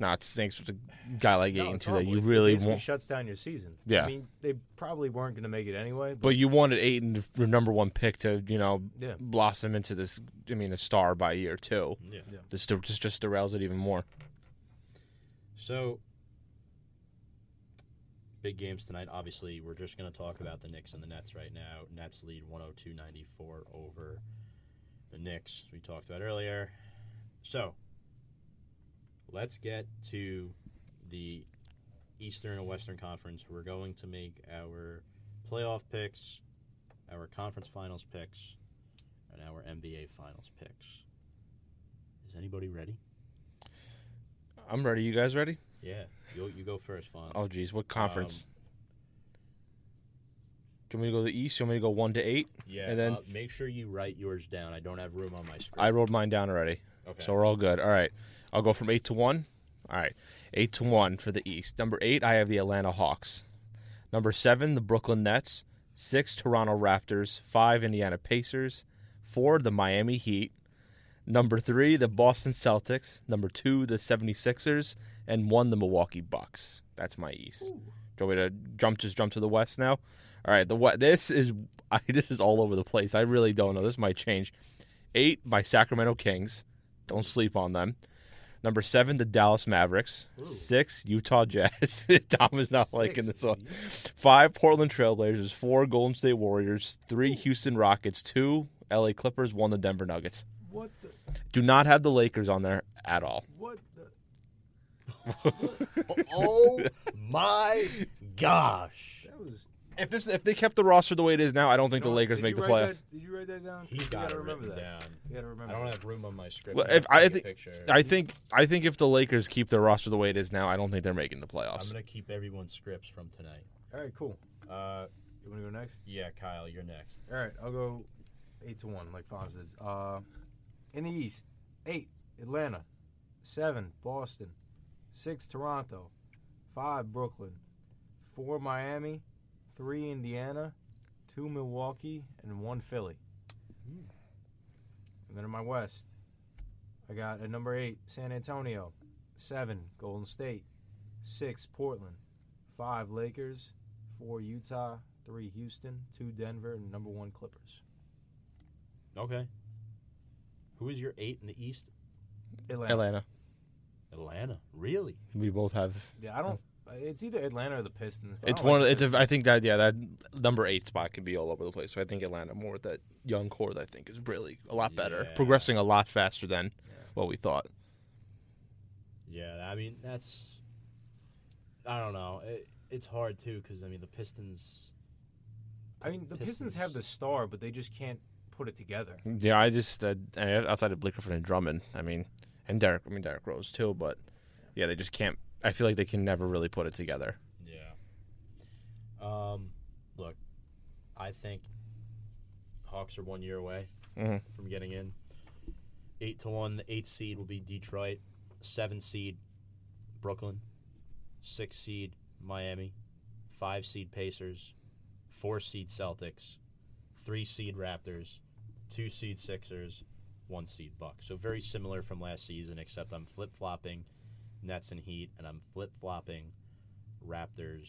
nah, it stinks with a guy like No, Ayton it's too that you It really basically want. shuts down your season. Yeah. I mean, they probably weren't going to make it anyway. But, But you wanted Ayton, the number one pick, to you know yeah, blossom into this. I mean, a star by year two. Yeah. Yeah. Just just just derails it even more. So, big games tonight. Obviously, we're just going to talk about the Knicks and the Nets right now. Nets lead 102 94 over the Knicks, we talked about earlier. So, let's get to the Eastern and Western Conference. We're going to make our playoff picks, our conference finals picks, and our NBA finals picks. Is anybody ready? I'm ready. You guys ready? Yeah, you, you go first, Fonz. Oh, geez, what Um, conference? Do you want me to go to the East? You want me to go one to eight? Yeah, And then- uh, make sure you write yours down. I don't have room on my screen. I wrote mine down already, okay. so we're all good. All right, I'll go from eight to one. All right, eight to one for the East. Number eight, I have the Atlanta Hawks. Number seven, the Brooklyn Nets. Six, Toronto Raptors. Five, Indiana Pacers. Four, the Miami Heat. Number three, the Boston Celtics. Number two, the 76ers. And one, the Milwaukee Bucks. That's my East. Do you want me to jump just jump to the West now? All right, the what this is I, this is all over the place. I really don't know. This might change. Eight by Sacramento Kings. Don't sleep on them. Number seven, the Dallas Mavericks. Ooh. Six, Utah Jazz. Tom is not liking this one. Five, Portland Trailblazers. Four, Golden State Warriors. Three, Houston Rockets. Two, LA Clippers. One, the Denver Nuggets. What the? Do not have the Lakers on there at all. What the? oh my gosh! That was. If this if they kept the roster the way it is now, I don't think the Lakers make the playoffs. that- Did you write that down? He's you got gotta remember that. down. You gotta remember. I don't that. have room on my script. Well, if- I take think- I think I think if the Lakers keep their roster the way it is now, I don't think they're making the playoffs. I'm gonna keep everyone's scripts from tonight. All right, cool. Uh, You want to go next? yeah, Kyle, you're next. All right, I'll go eight to one, like Fonz says. Uh, in the East, eight Atlanta, seven Boston, six Toronto, five Brooklyn, four Miami, three Indiana, two Milwaukee, and one Philly. Hmm. And then in my West, I got at number eight San Antonio, seven Golden State, six Portland, five Lakers, four Utah, three Houston, two Denver, and number one Clippers. Okay. Who is your eight in the East? Atlanta. Atlanta. Atlanta. Really? We both have. Yeah, I don't. It's either Atlanta or the Pistons. It's one. like Of, the it's. A, I think that yeah, that number eight spot can be all over the place. But I think Atlanta more with that young core that I think is really a lot better, Yeah. progressing a lot faster than what we thought. Yeah. I mean, that's. I don't know. It, it's hard too because I mean the Pistons. I mean, the Pistons have the star, but they just can't put it together. Yeah, I just uh, outside of Blake Griffin and Drummond, I mean, and Derrick. I mean Derrick Rose too, but yeah, they just can't. I feel like they can never really put it together. Yeah. Um, look, I think Hawks are one year away Mhm. from getting in. Eight to one. The eighth seed will be Detroit. Seven seed Brooklyn. Six seed Miami. Five seed Pacers. Four seed Celtics. Three seed Raptors. Two seed Sixers. One seed Bucks. So very similar from last season, except I'm flip flopping Nets and Heat, and I'm flip flopping Raptors,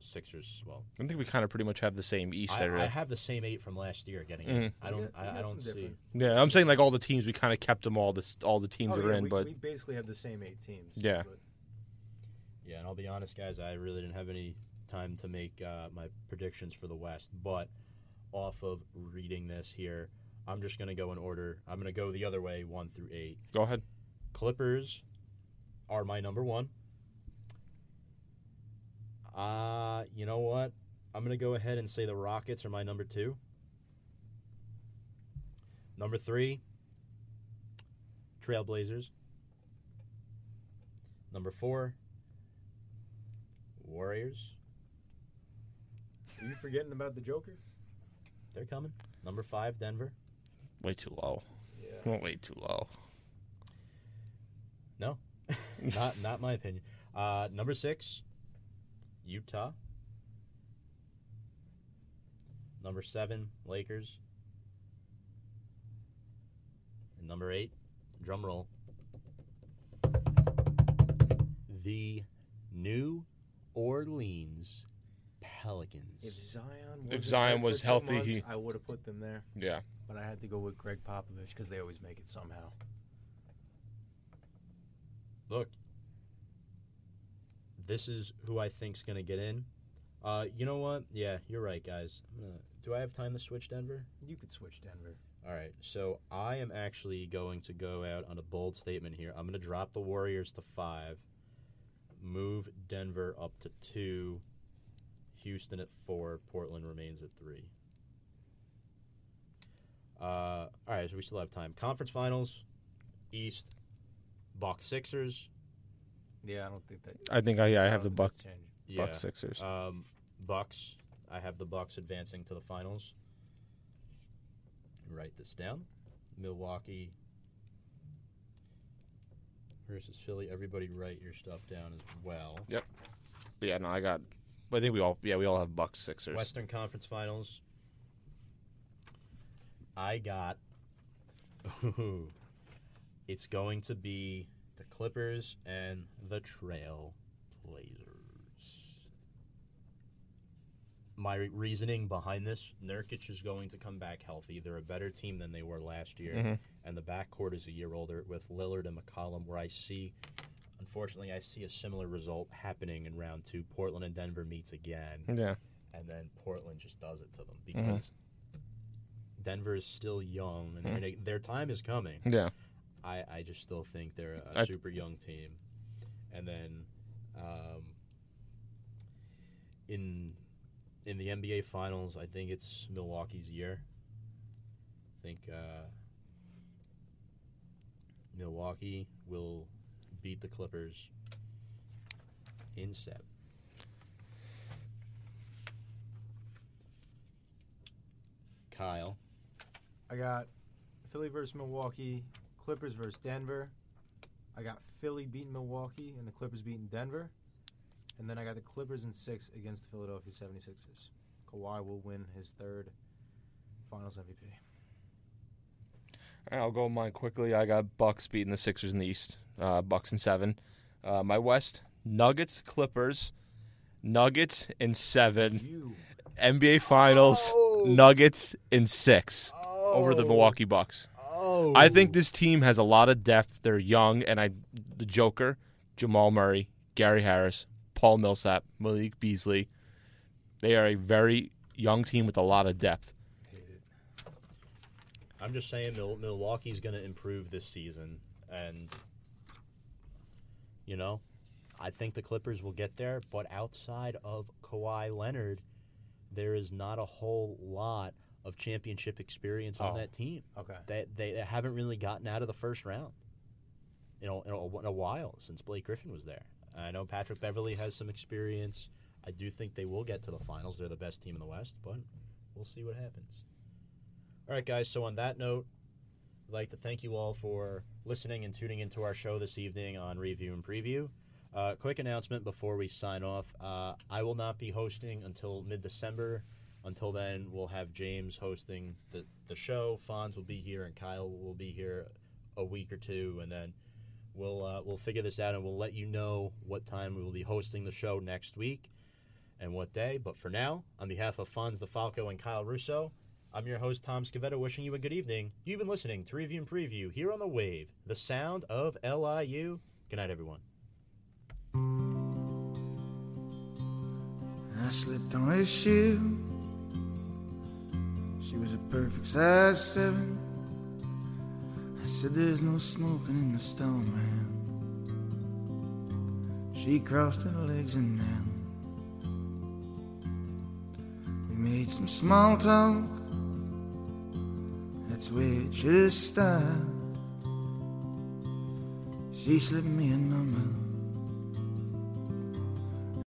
Sixers well. I think we kind of pretty much have the same East I, area. I have the same eight from last year getting in. Mhm. I don't. We got- we I, I don't see. different- yeah, I'm saying like all the teams we kind of kept them all. This all the teams Oh, that are yeah, in, we, but we basically have the same eight teams. Yeah. but- Yeah, and I'll be honest, guys. I really didn't have any time to make uh, my predictions for the West, but off of reading this here, I'm just gonna go in order. I'm gonna go the other way, one through eight. go ahead. Clippers are my number one. Uh, you know what? I'm going to go ahead and say the Rockets are my number two. Number three, Trailblazers. Number four, Warriors. Are you forgetting about the Joker? They're coming. Number five, Denver. Way too low. Yeah. Way too low. not not my opinion. Uh, number six, Utah. Number seven, Lakers. And number eight, drum roll. The New Orleans Pelicans. If Zion, wasn't Zion was healthy, months, he- I would have put them there. Yeah. But I had to go with Gregg Popovich because they always make it somehow. Look, this is who I think's gonna get in. Uh, you know what? Yeah, you're right, guys. Gonna, do I have time to switch Denver? You could switch Denver. All right, so I am actually going to go out on a bold statement here. I'm going to drop the Warriors to five, move Denver up to two, Houston at four, Portland remains at three. Uh, all right, so we still have time. Conference Finals, East, Bucks Sixers. Yeah, I don't think that. I think I, yeah, I have the don't Buck. Yeah. Buck Sixers. Um, Bucks. I have the Bucks advancing to the finals. Write this down. Milwaukee versus Philly. Everybody write your stuff down as well. But yeah, no, I got. I think we all yeah we all have Bucks Sixers. Western Conference Finals. I got. it's going to be the Clippers and the Trail Blazers. My reasoning behind this: Nurkic is going to come back healthy. They're a better team than they were last year, Mhm. and the backcourt is a year older with Lillard and McCollum. Where I see, unfortunately, I see a similar result happening in round two. Portland and Denver meets again Yeah. and then Portland just does it to them because Denver is still young and gonna, their time is coming. Yeah. I, I just still think they're a I- super young team, and then um, in in the NBA Finals, I think it's Milwaukee's year. I think uh, Milwaukee will beat the Clippers in seven. Kyle. I got Philly versus Milwaukee, Clippers versus Denver. I got Philly beating Milwaukee and the Clippers beating Denver. And then I got the Clippers in six against the Philadelphia 76ers. Kawhi will win his third finals MVP. All right, I'll go mine quickly. I got Bucks beating the Sixers in the East. Uh, Bucks in seven. Uh, my West Nuggets Clippers. Nuggets in seven. You NBA Finals. Oh! Nuggets in six over the Milwaukee Bucks. I think this team has a lot of depth. They're young, and I, the Joker, Jamal Murray, Gary Harris, Paul Millsap, Malik Beasley. They are a very young team with a lot of depth. I'm just saying Mil- Milwaukee's going to improve this season, and you know, I think the Clippers will get there. But outside of Kawhi Leonard, there is not a whole lot of championship experience on Oh. that team. Okay. They, they haven't really gotten out of the first round, you know, in a, in a while since Blake Griffin was there. I know Patrick Beverley has some experience. I do think they will get to the finals. They're the best team in the West, but we'll see what happens. All right, guys. So on that note, I'd like to thank you all for listening and tuning into our show this evening on Review and Preview. Uh, quick announcement before we sign off. Uh, I will not be hosting until mid December. Until then, we'll have James hosting the, the show. Fonz will be here, and Kyle will be here a week or two, and then we'll uh, we'll figure this out, and we'll let you know what time we will be hosting the show next week and what day. But for now, on behalf of Fonz the Falco and Kyle Russo, I'm your host Tom Scavetta, wishing you a good evening. You've been listening to Review and Preview here on the Wave, the sound of LIU. Good night, everyone. I slipped on a shoe. She was a perfect size seven. I said, There's no smoking in the stone, man. She crossed her legs and then we made some small talk. That's where it should have stopped. She slipped me a number.